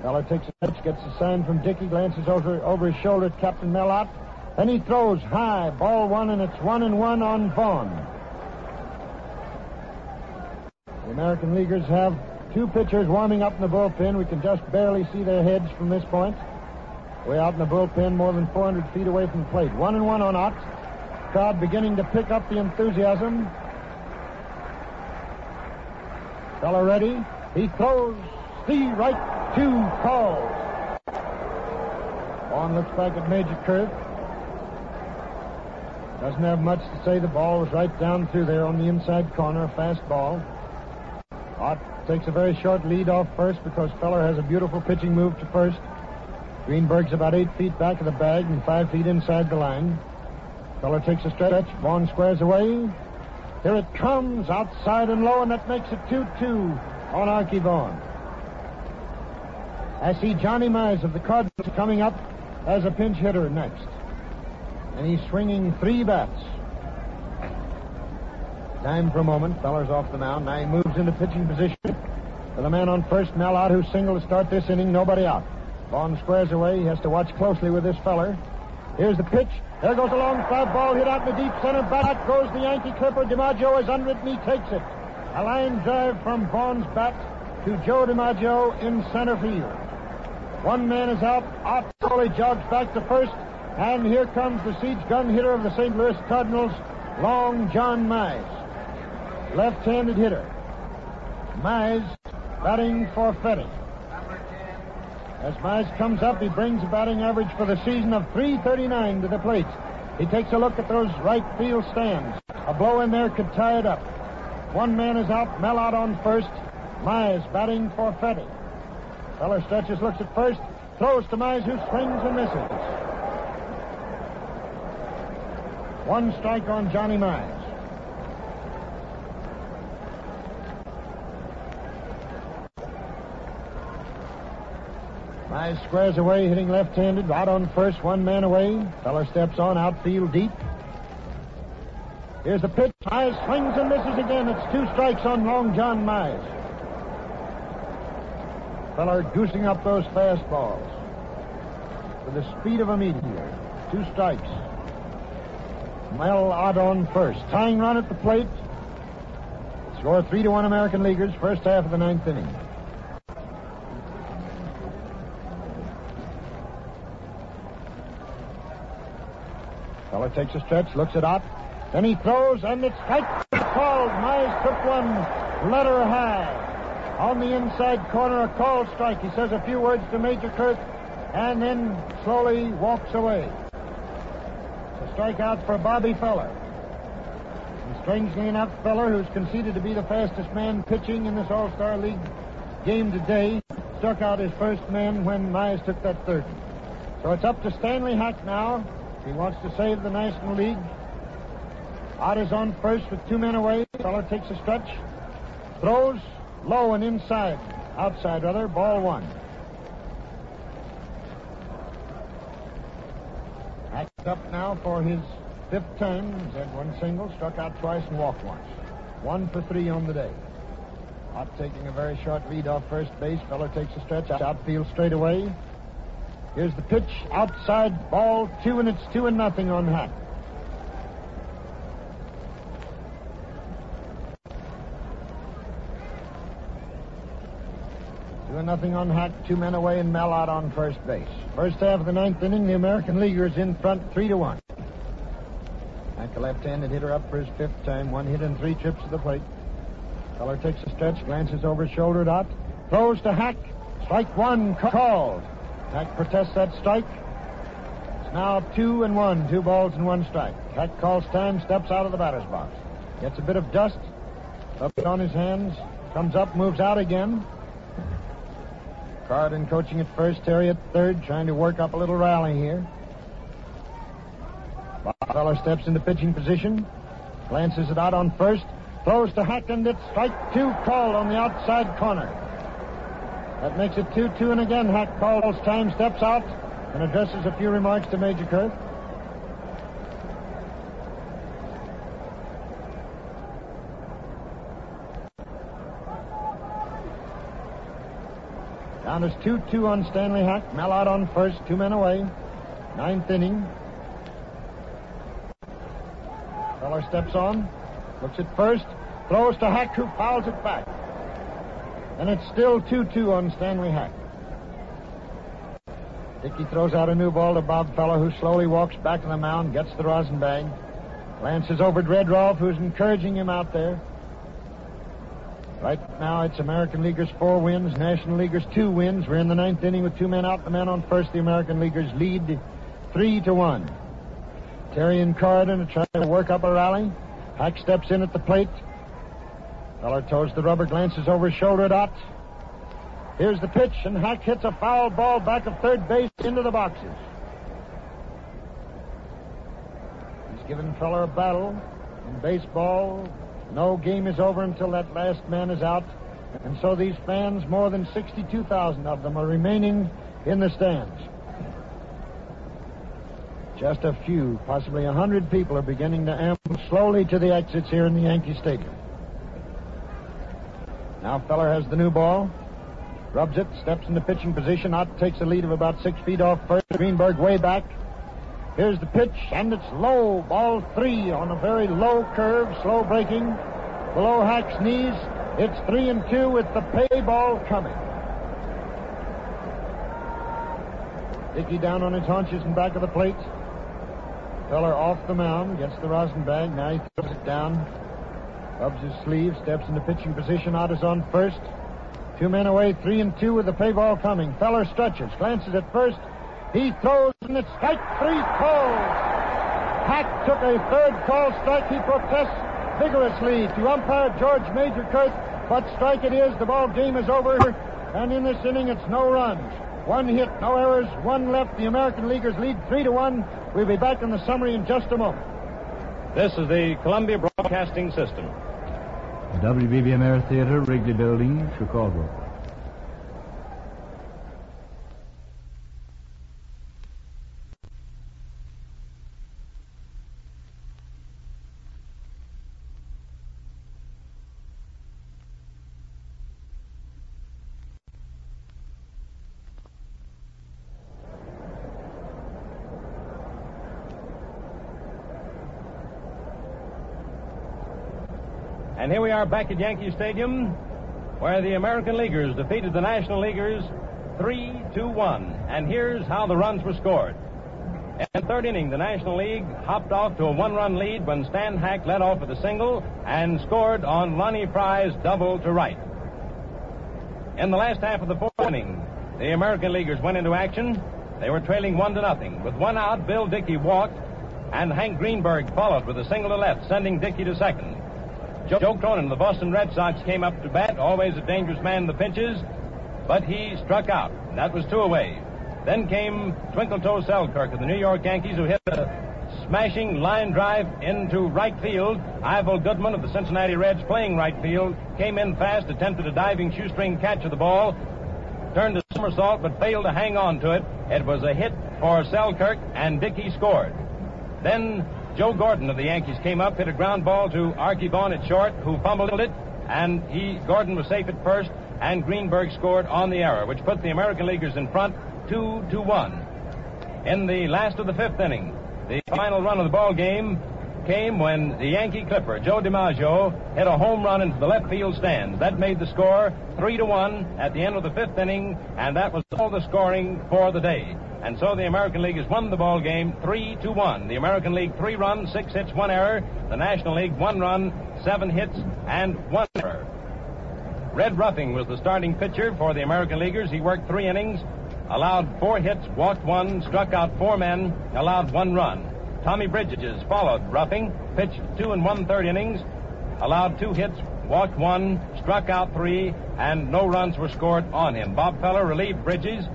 Feller takes a pitch, gets a sign from Dickey, glances over over his shoulder at Captain Mel Ott. Then he throws high, ball one, and it's one and one on Vaughan. The American Leaguers have Two pitchers warming up in the bullpen. We can just barely see their heads from this point. Way out in the bullpen, more than 400 feet away from the plate. One and one on Ott. Crowd beginning to pick up the enthusiasm. Feller ready. He throws the right two calls. Vaughan looks back at Magerkurth. Doesn't have much to say. The ball was right down through there on the inside corner, a fast ball. Ott takes a very short lead off first because Feller has a beautiful pitching move to first. Greenberg's about eight feet back of the bag and five feet inside the line. Feller takes a stretch. Vaughan squares away. Here it comes outside and low, and that makes it 2-2 on Arky Vaughan. I see Johnny Mize of the Cardinals coming up as a pinch hitter next. And he's swinging three bats. Time for a moment. Feller's off the mound. Now he moves into pitching position. With a man on first, Mel Ott, who's single to start this inning. Nobody out. Vaughan squares away. He has to watch closely with this feller. Here's the pitch. There goes a long fly ball hit out in the deep center. Back goes the Yankee Clipper. DiMaggio is under it and he takes it. A line drive from Vaughan's bat to Joe DiMaggio in center field. One man is out. Slowly jogs back to first. And here comes the siege gun hitter of the St. Louis Cardinals, Long John Mize left-handed hitter. Mize batting for Fette. As Mize comes up, he brings a batting average for the season of 339 to the plate. He takes a look at those right field stands. A blow in there could tie it up. One man is out, Mel Ott on first. Mize batting for Fette. Feller stretches, looks at first, throws to who swings and misses. One strike on Johnny Mize. Mize squares away, hitting left-handed, out on first, one man away. Feller steps on, outfield deep. Here's the pitch. Mize swings and misses again. It's two strikes on Long John Mize. Feller goosing up those fastballs with the speed of a meteor. Two strikes. Mel Ott on first. Tying run at the plate. Score three to one American Leaguers, first half of the ninth inning. Feller takes a stretch, looks it up. Then he throws, and it's strike called. Mize took one letter high. On the inside corner, a call strike. He says a few words to Magerkurth, and then slowly walks away. It's a strikeout for Bobby Feller. And strangely enough, Feller, who's conceded to be the fastest man pitching in this All-Star League game today, struck out his first man when Mize took that third. So it's up to Stanley Hack now. He wants to save the National League. Ott is on first with two men away. Feller takes a stretch. Throws low and inside. Outside, rather. Ball one. Hacked up now for his fifth time. He's had one single, struck out twice, and walked once. One for three on the day. Ott taking a very short lead off first base. Feller takes a stretch. Outfield straight away. Here's the pitch. Outside ball two, and it's two and nothing on Hack. Two nothing on Hack. Two men away, and Mel Ott on first base. First half of the ninth inning, the American Leaguers in front, three to one. Hack, a left-handed hitter, up for his fifth time. One hit and three trips to the plate. Feller takes a stretch, glances over his shoulder Ott. Throws to Hack. Strike one called. Hack protests that strike. It's now two and one, two balls and one strike. Hack calls time, steps out of the batter's box. Gets a bit of dust up on his hands, comes up, moves out again. Corriden coaching at first, Terry at third, trying to work up a little rally here. Bob Feller steps into pitching position, glances it out on first, throws to Hack, and it's strike two called on the outside corner. That makes it 2 2, and again, Hack calls time, steps out, and addresses a few remarks to Magerkurth. Down is 2 2 on Stanley Hack. Out on first, two men away. Ninth inning. Feller steps on, looks at first, throws to Hack, who fouls it back. And it's still 2-2 on Stanley Hack. Dickey throws out a new ball to Bob Feller, who slowly walks back to the mound, gets the rosin bag, glances over at Red Rolfe, who's encouraging him out there. Right now, it's American Leaguers four wins, National Leaguers two wins. We're in the ninth inning with two men out. The man on first, the American Leaguers lead three to one. Terry and Corriden are trying to work up a rally. Hack steps in at the plate. Feller toes the rubber, glances over his shoulder at Ott. Here's the pitch, and Hack hits a foul ball back of third base into the boxes. He's given Feller a battle. In baseball, no game is over until that last man is out. And so these fans, more than 62,000 of them, are remaining in the stands. Just a few, possibly a hundred people, are beginning to amble slowly to the exits here in the Yankee Stadium. Now Feller has the new ball. Rubs it, steps into pitching position. Ott takes a lead of about six feet off first. Greenberg way back. Here's the pitch, and it's low. Ball three on a very low curve, slow breaking. Below Hack's knees. It's three and two with the pay ball coming. Dickey down on his haunches and back of the plate. Feller off the mound, gets the rosin bag. Now he throws it down. Rubs his sleeve, steps into pitching position. Ott is on first. Two men away, three and two with the play ball coming. Feller stretches, glances at first. He throws, and it's strike three called. Hack took a third call strike. He protests vigorously to umpire George Magerkurth, but strike it is. The ball game is over, and in this inning, it's no runs. One hit, no errors, one left. The American Leaguers lead three to one. We'll be back in the summary in just a moment. This is the Columbia Broadcasting System. The WBBM Air Theater, Wrigley Building, Chicago. Are back at Yankee Stadium, where the American Leaguers defeated the National Leaguers 3 to 1. And here's how the runs were scored. In the third inning, the National League hopped off to a one run lead when Stan Hack led off with a single and scored on Lonny Frey's double to right. In the last half of the fourth inning, the American Leaguers went into action. They were trailing one to nothing. With one out, Bill Dickey walked, and Hank Greenberg followed with a single to left, sending Dickey to second. Joe Cronin the Boston Red Sox came up to bat, always a dangerous man in the pinches, but he struck out. And That was two away. Then came Twinkle Toe Selkirk of the New York Yankees, who hit a smashing line drive into right field. Ival Goodman of the Cincinnati Reds, playing right field, came in fast, attempted a diving shoestring catch of the ball, turned a somersault, but failed to hang on to it. It was a hit for Selkirk, and Dickey scored. Then Joe Gordon of the Yankees came up, hit a ground ball to Arky Vaughan at short, who fumbled it, and he Gordon was safe at first, and Greenberg scored on the error, which put the American Leaguers in front two to one. In the last of the fifth inning, the final run of the ball game came when the Yankee Clipper, Joe DiMaggio, hit a home run into the left field stands. That made the score three to one at the end of the fifth inning, and that was all the scoring for the day. And so the American League has won the ball game three to one. The American League three runs, six hits, one error. The National League one run, seven hits, and one error. Red Ruffing was the starting pitcher for the American Leaguers. He worked three innings, allowed four hits, walked one, struck out four men, allowed one run. Tommy Bridges followed Ruffing, pitched two and one third innings, allowed two hits, walked one, struck out three, and no runs were scored on him. Bob Feller relieved Bridges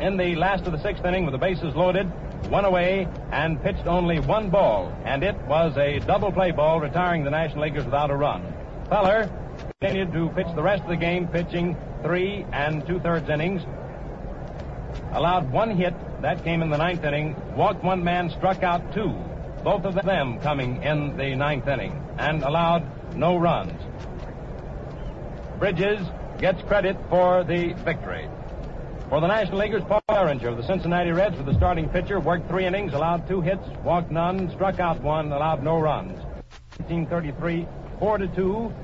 in the last of the sixth inning with the bases loaded, one away, and pitched only one ball, and it was a double play ball, retiring the National Leaguers without a run. Feller continued to pitch the rest of the game, pitching three and two thirds innings. Allowed one hit, that came in the ninth inning, walked one man, struck out two, both of them coming in the ninth inning, and allowed no runs. Bridges gets credit for the victory. For the National Leaguers, Paul Derringer of the Cincinnati Reds was the starting pitcher, worked three innings, allowed two hits, walked none, struck out one, allowed no runs. 1933, 4 to 2.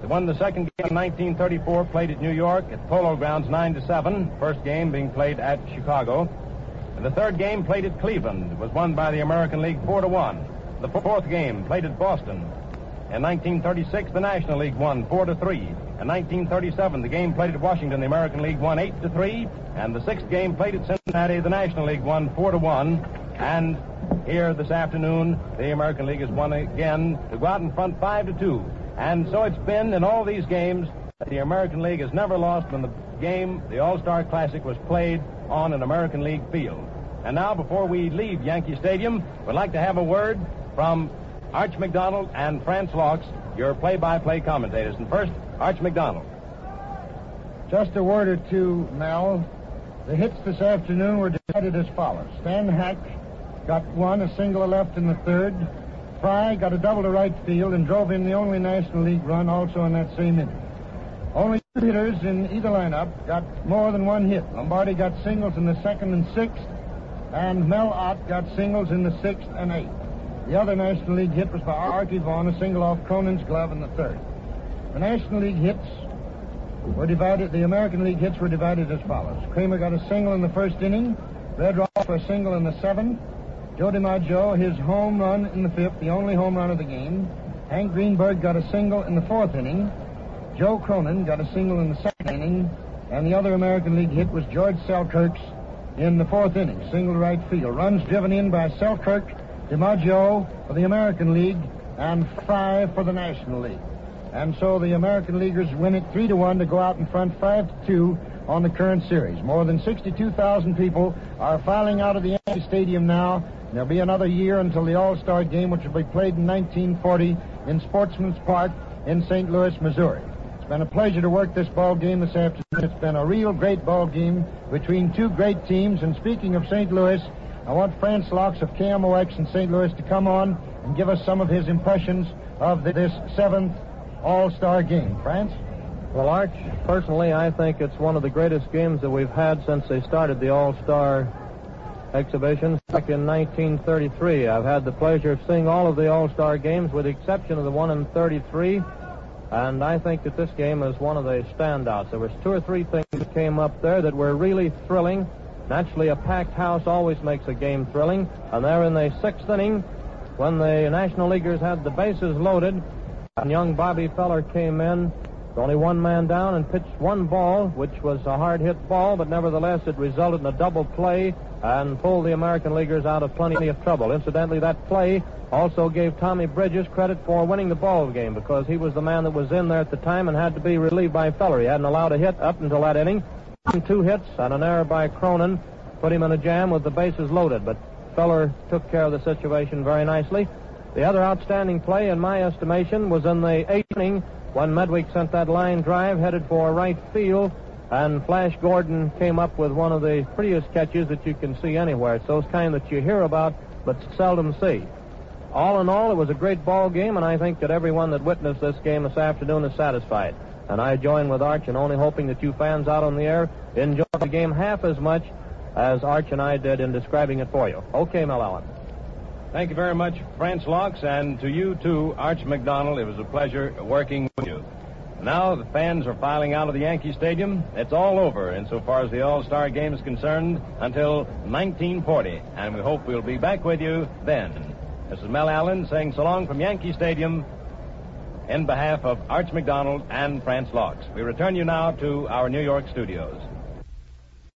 They won the second game in 1934, played at New York at Polo Grounds 9 to 7. First game being played at Chicago. And the third game played at Cleveland was won by the American League 4 to 1. The fourth game played at Boston. In 1936, the National League won 4 to 3. In 1937, the game played at Washington, the American League won 8 to 3. And the sixth game played at Cincinnati, the National League won 4 to 1. And here this afternoon, the American League has won again to go out in front 5 to 2. And so it's been in all these games that the American League has never lost when the game, the All-Star Classic, was played on an American League field. And now, before we leave Yankee Stadium, we'd like to have a word from Arch McDonald and France Laux, your play-by-play commentators. And first, Arch McDonald. Just a word or two, Mel. The hits this afternoon were decided as follows. Stan Hack got one, a single left in the third. Frey got a double to right field and drove in the only National League run also in that same inning. Only two hitters in either lineup got more than one hit. Lombardi got singles in the second and sixth, and Mel Ott got singles in the sixth and eighth. The other National League hit was by Arky Vaughan, a single off Cronin's glove in the third. The National League hits were divided, the American League hits were divided as follows. Cramer got a single in the first inning, Red Rock a single in the seventh, Joe DiMaggio, his home run in the fifth, the only home run of the game. Hank Greenberg got a single in the fourth inning. Joe Cronin got a single in the second inning, and the other American League hit was George Selkirk's in the fourth inning, single right field. Runs driven in by Selkirk, DiMaggio for the American League, and five for the National League. And so the American Leaguers win it three to one to go out in front five to two on the current series. More than 62,000 people are filing out of the Yankee Stadium now. There'll be another year until the All-Star game, which will be played in 1940 in Sportsman's Park in St. Louis, Missouri. It's been a pleasure to work this ball game this afternoon. It's been a real great ball game between two great teams. And speaking of St. Louis, I want France Laux of KMOX in St. Louis to come on and give us some of his impressions of this seventh All-Star game. France? Well, Arch, personally, I think it's one of the greatest games that we've had since they started the All-Star exhibition back in 1933. I've had the pleasure of seeing all of the All-Star games with the exception of the one in 33. And I think that this game is one of the standouts. There was two or three things that came up there that were really thrilling. Naturally, a packed house always makes a game thrilling. And there in the sixth inning, when the National Leaguers had the bases loaded, and young Bobby Feller came in with only one man down and pitched one ball, which was a hard hit ball, but nevertheless it resulted in a double play and pulled the American Leaguers out of plenty of trouble. Incidentally, that play also gave Tommy Bridges credit for winning the ball game because he was the man that was in there at the time and had to be relieved by Feller. He hadn't allowed a hit up until that inning. Two hits and an error by Cronin put him in a jam with the bases loaded, but Feller took care of the situation very nicely. The other outstanding play, in my estimation, was in the eighth inning when Medwick sent that line drive headed for right field, and Flash Gordon came up with one of the prettiest catches that you can see anywhere. It's those kind that you hear about but seldom see. All in all, it was a great ball game, and I think that everyone that witnessed this game this afternoon is satisfied. And I join with Arch in only hoping that you fans out on the air enjoy the game half as much as Arch and I did in describing it for you. Okay, Mel Allen. Thank you very much, France Laux, and to you too, Arch McDonald. It was a pleasure working with you. Now the fans are filing out of the Yankee Stadium. It's all over insofar as the All-Star Game is concerned until 1940, and we hope we'll be back with you then. This is Mel Allen saying so long from Yankee Stadium in behalf of Arch McDonald and France Laux. We return you now to our New York studios.